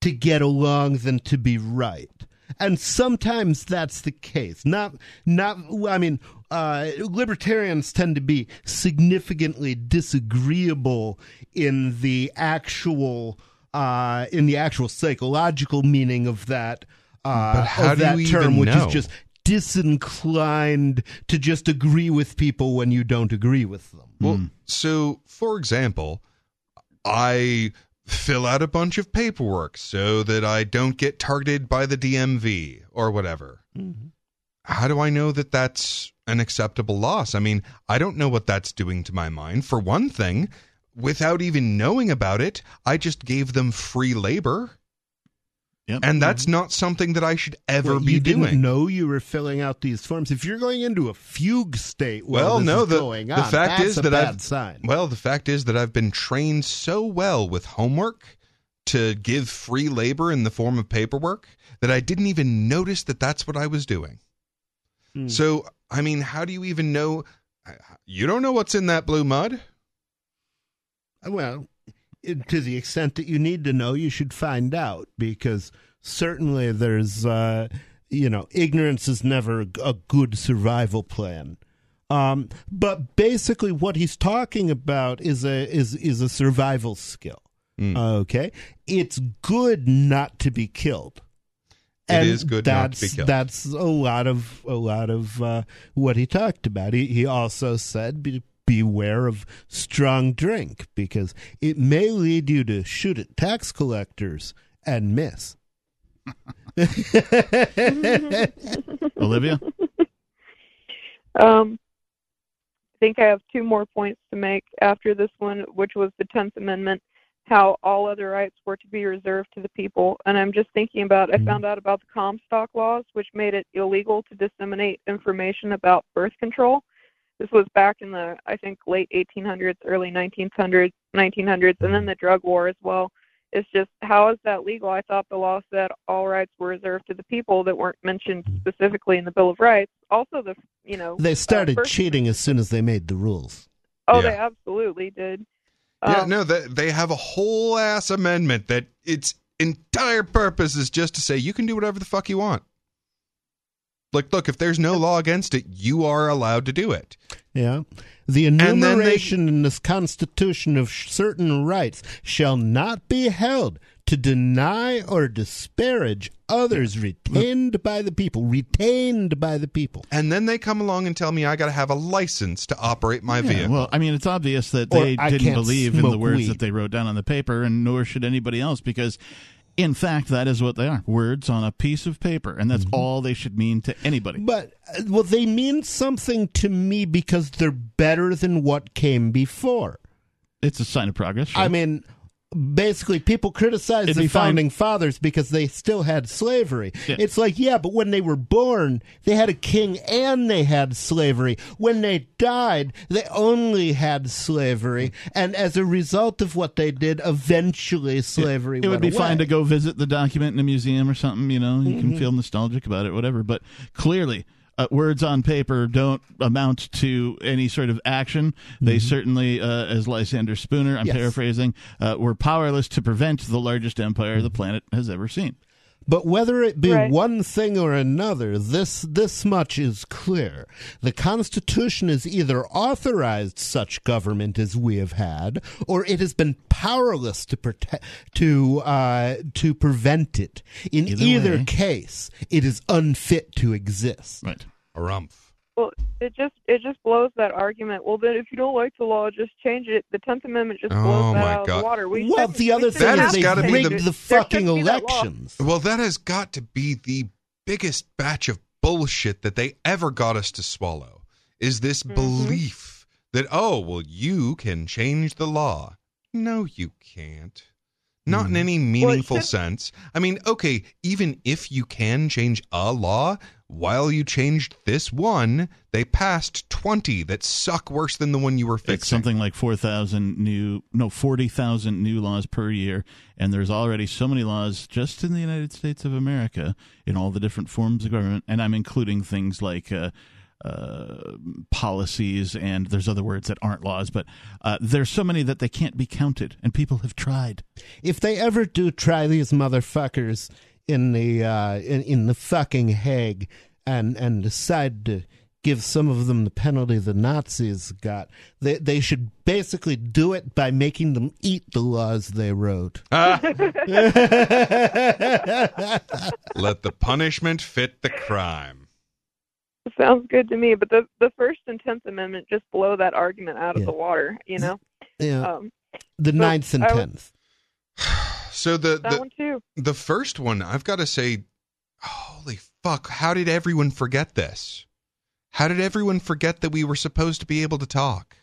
to get along than to be right. And sometimes that's the case. Not, not. I mean, uh, libertarians tend to be significantly disagreeable in the actual, uh, in the actual psychological meaning of that. Uh, But how of do that you term, even which know? is just disinclined to just agree with people when you don't agree with them. Well, so for example, I fill out a bunch of paperwork so that I don't get targeted by the DMV or whatever. Mm-hmm. How do I know that that's an acceptable loss? I mean, I don't know what that's doing to my mind. For one thing, without even knowing about it, I just gave them free labor. And that's not something that I should ever Wait, be you doing. didn't know you were filling out these forms. If you're going into a fugue state, well, no. The, going the fact that's is a that bad I've sign. well, the fact is that I've been trained so well with homework to give free labor in the form of paperwork that I didn't even notice that that's what I was doing. Hmm. So, I mean, how do you even know? You don't know what's in that blue mud. Well, it- to the extent that you need to know, you should find out because certainly there's, uh, you know, ignorance is never a, good survival plan. Um, but basically, what he's talking about is a is is a survival skill. Okay, it's good not to be killed. It and is good not to be that's, killed. That's a lot of a lot of uh, what he talked about. He he also said be, beware of strong drink because it may lead you to shoot at tax collectors and miss. Olivia? Um, I think I have two more points to make after this one, which was the Tenth Amendment, how all other rights were to be reserved to the people. And I'm just thinking about, I found out about the Comstock laws, which made it illegal to disseminate information about birth control. This was back in the, I think, late 1800s, early 1900s, 1900s, and then the drug war as well. It's just how is that legal? I thought the law said all rights were reserved to the people that weren't mentioned specifically in the Bill of Rights. Also, the you know They uh, started First- cheating as soon as they made the rules. Oh, Yeah. they absolutely did. Yeah, Um, no, they, they have a whole ass amendment that its entire purpose is just to say you can do whatever the fuck you want. Like, look, if there's no law against it, you are allowed to do it. Yeah. The then they- enumeration in this Constitution of certain rights shall not be held to deny or disparage others retained by the people. Retained by the people. And then they come along and tell me I got to have a license to operate my Yeah, vehicle. well, I mean, it's obvious that they didn't believe in the words weed. that they wrote down on the paper, and nor should anybody else, because in fact, that is what they are words on a piece of paper, and that's all they should mean to anybody. But, uh, well, they mean something to me because they're better than what came before. It's a sign of progress. sure. I mean, basically, people criticize It'd the founding fathers because they still had slavery. Yeah. It's like, yeah, but when they were born, they had a king and they had slavery. When they died, they only had slavery. And as a result of what they did, eventually slavery it would went be fine to go visit the document in a museum or something. You know, you Mm-hmm. can feel nostalgic about it, whatever. But clearly, uh, words on paper don't amount to any sort of action. They certainly, uh, as Lysander Spooner, I'm Mm-hmm. Yes. paraphrasing, uh, were powerless to prevent the largest empire the planet has ever seen. But whether it be Right. one thing or another, this this much is clear. The Constitution has either authorized such government as we have had, or it has been powerless to protect to uh, to prevent it. In Either either, case, it is unfit to exist. Right. Harumph. Well, it just it just blows that argument. Well, then if you don't like the law, just change it. The Tenth Amendment just Oh, blows that my out of the water. We Well, shouldn't- the other shouldn't thing That is has they gotta be rigged the- the, fucking shouldn't that elections. Well, that has got to be the biggest batch of bullshit that they ever got us to swallow. Is this Mm-hmm. belief that oh, well, you can change the law? No, you can't. Not in any meaningful should- sense. I mean, okay, even if you can change a law, while you changed this one, they passed 20 that suck worse than the one you were It's fixing. something like 4,000 new, no, 40,000 new laws per year. And there's already so many laws just in the United States of America in all the different forms of government. And I'm including things like uh, uh, policies, and there's other words that aren't laws, but uh, there's so many that they can't be counted. And people have tried. If they ever do try these motherfuckers in the uh, in, in the fucking Hague and and decide to give some of them the penalty the Nazis got, they they should basically do it by making them eat the laws they wrote. Let the punishment fit the crime. Sounds good to me. But the the First and Tenth Amendment just blow that argument out of the water. You know. Yeah. Um, the ninth and I tenth. So the That the, one too. the first one, I've got to say, holy fuck! How did everyone forget this? How did everyone forget that we were supposed to be able to talk?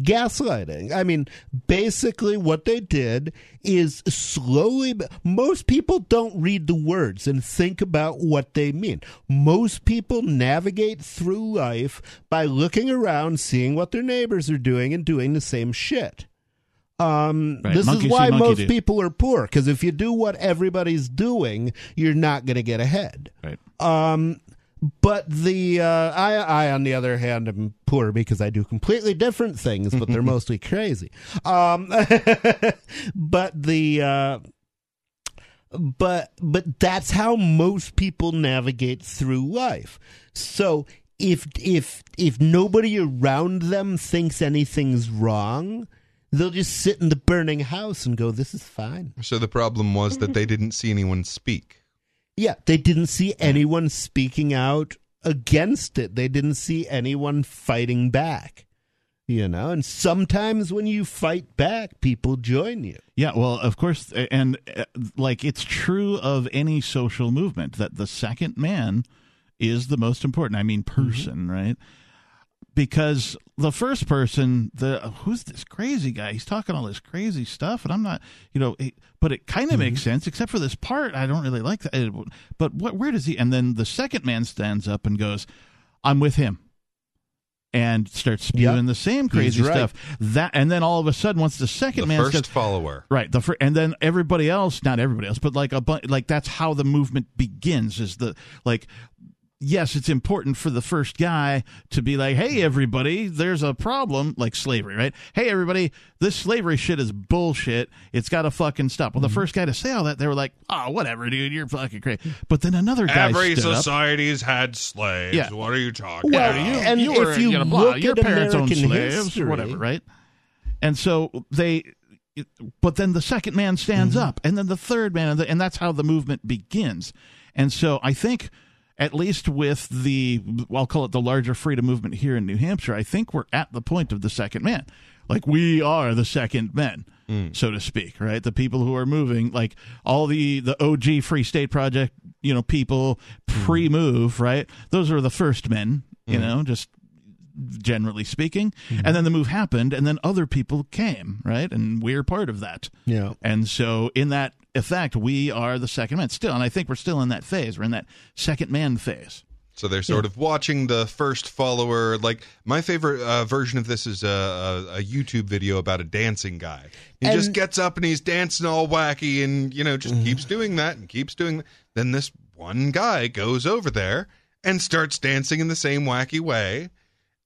Gaslighting. I mean, basically, what they did is slowly. Most people don't read the words and think about what they mean. Most people navigate through life by looking around, seeing what their neighbors are doing, and doing the same shit. Um, Right. This Monkey is why most do. people are poor because if you do what everybody's doing, you're not going to get ahead. Right. Um, but the uh, I, I, on the other hand, am poor because I do completely different things, but they're mostly crazy. Um, but the uh, but but that's how most people navigate through life. So if if if nobody around them thinks anything's wrong, they'll just sit in the burning house and go, "This is fine." So the problem was that they didn't see anyone speak. Yeah, they didn't see anyone speaking out against it. They didn't see anyone fighting back. You know, and sometimes when you fight back, people join you. Yeah, well, of course, and uh, like it's true of any social movement that the second man is the most important. I mean, person, right? Because the first person, the who's this crazy guy? He's talking all this crazy stuff, and I'm not, you know, but it kind of mm-hmm. makes sense, except for this part. I don't really like that. It- But what? Where does he? And then the second man stands up and goes, "I'm with him." And starts spewing Yeah. the same crazy right. stuff. That and then all of a sudden, once the second The man first steps- follower. Right. The fir- and then everybody else, not everybody else, but like a bu- like that's how the movement begins. Is the like. Yes, it's important for the first guy to be like, "Hey, everybody, there's a problem like slavery, right? Hey, everybody, this slavery shit is bullshit. It's got to fucking stop." Well, the first guy to say all that, they were like, "Oh, whatever, dude, you're fucking crazy." But then another guy Every stood up. had slaves. Yeah. What are you talking Well, about? you, and you were, if you know, blah, look your at parents owned American slaves, history- whatever, right? And so they, but then the second man stands Mm-hmm. up, and then the third man, and, the, and that's how the movement begins. And so I think, at least with the, I'll call it the larger freedom movement here in New Hampshire, I think we're at the point of the second man. Like we are the second men, hmm. so to speak, right? The people who are moving, like all the the OG Free State Project, you know, people hmm. pre-move, right? Those are the first men, you hmm. know, just generally speaking. And then the move happened, and then other people came, right? And we're part of that. Yeah. And so, in that effect, we are the second man still. And I think we're still in that phase. We're in that second man phase. So they're sort of watching the first follower. Like my favorite uh, version of this is a, a, a YouTube video about a dancing guy. He just gets up and he's dancing all wacky, and you know just keeps doing that and keeps doing. Then this one guy goes over there and starts dancing in the same wacky way,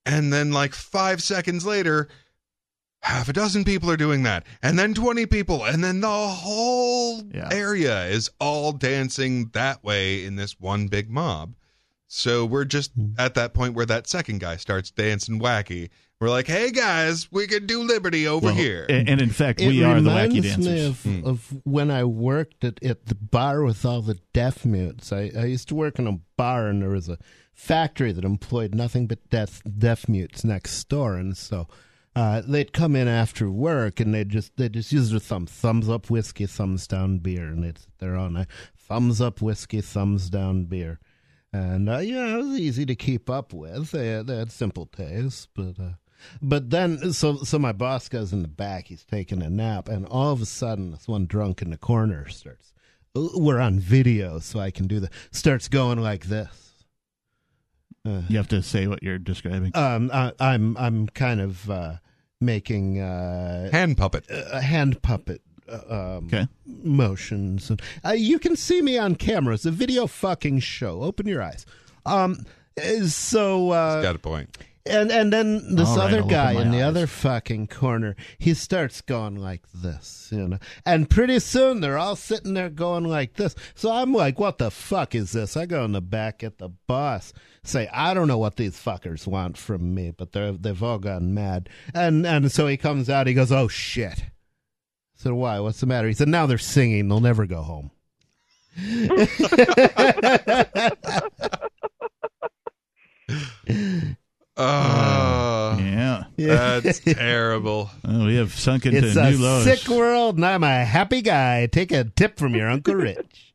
and then like five seconds later. Half a dozen people are doing that, and then 20 people, and then the whole Yeah. area is all dancing that way in this one big mob. So we're just hmm. at that point where that second guy starts dancing wacky. We're like, hey guys, we can do liberty over Well, here. And, and in fact, It we are the wacky reminds me dancers. of, hmm. of when I worked at, at the bar with all the deaf mutes. I, I used to work in a bar, and there was a factory that employed nothing but deaf deaf mutes next door, and so uh, they'd come in after work, and they'd just they just use their thumb, thumbs up whiskey, thumbs down beer, and sit there all night, thumbs up whiskey, thumbs down beer. And uh, yeah, it was easy to keep up with. They they had simple tastes, but uh, But then, so so my boss goes in the back. He's taking a nap, and all of a sudden, this one drunk in the corner starts. We're on video, so I can do the starts going like this. Uh, You have to say what you're describing. um, I, I'm I'm kind of uh, making uh, Hand puppet. uh, hand puppet uh, um, Okay. motions, and uh, you can see me on camera. It's a video fucking show. Open your eyes. Um, uh, so uh, Got a point. And and then this All right, other guy my in the other fucking corner, he starts going like this, you know. And pretty soon they're all sitting there going like this. So I'm like, what the fuck is this? I go in the back at the boss, say, I don't know what these fuckers want from me, but they're they've all gone mad. And and so he comes out, he goes, Oh shit. So Why? What's the matter? He said, Now they're singing, they'll never go home. Oh, yeah. that's terrible. Oh, we have sunk into It's new a lows. sick world, and I'm a happy guy. Take a tip from your Uncle Rich.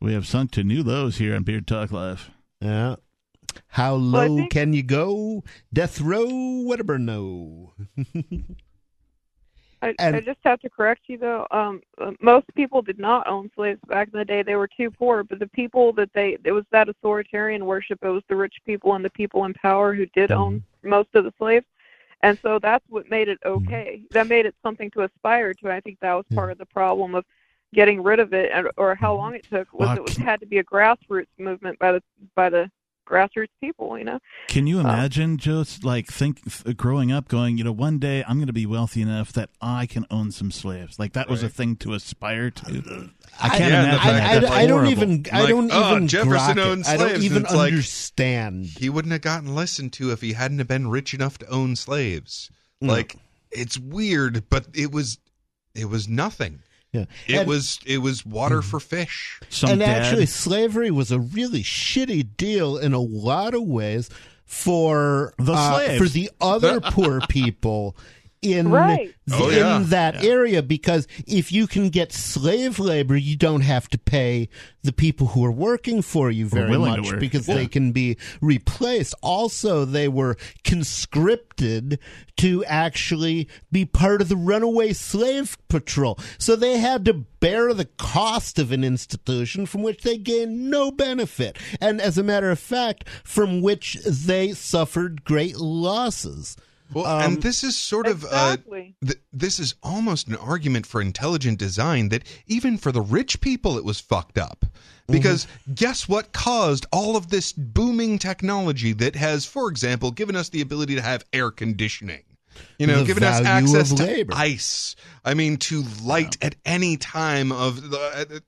We have sunk to new lows here on Beard Talk Live. Yeah. How Well, low think- can you go? Death row, whatever, no. I, And- I just have to correct you though. Um, uh, most people did not own slaves back in the day. They were too poor. But the people that they it was that authoritarian worship. It was the rich people and the people in power who did own most of the slaves. And so that's what made it okay. That made it something to aspire to. I think that was part of the problem of getting rid of it, and, or how long it took. Was Wow, it was, had to be a grassroots movement by the by the grassroots people. You know. Can you Oh. imagine just like think growing up going, you know, one day I'm going to be wealthy enough that I can own some slaves. Like that was a thing to aspire to. I I- can't Yeah, imagine fact that. I, I, I don't horrible. even. I Like, don't oh, even. Jefferson grok it. owned I don't even it's like- understand. He wouldn't have gotten listened to if he hadn't have been rich enough to own slaves. Like it's weird, but it was it was nothing. Yeah. It And- was it was water for fish. Some and dad- actually, slavery was a really shitty deal in a lot of ways for The uh, slaves. for the other poor people in Right. the- Oh, in yeah. that area because if you can get slave labor, you don't have to pay the people who are working for you very much because Yeah. they can be replaced. Also, they were conscripted to actually be part of the runaway slave patrol. So they had to bear the cost of an institution from which they gained no benefit. And as a matter of fact, from which they suffered great losses. Well, Um, and this is sort of uh, Exactly. th- this is almost an argument for intelligent design that even for the rich people it was fucked up. Because guess what caused all of this booming technology that has, for example, given us the ability to have air conditioning? You know, The given us access to labor. ice. I mean, to light at any time of the. Uh,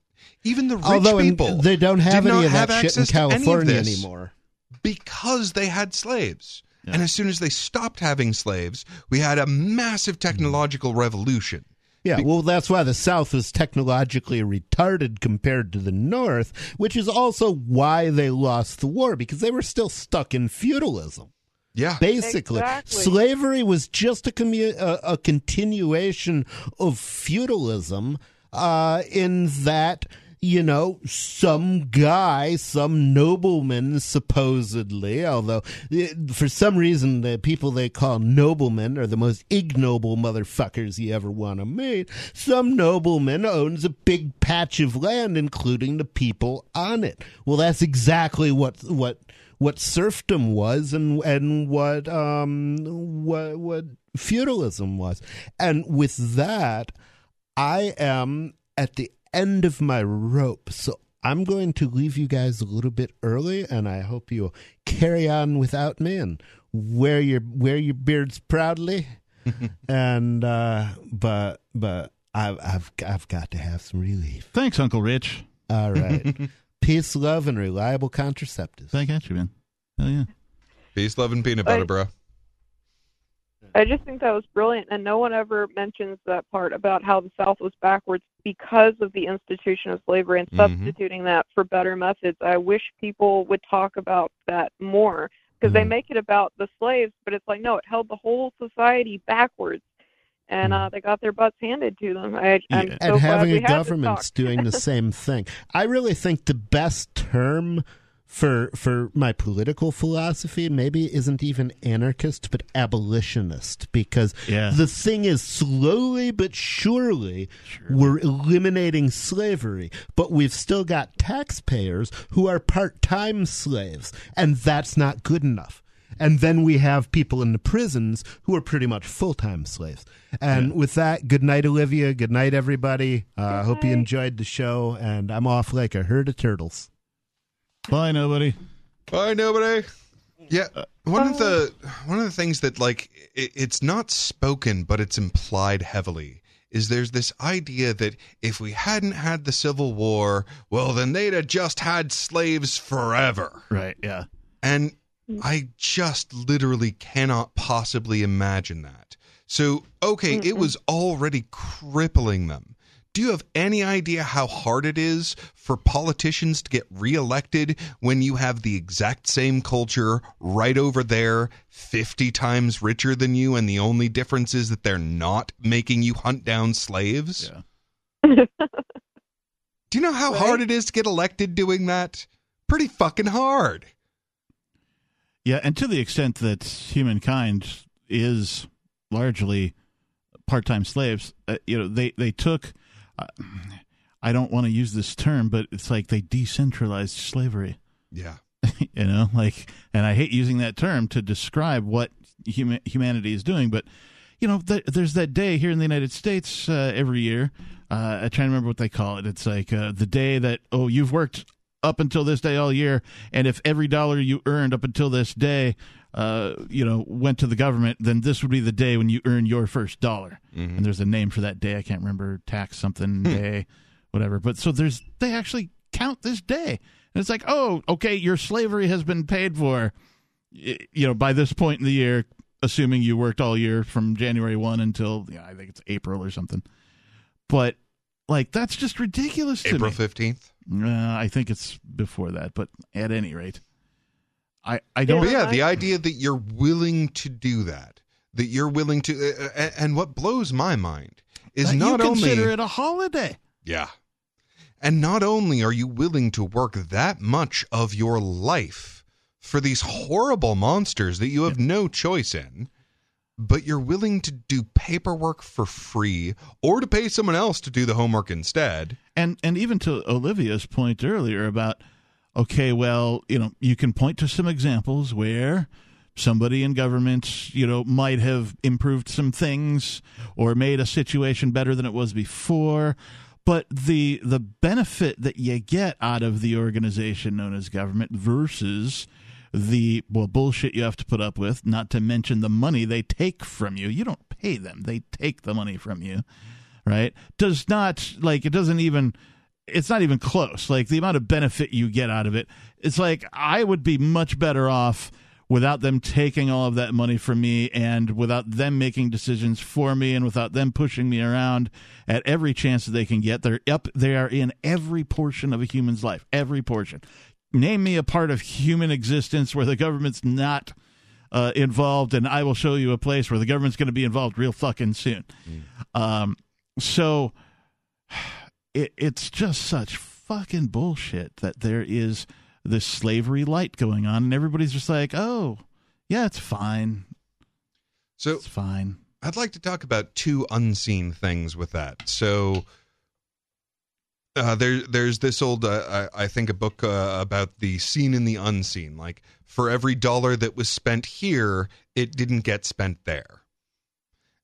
even the rich Although in- people they don't have did any not of that have shit in access to California anymore. because they had slaves. And as soon as they stopped having slaves, we had a massive technological revolution. Yeah, well, that's why the South was technologically retarded compared to the North, which is also why they lost the war because they were still stuck in feudalism. Yeah. Basically, Exactly. slavery was just a, commu- a, a continuation of feudalism uh, in that, you know, some guy, some nobleman, supposedly, although eh, for some reason the people they call noblemen are the most ignoble motherfuckers you ever want to meet, some nobleman owns a big patch of land, including the people on it. Well, that's exactly what what what serfdom was and and what um what what feudalism was. And with that, I am at the end of my rope. So I'm going to leave you guys a little bit early and I hope you'll carry on without me and wear your wear your beards proudly. and uh but but I've I've I've got to have some relief. Thanks, Uncle Rich. All right. Peace, love, and reliable contraceptives. Thank you, man. Hell yeah. Peace, love, and peanut butter, I- bro. I just think that was brilliant, and no one ever mentions that part about how the South was backwards because of the institution of slavery and Mhm. substituting that for better methods. I wish people would talk about that more because they Mhm. make it about the slaves, but it's like no, it held the whole society backwards, and uh, they got their butts handed to them. I, I'm so and glad having a had this government's talk. doing the same thing. I really think the best term for for my political philosophy maybe isn't even anarchist but abolitionist because Yeah. the thing is slowly but surely we're eliminating slavery but we've still got taxpayers who are part-time slaves and that's not good enough. And then we have people in the prisons who are pretty much full-time slaves. And with that good night olivia. Good night everybody. Uh, hope you enjoyed the show and i'm off like a herd of turtles Bye, nobody. Bye, nobody. Yeah, uh, one of the one of the things that like it, it's not spoken, but it's implied heavily. Is there's this idea that if we hadn't had the Civil War, well, then they'd have just had slaves forever. Right. Yeah. And I just literally cannot possibly imagine that. So, okay, it was already crippling them. Do you have any idea how hard it is for politicians to get reelected when you have the exact same culture right over there, 50 times richer than you, and the only difference is that they're not making you hunt down slaves? Do you know how hard it is to get elected doing that? Pretty fucking hard. Yeah, and to the extent that humankind is largely part-time slaves, uh, you know, they they took. I don't want to use this term, but it's like they decentralized slavery. Yeah. you know, like, and I hate using that term to describe what huma- humanity is doing, but you know, th- there's that day here in the United States uh, every year. Uh, I try to remember what they call it. It's like uh, the day that oh, you've worked up until this day all year, and if every dollar you earned up until this day, uh, you know, went to the government, then this would be the day when you earn your first dollar. Mhm. And there's a name for that day. I can't remember tax something day, whatever. But so there's they actually count this day, and it's like, oh, okay, your slavery has been paid for, you know, by this point in the year, assuming you worked all year from January one until yeah, I think it's April or something. But like that's just ridiculous to April. 15th? Uh, I think it's before that, but at any rate, I I don't. But yeah, the idea that you're willing to do that, that you're willing to, uh, uh, and what blows my mind is that not you only consider it a holiday. Yeah. And not only are you willing to work that much of your life for these horrible monsters that you have no choice in, but you're willing to do paperwork for free or to pay someone else to do the homework instead. And and even to Olivia's point earlier about okay, well, you know, you can point to some examples where somebody in government, you know, might have improved some things or made a situation better than it was before. But the the benefit that you get out of the organization known as government versus the well bullshit you have to put up with, not to mention the money they take from you. You don't pay them; they take the money from you, right? Does not like it doesn't even. It's not even close. Like the amount of benefit you get out of it, it's like I would be much better off without them taking all of that money from me and without them making decisions for me and without them pushing me around at every chance that they can get. They're up they are in every portion of a human's life. Every portion. Name me a part of human existence where the government's not uh, involved, and I will show you a place where the government's going to be involved real fucking soon. Um, so it, it's just such fucking bullshit that there is this slavery light going on, and everybody's just like, oh, yeah, it's fine. So it's fine. I'd like to talk about two unseen things with that. So uh, there, there's this old, uh, I, I think, a book uh, about the seen and the unseen. Like for every dollar that was spent here, it didn't get spent there,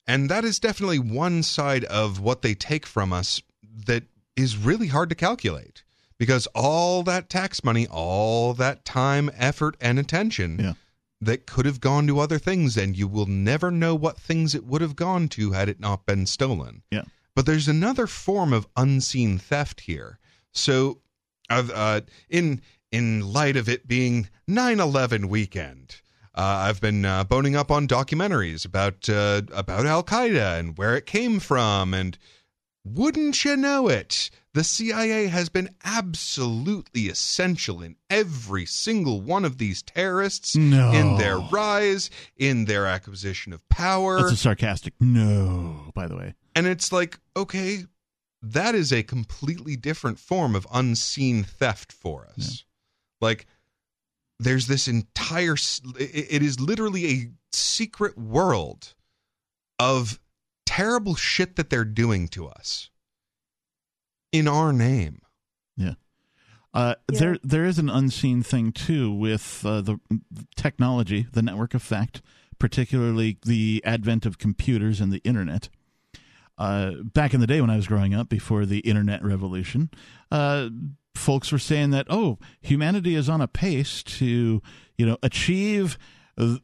and that is definitely one side of what they take from us that is really hard to calculate because all that tax money, all that time, effort, and attention that could have gone to other things, and you will never know what things it would have gone to had it not been stolen. Yeah. But there's another form of unseen theft here. So, I've, uh, in in light of it being 9/11 weekend, uh, I've been uh, boning up on documentaries about uh, about Al Qaeda and where it came from, and wouldn't you know it? The CIA has been absolutely essential in every single one of these terrorists, No. in their rise, in their acquisition of power. That's a sarcastic no, by the way. And it's like, okay, that is a completely different form of unseen theft for us. Like, there's this entire it is literally a secret world of terrible shit that they're doing to us in our name. Yeah. Uh, There, there is an unseen thing too with uh, the technology, the network effect, particularly the advent of computers and the internet. Uh, back in the day when I was growing up, before the internet revolution, uh, folks were saying that oh, humanity is on a pace to you know achieve th-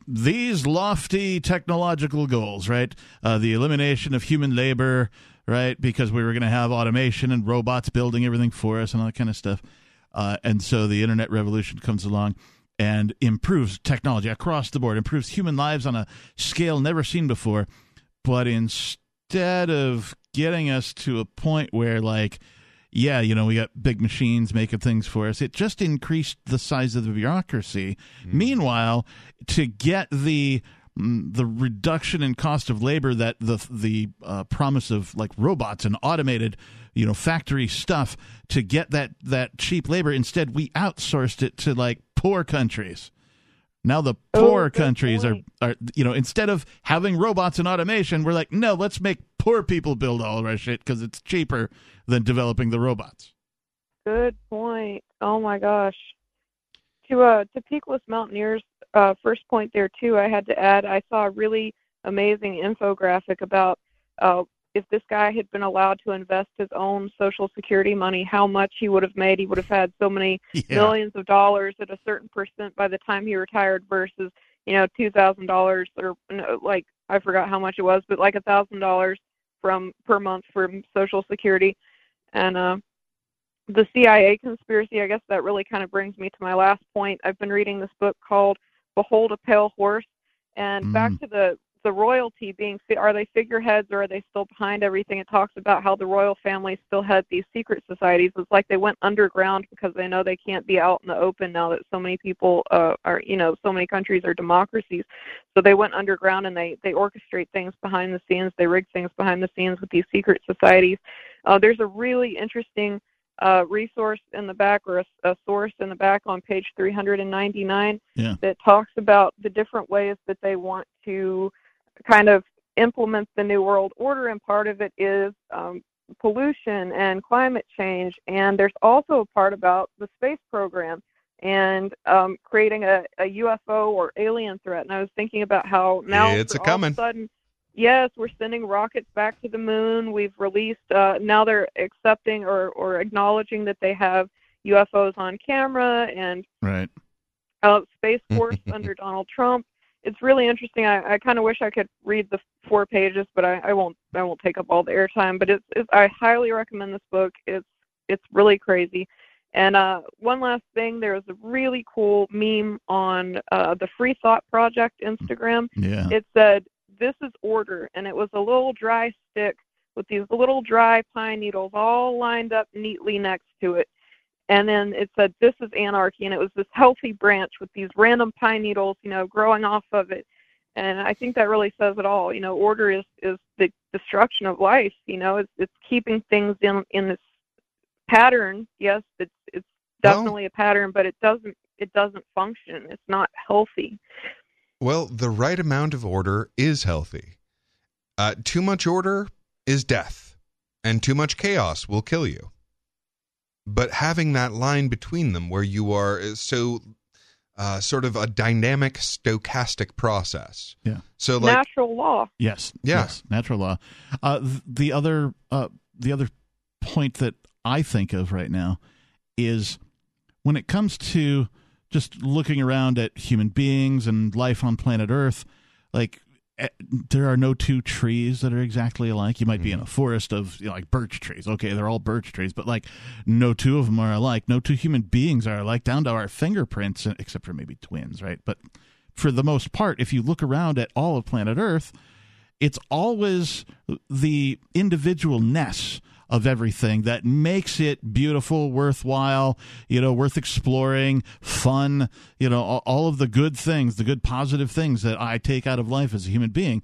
these lofty technological goals, right? Uh, the elimination of human labor, right? Because we were going to have automation and robots building everything for us and all that kind of stuff. Uh, and so the internet revolution comes along and improves technology across the board, improves human lives on a scale never seen before. But instead of getting us to a point where, like, yeah, you know, we got big machines making things for us. It just increased the size of the bureaucracy. Meanwhile, to get the mm, the reduction in cost of labor that the the uh, promise of like robots and automated you know factory stuff to get that that cheap labor instead we outsourced it to like poor countries now the poor countries are, are you know instead of having robots and automation we're like no let's make poor people build all of our shit because it's cheaper than developing the robots Good point. Oh my gosh. To uh to Peakless Mountaineers uh first point there too, I had to add I saw a really amazing infographic about uh if this guy had been allowed to invest his own social security money, how much he would have made. He would have had so many Yeah. millions of dollars at a certain percent by the time he retired versus, you know, two thousand dollars or no, like I forgot how much it was, but like a thousand dollars from per month from social security. And uh the CIA conspiracy, I guess that really kind of brings me to my last point. I've been reading this book called Behold a Pale Horse, and back to the the royalty being are they figureheads or are they still behind everything? It talks about how the royal family still had these secret societies. It's like they went underground because they know they can't be out in the open now that so many people uh, are, you know, so many countries are democracies. So they went underground and they they orchestrate things behind the scenes. They rig things behind the scenes with these secret societies. Uh, there's a really interesting uh, resource in the back or a, a source in the back on page 399 Yeah. that talks about the different ways that they want to kind of implements the new world order and part of it is um, pollution and climate change and there's also a part about the space program and um, creating a, a UFO or alien threat and I was thinking about how now It's a all coming. of a sudden yes we're sending rockets back to the moon we've released uh, now they're accepting or, or acknowledging that they have UFOs on camera and right uh, Space Force under Donald Trump. It's really interesting. I, I kind of wish I could read the four pages, but I, I won't. I won't take up all the airtime. But it's, it's. I highly recommend this book. It's. It's really crazy. And uh, one last thing, there was a really cool meme on uh, the Free Thought Project Instagram. Yeah. It said, "This is order," and it was a little dry stick with these little dry pine needles all lined up neatly next to it and then it said this is anarchy and it was this healthy branch with these random pine needles you know growing off of it. And i think that really says it all. You know order is is the destruction of life you know it's it's keeping things in in this pattern. Yes it's it's Well- definitely a pattern but it doesn't it doesn't function. It's not healthy. Well, the right amount of order is healthy. Uh, too much order is death, and too much chaos will kill you. But having that line between them where you are uh, so uh, sort of a dynamic stochastic process. Yeah. So like natural law Yes. Yeah. Yes. Natural law. Uh, the other uh, the other point that I think of right now is when it comes to just looking around at human beings and life on planet Earth, like Eh, there are no two trees that are exactly alike. You might be in mm-hmm. a forest of you know, like birch trees. Okay, they're all birch trees, but like no two of them are alike. No two human beings are alike, down to our fingerprints, except for maybe twins, right? But for the most part, if you look around at all of planet Earth, it's always the individualness of everything that makes it beautiful, worthwhile, you know, worth exploring, fun, you know, all, of the good things, the good positive things that I take out of life as a human being.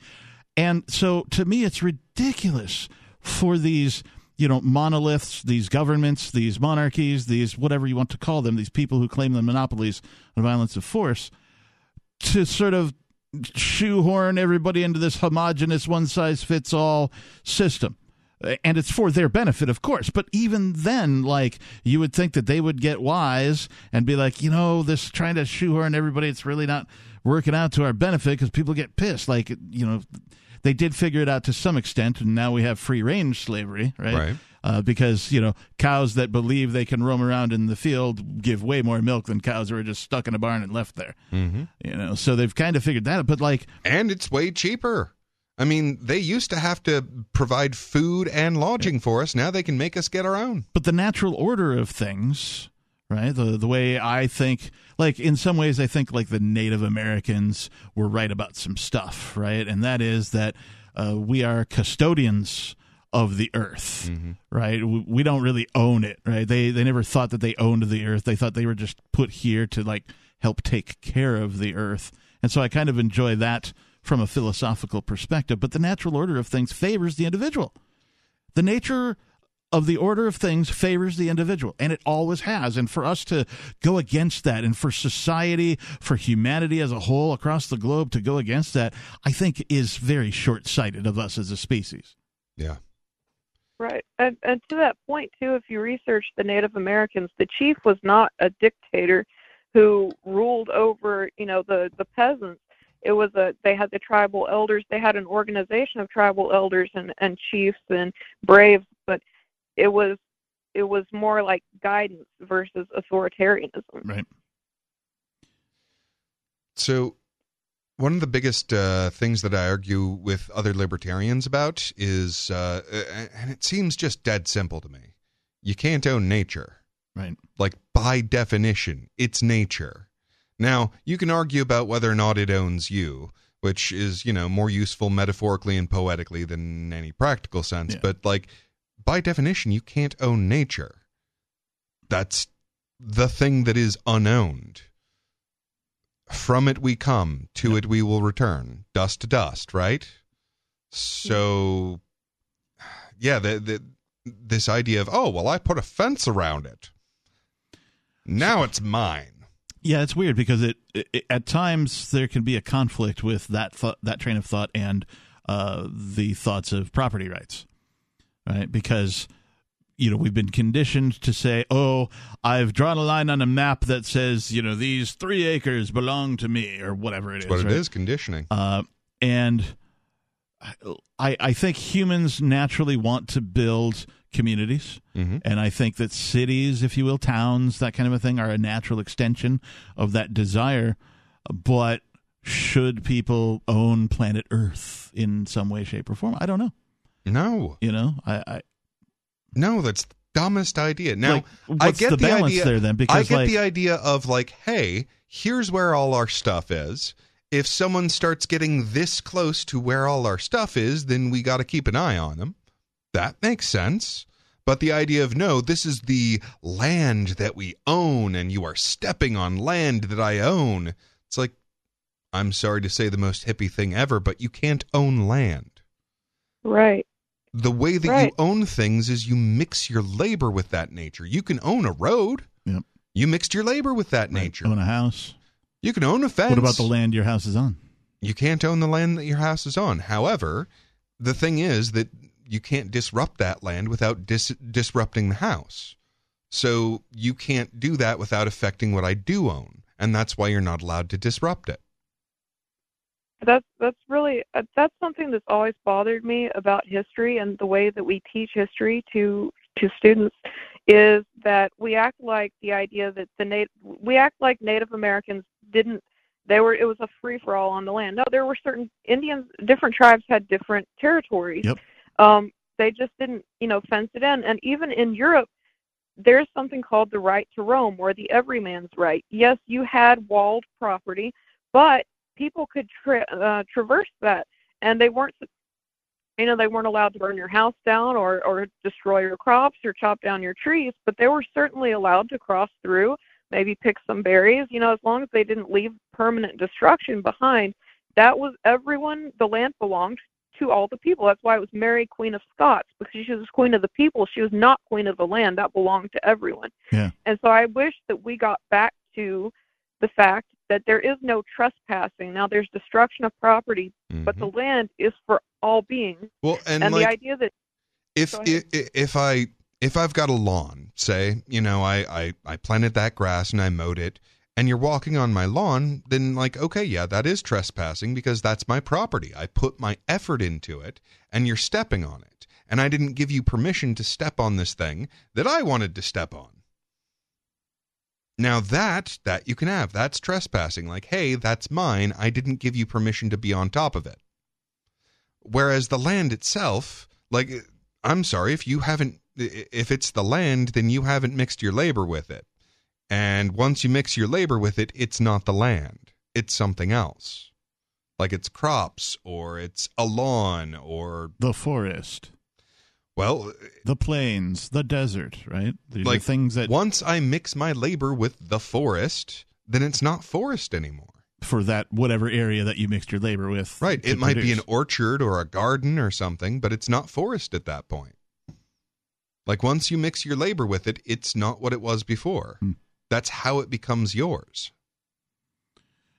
And so to me, it's ridiculous for these you know monoliths, these governments, these monarchies, these whatever you want to call them, these people who claim the monopolies on violence of force, to sort of shoehorn everybody into this homogenous one size fits all system. And it's for their benefit of course but even then like you would think that they would get wise and be like you know this trying to shoehorn everybody it's really not working out to our benefit because people get pissed. Like you know they did figure it out to some extent and now we have free range slavery right, Right. Uh, because you know cows that believe they can roam around in the field give way more milk than cows who are just stuck in a barn and left there Mm-hmm. you know so they've kind of figured that out but like and it's way cheaper. I mean, they used to have to provide food and lodging for us. Now they can make us get our own. but the natural order of things right the the way i think like in some ways i think like the native americans were right about some stuff right and that is that uh, we are custodians of the earth mm-hmm. right? We, we don't really own it right? They they never thought that they owned the earth. They thought they were just put here to like help take care of the earth. And so i kind of enjoy that from a philosophical perspective. But the natural order of things favors the individual. The nature of the order of things favors the individual and it always has. And for us to go against that and for society for humanity as a whole across the globe to go against that i think is very short-sighted of us as a species. Yeah. Right. And, and to that point, too, if you research the Native Americans, the chief was not a dictator who ruled over, you know, the, the peasants. It was a they had the tribal elders. They had an organization of tribal elders and, and chiefs and braves, but it was it was more like guidance versus authoritarianism. right So, one of the biggest uh, things that I argue with other libertarians about is, uh, and it seems just dead simple to me you can't own nature. Right. Like, by definition, it's nature. Now, you can argue about whether or not it owns you, which is, you know, more useful metaphorically and poetically than any practical sense, Yeah. but, like, by definition, you can't own nature. That's the thing that is unowned. From it we come, to it we will return. Dust to dust, right? So, yeah, the, the, this idea of, oh, well, I put a fence around it. Now it's mine. Yeah, it's weird because it, it at times there can be a conflict with that thought, that train of thought and uh, the thoughts of property rights, right? Because you know we've been conditioned to say, "Oh, I've drawn a line on a map that says you know these three acres belong to me" or whatever it That's is. what it right? is, conditioning. Uh, and I, I think humans naturally want to build communities. Mhm. And I think that cities, if you will, towns, that kind of a thing, are a natural extension of that desire. But should people own planet Earth in some way, shape, or form? I don't know. No. You know, I, I No, that's the dumbest idea. Now, Like, I get the balance idea, there then? because I get like- the idea of like, hey, here's where all our stuff is. If someone starts getting this close to where all our stuff is, then we got to keep an eye on them. That makes sense. But the idea of no, this is the land that we own, and you are stepping on land that I own. It's like, I'm sorry to say the most hippie thing ever, but you can't own land. Right. The way that you own things is you mix your labor with that nature. You can own a road. Yep. You mixed your labor with that nature. own a house. You can own a fence. What about the land your house is on? You can't own the land that your house is on. However, the thing is that you can't disrupt that land without dis- disrupting the house. So you can't do that without affecting what I do own. And that's why you're not allowed to disrupt it. That's that's really uh, that's something that's always bothered me about history and the way that we teach history to to students is that we act like the idea that the native we act like Native Americans didn't they were it was a free for all on the land. No, there were certain Indians different tribes had different territories. Yep. Um they just didn't, you know, fence it in. And even in Europe there's something called the right to roam or the everyman's right. Yes, you had walled property, but people could tra- uh, traverse that, and they weren't, you know, they weren't allowed to burn your house down or or destroy your crops or chop down your trees, but they were certainly allowed to cross through, maybe pick some berries, you know, as long as they didn't leave permanent destruction behind. That was everyone. The land belonged to all the people. That's why it was Mary, Queen of Scots, because she was Queen of the people. She was not Queen of the land. That belonged to everyone. Yeah. And so I wish that we got back to the fact that there is no trespassing. Now there's destruction of property, but mm-hmm. the land is for all beings. Well, and, and like, the idea that if Go i- i- if I if I've got a lawn, say, you know, I, I I planted that grass and I mowed it, and you're walking on my lawn, then like, okay, yeah, that is trespassing because that's my property. I put my effort into it, and you're stepping on it, and I didn't give you permission to step on this thing that I wanted to step on. Now that that you can have, that's trespassing. Like, hey, that's mine. I didn't give you permission to be on top of it. Whereas the land itself, like, I'm sorry if you haven't, if it's the land, then you haven't mixed your labor with it. And once you mix your labor with it, it's not the land, it's something else. Like it's crops or it's a lawn or the forest. Well, the plains, the desert, right? These are like things that once I mix my labor with the forest, then it's not forest anymore. for that whatever area that you mixed your labor with. Right. It might be an orchard or a garden or something, but it's not forest at that point. Like once you mix your labor with it, it's not what it was before. Hmm. That's how it becomes yours.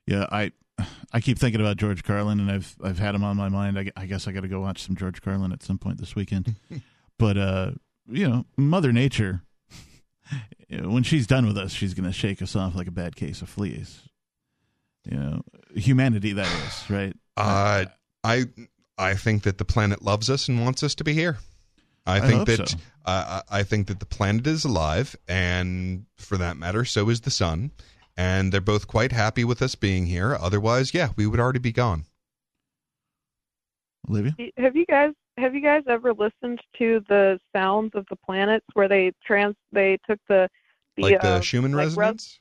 Yeah, I I keep thinking about George Carlin, and I've I've had him on my mind. I, I guess I got to go watch some George Carlin at some point this weekend. but uh, you know, Mother Nature, when she's done with us, she's going to shake us off like a bad case of fleas. You know, humanity that is right. Uh, I I think that the planet loves us and wants us to be here. I I think hope that so. uh, I I think that the planet is alive, and for that matter, so is the sun. And they're both quite happy with us being here. Otherwise, yeah, we would already be gone. Olivia, Have you guys have you guys ever listened to the sounds of the planets where they trans they took the the like the uh, Schumann like res- resonance.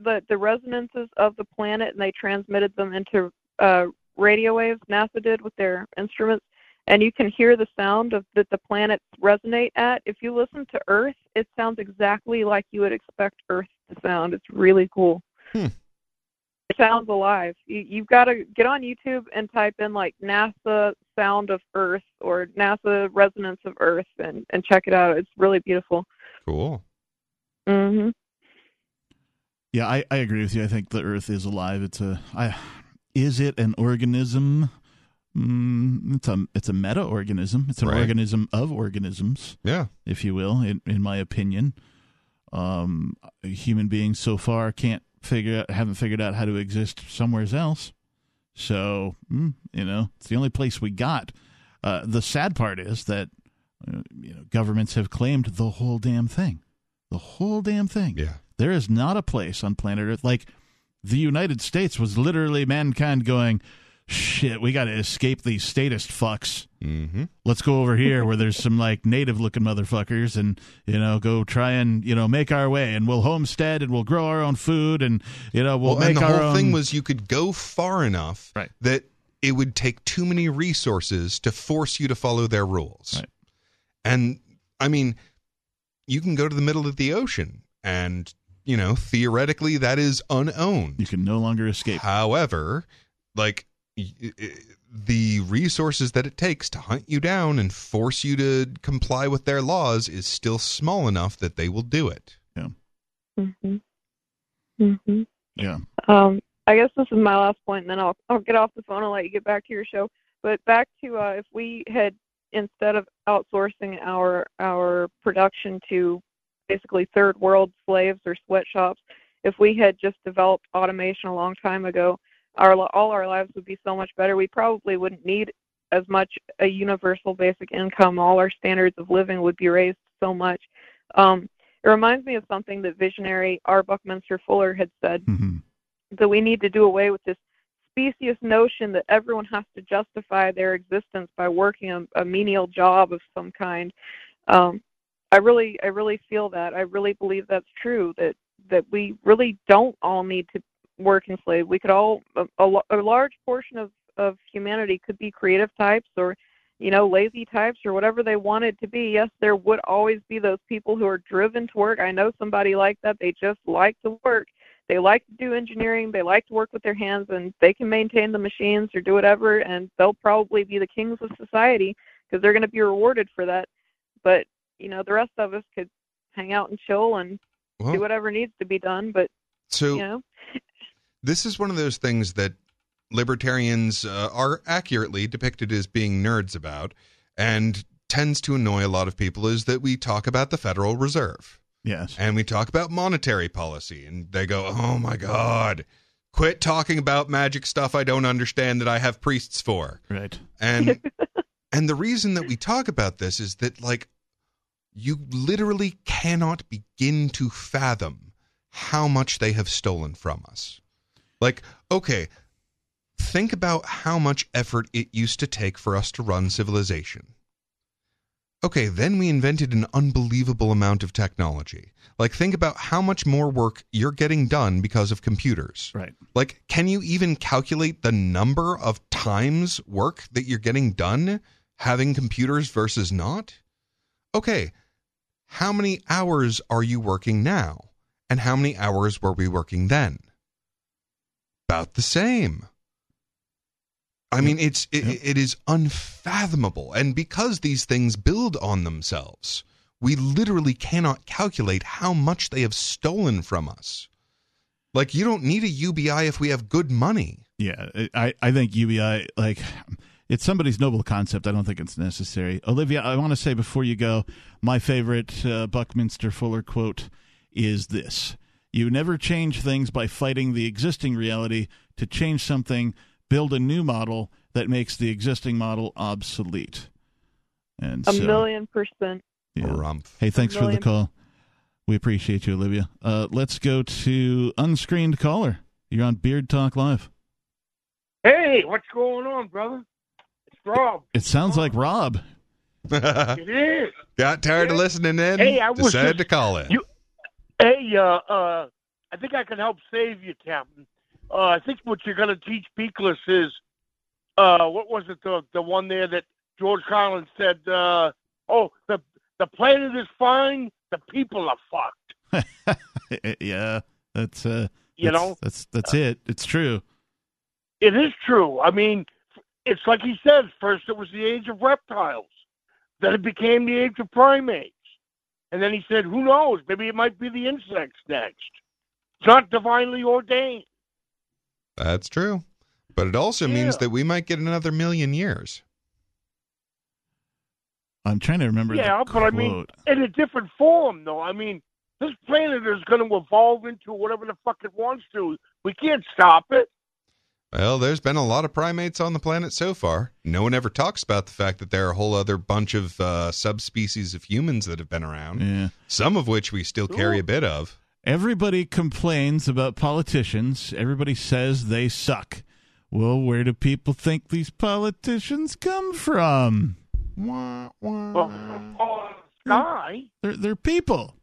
the the resonances of the planet and they transmitted them into uh, radio waves. NASA did with their instruments, and you can hear the sound of that the planets resonate at. If you listen to Earth, it sounds exactly like you would expect Earth to sound. It's really cool. Hmm. It sounds alive. You, you've got to get on YouTube and type in like NASA sound of Earth or NASA resonance of Earth and and check it out. It's really beautiful. Cool. hmm yeah, I, I agree with you. I think the Earth is alive. It's a I is it an organism? Mm, it's a it's a meta organism. It's an Right. organism of organisms. Yeah. if you will, in in my opinion. Um, human beings so far can't figure out, haven't figured out how to exist somewhere else. So mm, you know, it's the only place we got. Uh, the sad part is that uh, you know governments have claimed the whole damn thing, the whole damn thing. Yeah, there is not a place on planet Earth like the United States was literally mankind going, shit, we got to escape these statist fucks. Mm-hmm. Let's go over here where there's some like native looking motherfuckers and, you know, go try and, you know, make our way and we'll homestead and we'll grow our own food and, you know, we'll well, make and the whole own. thing was you could go far enough Right. that it would take too many resources to force you to follow their rules. Right. And I mean, you can go to the middle of the ocean and, you know, theoretically that is unowned. You can no longer escape. However, like the resources that it takes to hunt you down and force you to comply with their laws is still small enough that they will do it. Yeah. Mhm. Mhm. Yeah. Um, I guess this is my last point, and then I'll I'll get off the phone and let you get back to your show. But back to uh, if we had instead of outsourcing our our production to basically third world slaves or sweatshops, if we had just developed automation a long time ago, our all our lives would be so much better. We probably wouldn't need as much a universal basic income. All our standards of living would be raised so much. Um, it reminds me of something that visionary R. Buckminster Fuller had said Mm-hmm. that we need to do away with this specious notion that everyone has to justify their existence by working a, a menial job of some kind. Um, I really, I really feel that. I really believe that's true. That that we really don't all need to work enslaved. We could all, a, a, large portion of of humanity could be creative types or you know, lazy types or whatever they wanted to be. Yes, there would always be those people who are driven to work. I know somebody like that. They just like to work. they like to do engineering, they like to work with their hands, and they can maintain the machines or do whatever, and they'll probably be the kings of society because they're going to be rewarded for that. But you know, the rest of us could hang out and chill and Well- do whatever needs to be done. But So you know, this is one of those things that libertarians uh, are accurately depicted as being nerds about and tends to annoy a lot of people is that we talk about the Federal Reserve. Yes. And we talk about monetary policy and they go, "Oh my god, quit talking about magic stuff I don't understand that I have priests for." Right. And and the reason that we talk about this is that like you literally cannot begin to fathom how much they have stolen from us. Like, okay, think about how much effort it used to take for us to run civilization. Okay, then we invented an unbelievable amount of technology. Like, think about how much more work you're getting done because of computers. Right. Like, can you even calculate the number of times work that you're getting done having computers versus not? Okay, how many hours are you working now? And how many hours were we working then? About the same. I mean, it's it, it is unfathomable, and because these things build on themselves, we literally cannot calculate how much they have stolen from us. Like, you don't need a UBI if we have good money. Yeah, I, I think UBI like it's somebody's noble concept. I don't think it's necessary. Olivia, I want to say before you go, my favorite uh, Buckminster Fuller quote is this: "You never change things by fighting the existing reality. To change something, build a new model that makes the existing model obsolete." And a so, million percent. yeah. Hey, thanks for the call. We appreciate you, Olivia. Uh, let's go to unscreened caller. You're on Beard Talk Live. Hey, what's going on, brother? It's Rob. It sounds like Rob. It is. Got tired of listening in? Hey, I was decided just- to call in. You, hey, uh, uh, I think I can help save you, Captain. Uh, I think what you're going to teach Peakless is, uh, what was it, the the one there that George Carlin said, uh, oh, the the planet is fine, the people are fucked. yeah, that's uh, You that's- know? that's that's it. It's true. It is true. I mean, it's like he said. First, it was the age of reptiles. Then it became the age of primates. And then he said, "Who knows? Maybe it might be the insects next. It's not divinely ordained." That's true. But it also means that we might get another million years. I'm trying to remember. yeah, the but I mean, in a different form, though. I mean, this planet is going to evolve into whatever the fuck it wants to. We can't stop it. Well, there's been a lot of primates on the planet so far. No one ever talks about the fact that there are a whole other bunch of uh, subspecies of humans that have been around. Yeah. Some of which we still carry a bit of. Everybody complains about politicians. Everybody says they suck. Well, where do people think these politicians come from? Well, oh, sky. They're they're people,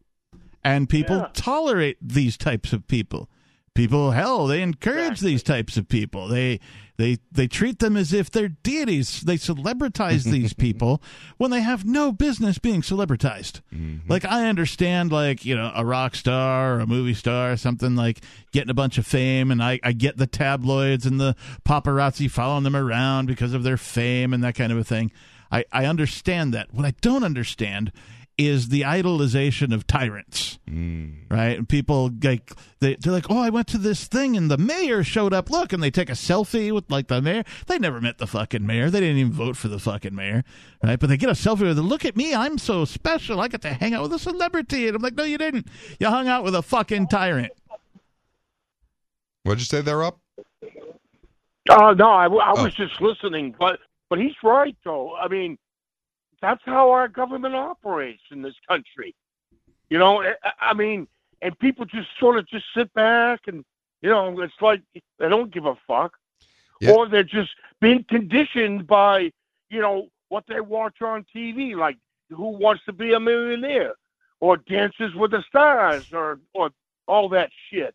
and people Yeah. tolerate these types of people. People, hell, they encourage these types of people. They they they treat them as if they're deities. They celebritize these people when they have no business being celebritized. Mm-hmm. Like I understand, like you know, a rock star or a movie star or something like getting a bunch of fame, and I I get the tabloids and the paparazzi following them around because of their fame and that kind of a thing. I I understand that. What I don't understand is the idolization of tyrants, hmm. right? And people like they, they're like, "Oh, I went to this thing and the mayor showed up. Look!" And they take a selfie with like the mayor. They never met the fucking mayor. They didn't even vote for the fucking mayor, right? But they get a selfie with, "Look at me! I'm so special. I get to hang out with a celebrity." And I'm like, "No, you didn't. You hung out with a fucking tyrant." What'd you say there, up? Oh no, I, I Oh. was just listening, but but he's right though. I mean, that's how our government operates in this country. You know, I, mean, and people just sort of just sit back and you know, it's like they don't give a fuck, or they're just being conditioned by you know what they watch on TV, like Who Wants to Be a Millionaire, or Dances with the Stars, or or all that shit.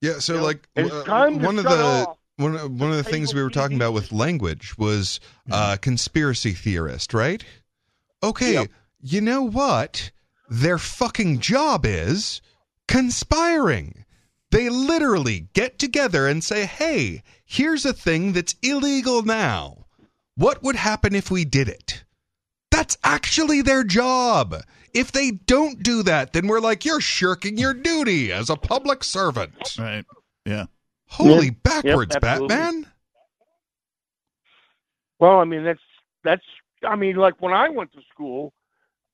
Yeah, so like it's uh, one of the off one of- one of the things we were talking about with language was uh, conspiracy theorist, right? Okay, you know what? Their fucking job is conspiring. They literally get together and say, hey, here's a thing that's illegal now. What would happen if we did it? That's actually their job. If they don't do that, then we're like, you're shirking your duty as a public servant. Right. Yeah. Holy Yep. backwards, Yep. Batman. Well, I mean that's that's I mean like when I went to school,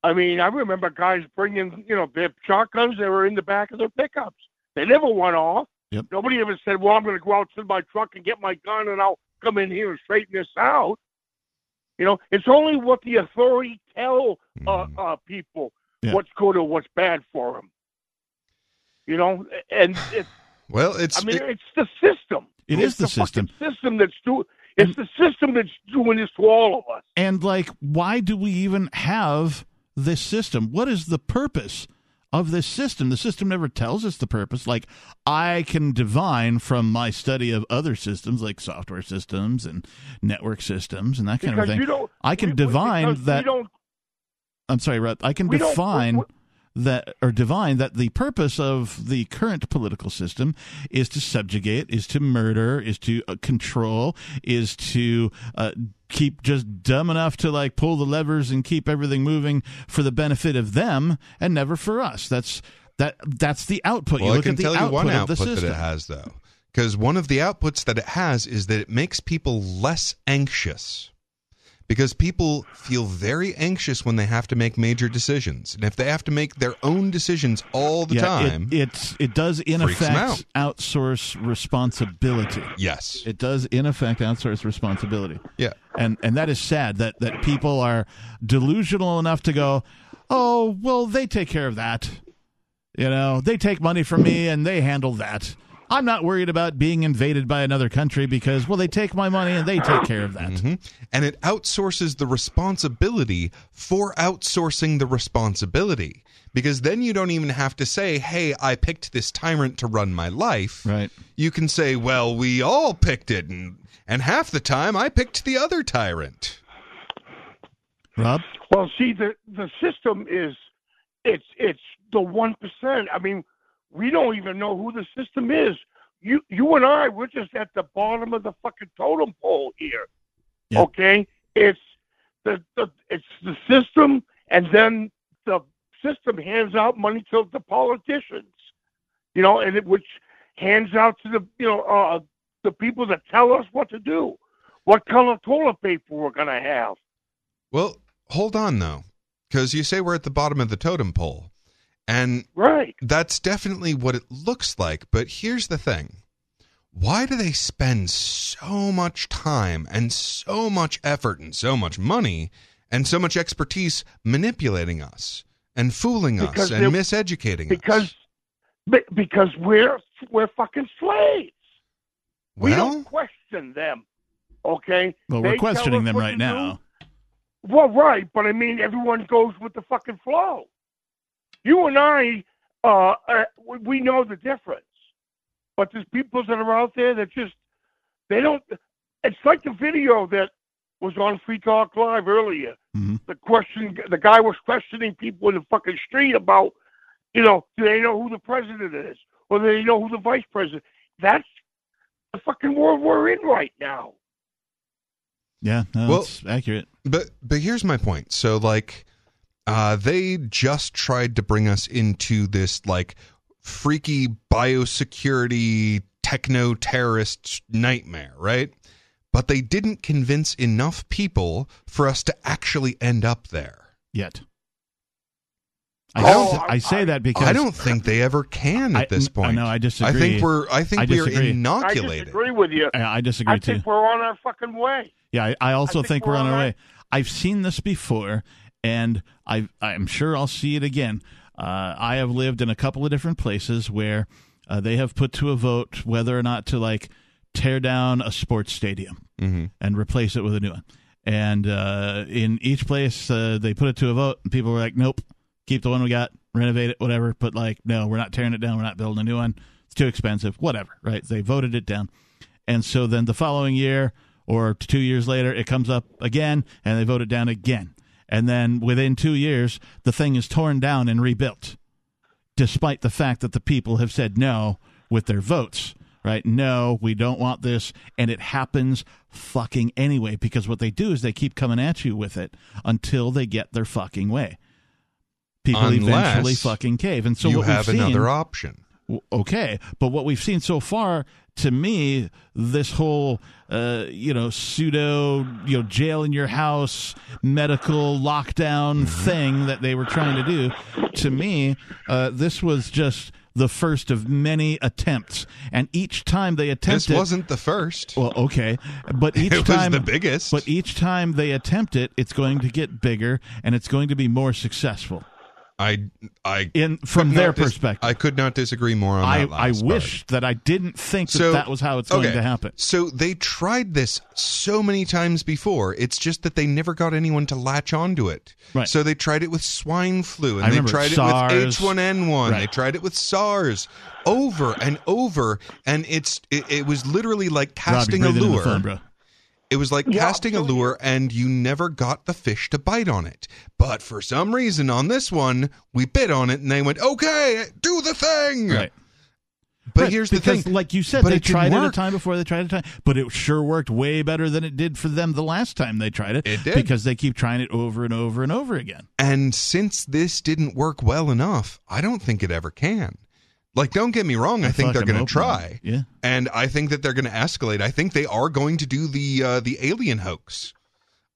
I mean I remember guys bringing you know their shotguns. They were in the back of their pickups. They never went off. Yep. Nobody ever said, "Well, I'm going to go out to my truck and get my gun and I'll come in here and straighten this out." You know, it's only what the authority tell uh, uh, people Yeah. what's good or what's bad for them. You know, and it's Well, it's I mean, it- it's the system. It it's is the system. system that's doing. It's the system that's doing this to all of us. And like, why do we even have this system? What is the purpose of this system? The system never tells us the purpose. Like, I can divine from my study of other systems, like software systems and network systems and that kind Because of thing. I can we- divine that. I'm sorry, Rut. I can we don't- define that are divine that the purpose of the current political system is to subjugate, is to murder, is to uh, control, is to uh, keep just dumb enough to like pull the levers and keep everything moving for the benefit of them and never for us. That's that. That's the output. Well, you I look can at the tell you output one of the output that system. it has, though. Because one of the outputs that it has is that it makes people less anxious. Because people feel very anxious when they have to make major decisions. And if they have to make their own decisions all the yeah, time, It, it's it does in effect outsource responsibility. Yes, it does in effect outsource responsibility. Yeah, and and that is sad that that people are delusional enough to go, oh well, they take care of that. You know, they take money from me and they handle that. I'm not worried about being invaded by another country because well, they take my money and they take care of that. Mhm. and it outsources the responsibility for outsourcing the responsibility. Because then you don't even have to say, hey, I picked this tyrant to run my life. Right. You can say, well, we all picked it, and, and half the time I picked the other tyrant. Rob? Well, see, the the system is it's it's the one percent. I mean, we don't even know who the system is. You you and I, we're just at the bottom of the fucking totem pole here. Okay, it's the, the it's the system, and then the system hands out money to the politicians. You know, and it, which hands out to the you know uh, the people that tell us what to do, what color toilet paper we're gonna have. Well, hold on, though, because you say we're at the bottom of the totem pole. And right. that's definitely what it looks like. But here's the thing why do they spend so much time and so much effort and so much money and so much expertise manipulating us and fooling us and they're- miseducating us? because be- because we're we're fucking slaves. we don't question them. Okay. Well, They we're questioning them right now. do. Well, right, but I mean, everyone goes with the fucking flow. You and I, uh, uh, we- we know the difference, but there's people that are out there that just they don't. It's like the video that was on Free Talk Live earlier. The question, the guy was questioning people in the fucking street about, you know, do they know who the president is, or do they know who the vice president? That's the fucking world we're in right now. Yeah, no, Well- that's accurate. But but here's my point. So like uh they just tried to bring us into this like freaky biosecurity techno terrorist nightmare, right? But they didn't convince enough people for us to actually end up there. Yet. I, Oh, don't, I say that because I don't think they ever can at I- this point. know, I I disagree. think we're I think I we are disagree. I inoculated. disagree with you. I, I disagree I too. think we're on our fucking way. Yeah, I, I also I think think, we're we're on our on way. I've seen this before, and I I'm sure I'll see it again. Uh, I have lived in a couple of different places where uh, they have put to a vote whether or not to like tear down a sports stadium Mm-hmm. and replace it with a new one. And uh, in each place, uh, they put it to a vote, and people were like, "Nope, keep the one we got, renovate it, whatever." But like, no, we're not tearing it down. We're not building a new one. It's too expensive. Whatever, right? They voted it down. And so then the following year or two years later, it comes up again and they vote it down again. And then within two years, the thing is torn down and rebuilt, despite the fact that the people have said, no, with their votes. Right? No, we don't want this, and it happens fucking anyway because what they do is they keep coming at you with it until they get their fucking way. People Unless eventually fucking cave, and so you what we've have seen- another option. Okay but what we've seen so far to me this whole uh, you know pseudo you know jail in your house medical lockdown thing that they were trying to do to me uh, this was just the first of many attempts and each time they attempt This it wasn't the first. well okay but each It time the biggest. but each time they attempt it it's going to get bigger and it's going to be more successful I, I in from their dis- perspective I could not disagree more on I, that. I wish that I didn't think that So- that was how it's going okay, to happen. So they tried this so many times before. It's just that they never got anyone to latch onto it. Right. So they tried it with swine flu, and I they tried SARS. it with H1N1. They tried it with SARS, over and over, and it's it, it was literally like casting Robbie, a breathe into the lure. Phone, bro. It was like casting a lure, and you never got the fish to bite on it. But for some reason, on this one, we bit on it, and they went, "Okay, do the thing." Right. But Right, here's the because, thing, like you said, but they it tried it a time before they tried it a time, but it sure worked way better than it did for them the last time they tried it. It did. because they keep trying it over and over and over again. And since this didn't work well enough, I don't think it ever can. Like, don't get me wrong. I, I think they're going to hope not. try. Yeah. And I think that they're going to escalate. I think they are going to do the uh, the alien hoax.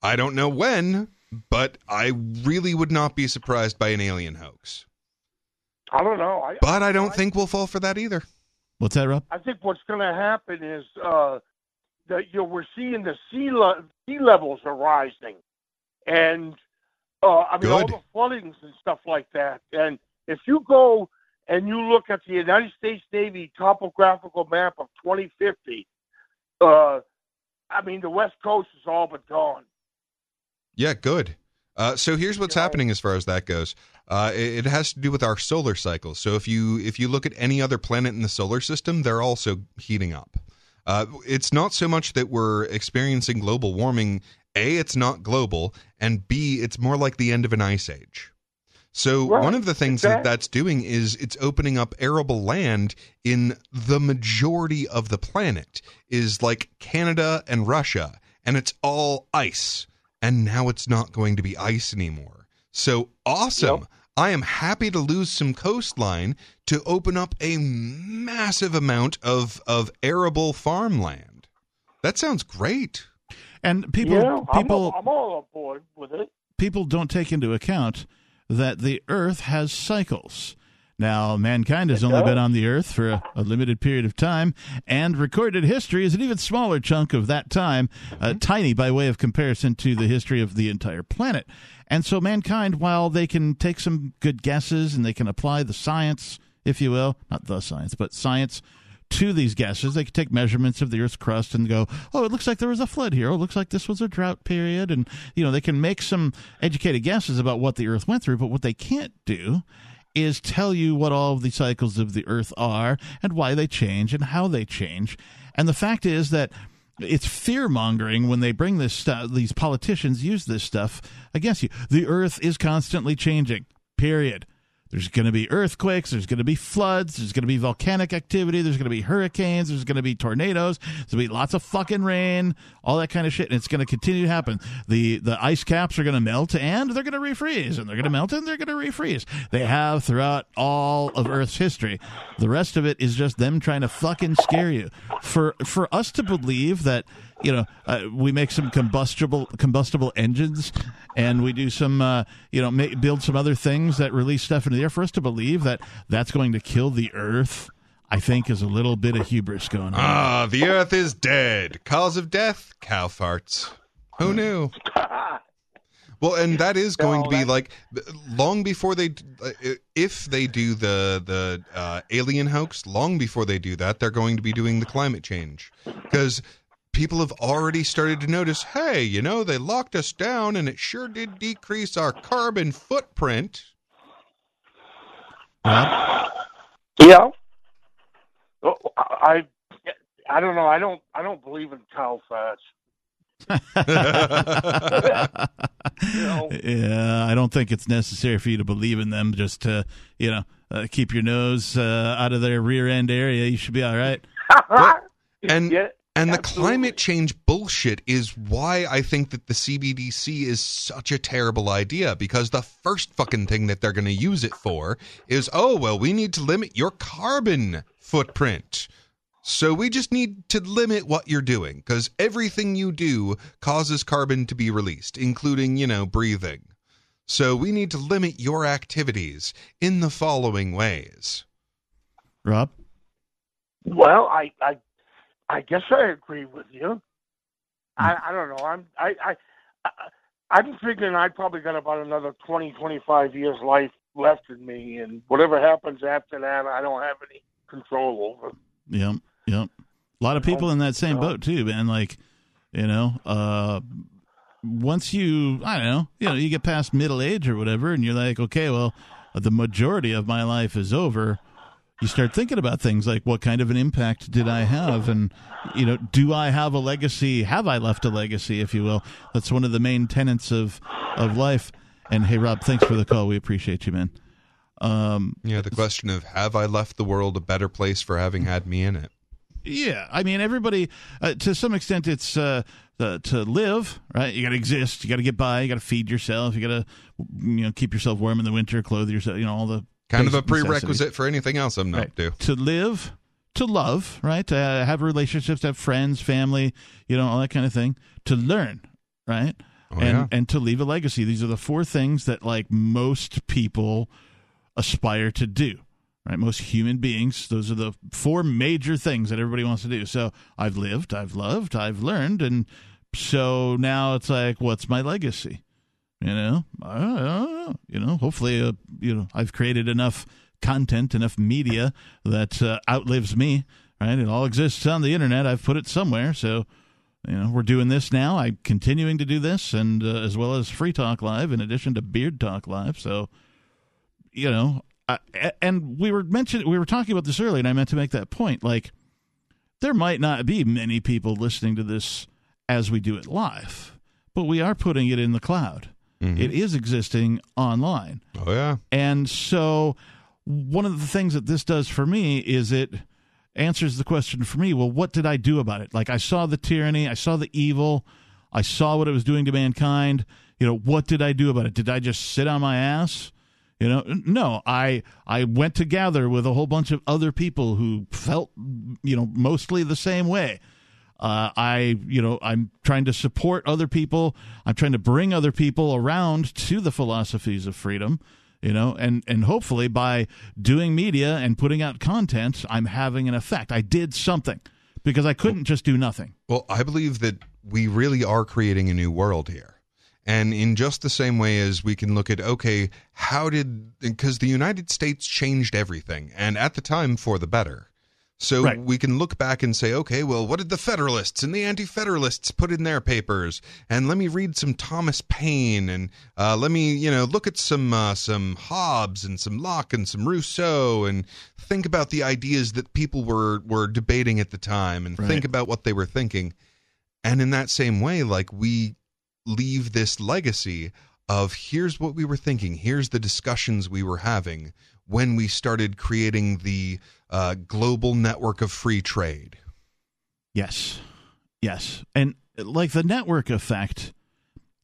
I don't know when, but I really would not be surprised by an alien hoax. I don't know. I, But I don't think we'll fall for that either. What's that, Rob? I think what's going to happen is uh, that you know we're seeing the sea le- sea levels are rising, and uh, I mean all the floodings and stuff like that. And if you go and you look at the United States Navy topographical map of 2050, uh, I mean the West Coast is all but gone. Yeah, good. Uh, so here's what's happening as far as that goes. Uh, it, it has to do with our solar cycle. So if you if you look at any other planet in the solar system, they're also heating up. Uh, it's not so much that we're experiencing global warming. A, it's not global, and B, it's more like the end of an ice age. So Right, one of the things that that's doing is it's opening up arable land in the majority of the planet is like Canada and Russia and it's all ice and now it's not going to be ice anymore. So awesome. I am happy to lose some coastline to open up a massive amount of of arable farmland. That sounds great. And people, yeah, I'm, people, all, I'm all on board with it. people don't take into account that the Earth has cycles. Now, mankind has only been on the Earth for a, a limited period of time, and recorded history is an even smaller chunk of that time, uh, tiny by way of comparison to the history of the entire planet. And so, mankind, while they can take some good guesses and they can apply the science, if you will, not the science, but science to these guesses. They could take measurements of the Earth's crust and go, "Oh, it looks like there was a flood here. Oh, it looks like this was a drought period." And you know, they can make some educated guesses about what the Earth went through. But what they can't do is tell you what all of the cycles of the Earth are and why they change and how they change. And the fact is that it's fear mongering when they bring this stuff. These politicians use this stuff against you. The Earth is constantly changing. Period. There's going to be earthquakes. There's going to be floods. There's going to be volcanic activity. There's going to be hurricanes. There's going to be tornadoes. There's going to be lots of fucking rain, all that kind of shit. And it's going to continue to happen. The the ice caps are going to melt and they're going to refreeze. And they're going to melt and they're going to refreeze. They have throughout all of Earth's history. The rest of it is just them trying to fucking scare you. For for us to believe that you know, uh, we make some combustible combustible engines, and we do some, uh, you know, ma- build some other things that release stuff into the air. For us to believe that that's going to kill the Earth, I think, is a little bit of hubris going on. Ah, the earth is dead. Cause of death, cow farts. Who knew? Well, and that is going to be like long before they, uh, if they do the the uh, alien hoax, long before they do that, they're going to be doing the climate change because people have already started to notice. Hey, you know, they locked us down, and it sure did decrease our carbon footprint. Yeah. Oh, I, I don't know. I don't. I don't believe in cow fats. Yeah, I don't think it's necessary for you to believe in them just to, you know, uh, keep your nose uh, out of their rear end area, you should be all right. and and the climate change bullshit is why I think that the CBDC is such a terrible idea because the first fucking thing that they're going to use it for is oh well we need to limit your carbon footprint. So we just need to limit what you're doing cuz everything you do causes carbon to be released including, you know, breathing. So we need to limit your activities in the following ways. Rob? Well, I, I, I guess I agree with you. I, I don't know. I'm, I, I, I, I'm thinking I probably got about another 20, 25 years life left in me, and whatever happens after that, I don't have any control over. Yep, yep. A lot of people in that same boat too, man. Like, you know, uh, once you, I don't know, you know, you get past middle age or whatever, and you're like, okay, well, the majority of my life is over. You start thinking about things like, what kind of an impact did I have, and you know, do I have a legacy? Have I left a legacy, if you will? That's one of the main tenets of of life. And hey, Rob, thanks for the call. We appreciate you, man. Um, Yeah, the question of have I left the world a better place for having had me in it? Yeah, I mean, everybody uh, to some extent, it's uh, the, to live, right? You got to exist. You got to get by. You got to feed yourself. You got to, you know, keep yourself warm in the winter, clothe yourself. You know, all the Kind of a prerequisite for anything else I'm not Right. do. to live, to love, right? To have relationships, to have friends, family, you know, all that kind of thing. To learn, right? Oh, and yeah. and to leave a legacy. These are the four things that like most people aspire to do. Right, most human beings. Those are the four major things that everybody wants to do. So I've lived, I've loved, I've learned, and so now it's like, what's my legacy? You know, don't know. You know, hopefully, uh, you know, I've created enough content, enough media that uh, outlives me. Right, it all exists on the internet. I've put it somewhere. So, you know, we're doing this now. I'm continuing to do this, and uh, as well as Free Talk Live, in addition to Beard Talk Live. So, you know, I, and we were mentioning, we were talking about this earlier, and I meant to make that point. Like, there might not be many people listening to this as we do it live, but we are putting it in the cloud. Mm-hmm. It is existing online. Oh yeah. And so one of the things that this does for me is it answers the question for me, well, what did I do about it? Like I saw the tyranny, I saw the evil, I saw what it was doing to mankind. You know, what did I do about it? Did I just sit on my ass? You know, no, I I went to gather with a whole bunch of other people who felt, you know, mostly the same way. Uh, I, you know, I'm trying to support other people. I'm trying to bring other people around to the philosophies of freedom, you know, and and hopefully by doing media and putting out content, I'm having an effect. I did something because I couldn't just do nothing. Well, I believe that we really are creating a new world here. And in just the same way as we can look at, okay, how did, because the United States changed everything, and at the time for the better. So Right. we can look back and say, okay, well, what did the Federalists and the Anti Federalists put in their papers? And let me read some Thomas Paine, and uh, let me, you know, look at some uh, some Hobbes and some Locke and some Rousseau, and think about the ideas that people were were debating at the time, and Right. think about what they were thinking. And in that same way, like we leave this legacy of here's what we were thinking, here's the discussions we were having when we started creating the uh, global network of free trade. Yes. Yes. And like the network effect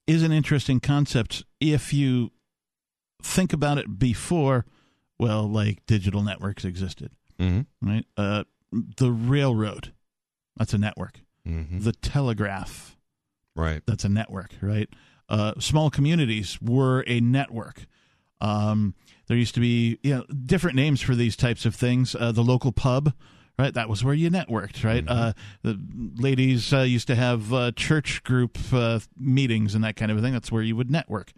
is an interesting concept if you think about it before, well, like digital networks existed, Mm-hmm. right? Uh, the railroad, that's a network. Mm-hmm. The telegraph, Right. that's a network, right? Uh, small communities were a network. Um, there used to be you know different names for these types of things. Uh, the local pub, right? That was where you networked, right? Uh, the ladies uh, used to have uh, church group uh, meetings and that kind of a thing. That's where you would network.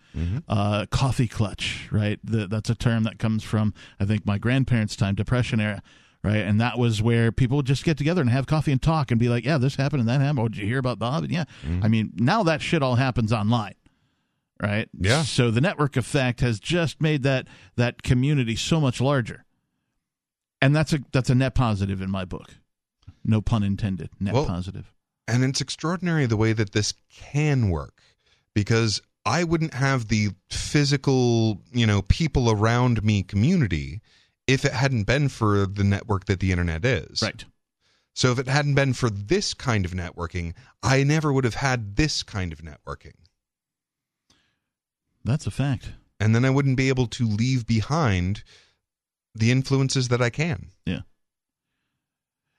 Uh, coffee clutch, right? The, that's a term that comes from I think my grandparents' time, Depression era. Right, and that was where people would just get together and have coffee and talk and be like, "Yeah, this happened and that happened. Oh, did you hear about Bob?" And yeah, I mean, now that shit all happens online right? Yeah. So the network effect has just made that that community so much larger, and that's a that's a net positive in my book. No pun intended. Net Well, positive. And it's extraordinary the way that this can work because I wouldn't have the physical, you know, people around me community if it hadn't been for the network that the internet is. Right. So if it hadn't been for this kind of networking, I never would have had this kind of networking. That's a fact. And then I wouldn't be able to leave behind the influences that I can. Yeah.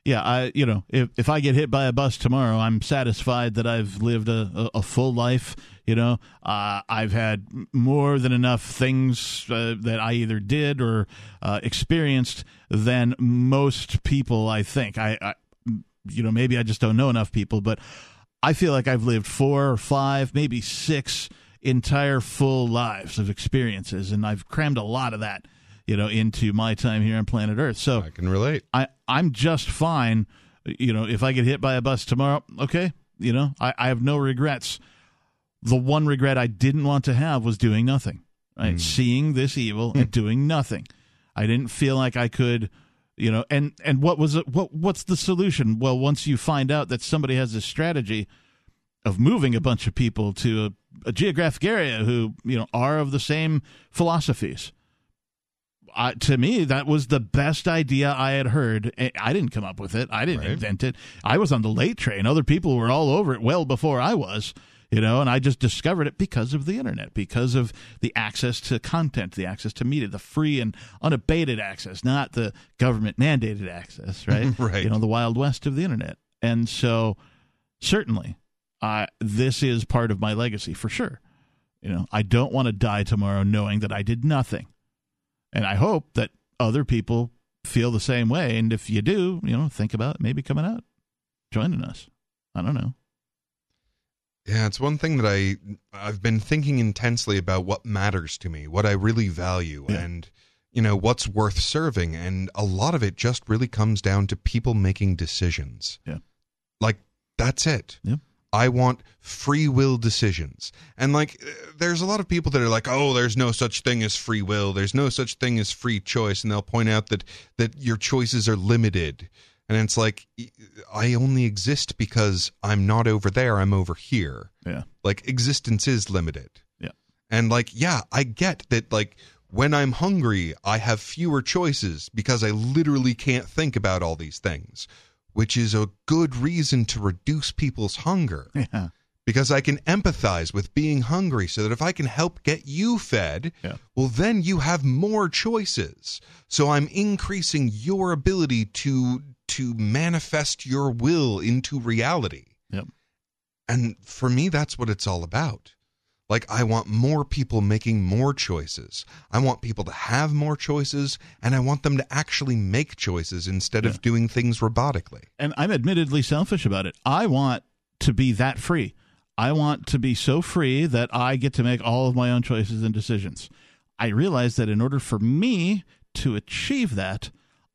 Yeah, I you know if if I get hit by a bus tomorrow, I'm satisfied that I've lived a, a, a full life. You know, uh, I've had more than enough things uh, that I either did or uh, experienced than most people. I think I, I, you know, maybe I just don't know enough people, but I feel like I've lived four or five, maybe six entire full lives of experiences, and I've crammed a lot of that, you know, into my time here on planet Earth. So I can relate. I I'm just fine. You know, if I get hit by a bus tomorrow, okay. You know, I, I have no regrets. The one regret I didn't want to have was doing nothing. Right, hmm. seeing this evil and hmm. doing nothing. I didn't feel like I could, you know. And and what was it? What what's the solution? Well, once you find out that somebody has this strategy of moving a bunch of people to a, geographic area who you know are of the same philosophies uh, to me, that was the best idea I had heard. I I didn't come up with it. I didn't invent it. I was on the late train. Other people were all over it well before I was, you know, and I just discovered it because of the internet, because of the access to content, the access to media, the free and unabated access, not the government mandated access, right? Right. You know, the wild west of the internet. And so, certainly, uh, this is part of my legacy for sure. You know, I don't want to die tomorrow knowing that I did nothing. And I hope that other people feel the same way. And if you do, you know, think about maybe coming out, joining us. I don't know. Yeah, it's one thing that I I've been thinking intensely about what matters to me, what I really value and you know, what's worth serving and a lot of it just really comes down to people making decisions. Yeah. Like that's it. Yeah. I want free will decisions. And like there's a lot of people that are like, "Oh, there's no such thing as free will. There's no such thing as free choice." And they'll point out that that your choices are limited. And it's like I only exist because I'm not over there, I'm over here. Yeah. Like existence is limited. Yeah. And like, yeah, I get that like when I'm hungry, I have fewer choices because I literally can't think about all these things, which is a good reason to reduce people's hunger. Yeah. Because I can empathize with being hungry so that if I can help get you fed, well, then you have more choices. So I'm increasing your ability to to manifest your will into reality. Yep. And for me, that's what it's all about. Like, I want more people making more choices. I want people to have more choices, and I want them to actually make choices instead of doing things robotically. And I'm admittedly selfish about it. I want to be that free. I want to be so free that I get to make all of my own choices and decisions. I realize that in order for me to achieve that,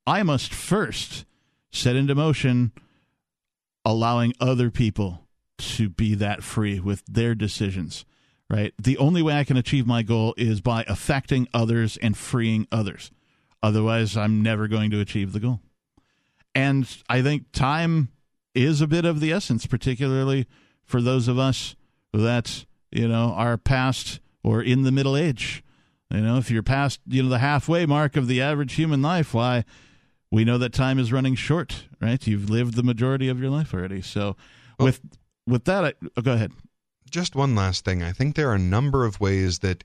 I must first set into motion allowing other people to be that free with their decisions, right? The only way I can achieve my goal is by affecting others and freeing others. Otherwise, I'm never going to achieve the goal. And I think time is a bit of the essence, particularly for those of us that, you know, are past or in the middle age. You know, if you're past, you know, the halfway mark of the average human life, why we know that time is running short, right? You've lived the majority of your life already. So with with that, I, oh, go ahead. Just one last thing. I think there are a number of ways that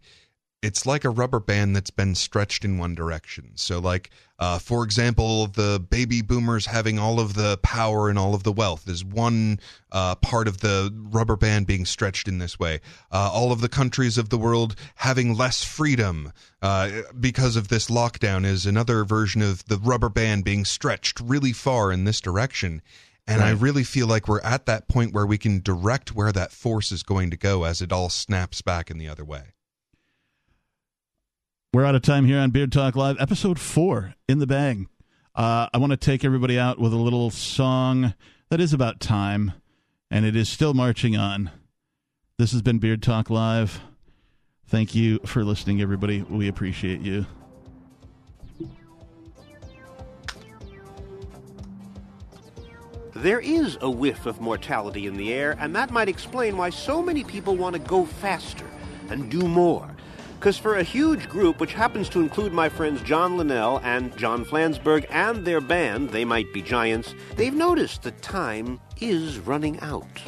it's like a rubber band that's been stretched in one direction. So, like, uh, for example, the baby boomers having all of the power and all of the wealth is one uh, part of the rubber band being stretched in this way. Uh, all of the countries of the world having less freedom uh, because of this lockdown is another version of the rubber band being stretched really far in this direction. And I really feel like we're at that point where we can direct where that force is going to go as it all snaps back in the other way. We're out of time here on Beard Talk Live, episode four in the bag. Uh, I want to take everybody out with a little song that is about time, and it is still marching on. This has been Beard Talk Live. Thank you for listening, everybody. We appreciate you. There is a whiff of mortality in the air, and that might explain why so many people want to go faster and do more. Because for a huge group, which happens to include my friends John Linnell and John Flansburgh and their band, They Might Be Giants, they've noticed that time is running out.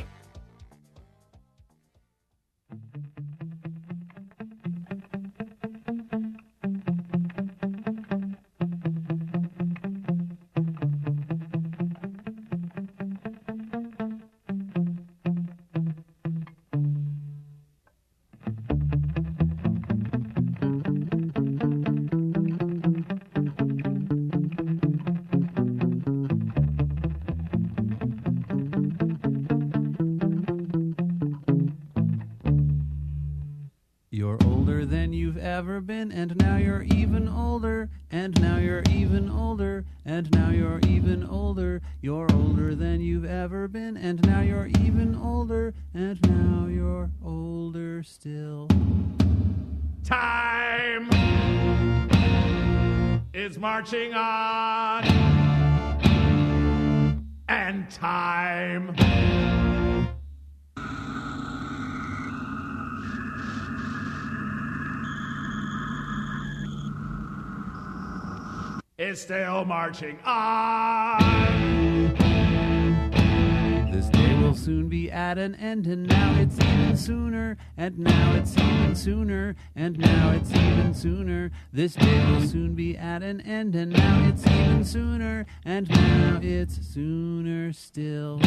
Marching on, and time is still marching on. Will soon be at an end, and now it's even sooner, and now it's even sooner, and now it's even sooner. This day will soon be at an end, and now it's even sooner, and now it's sooner still.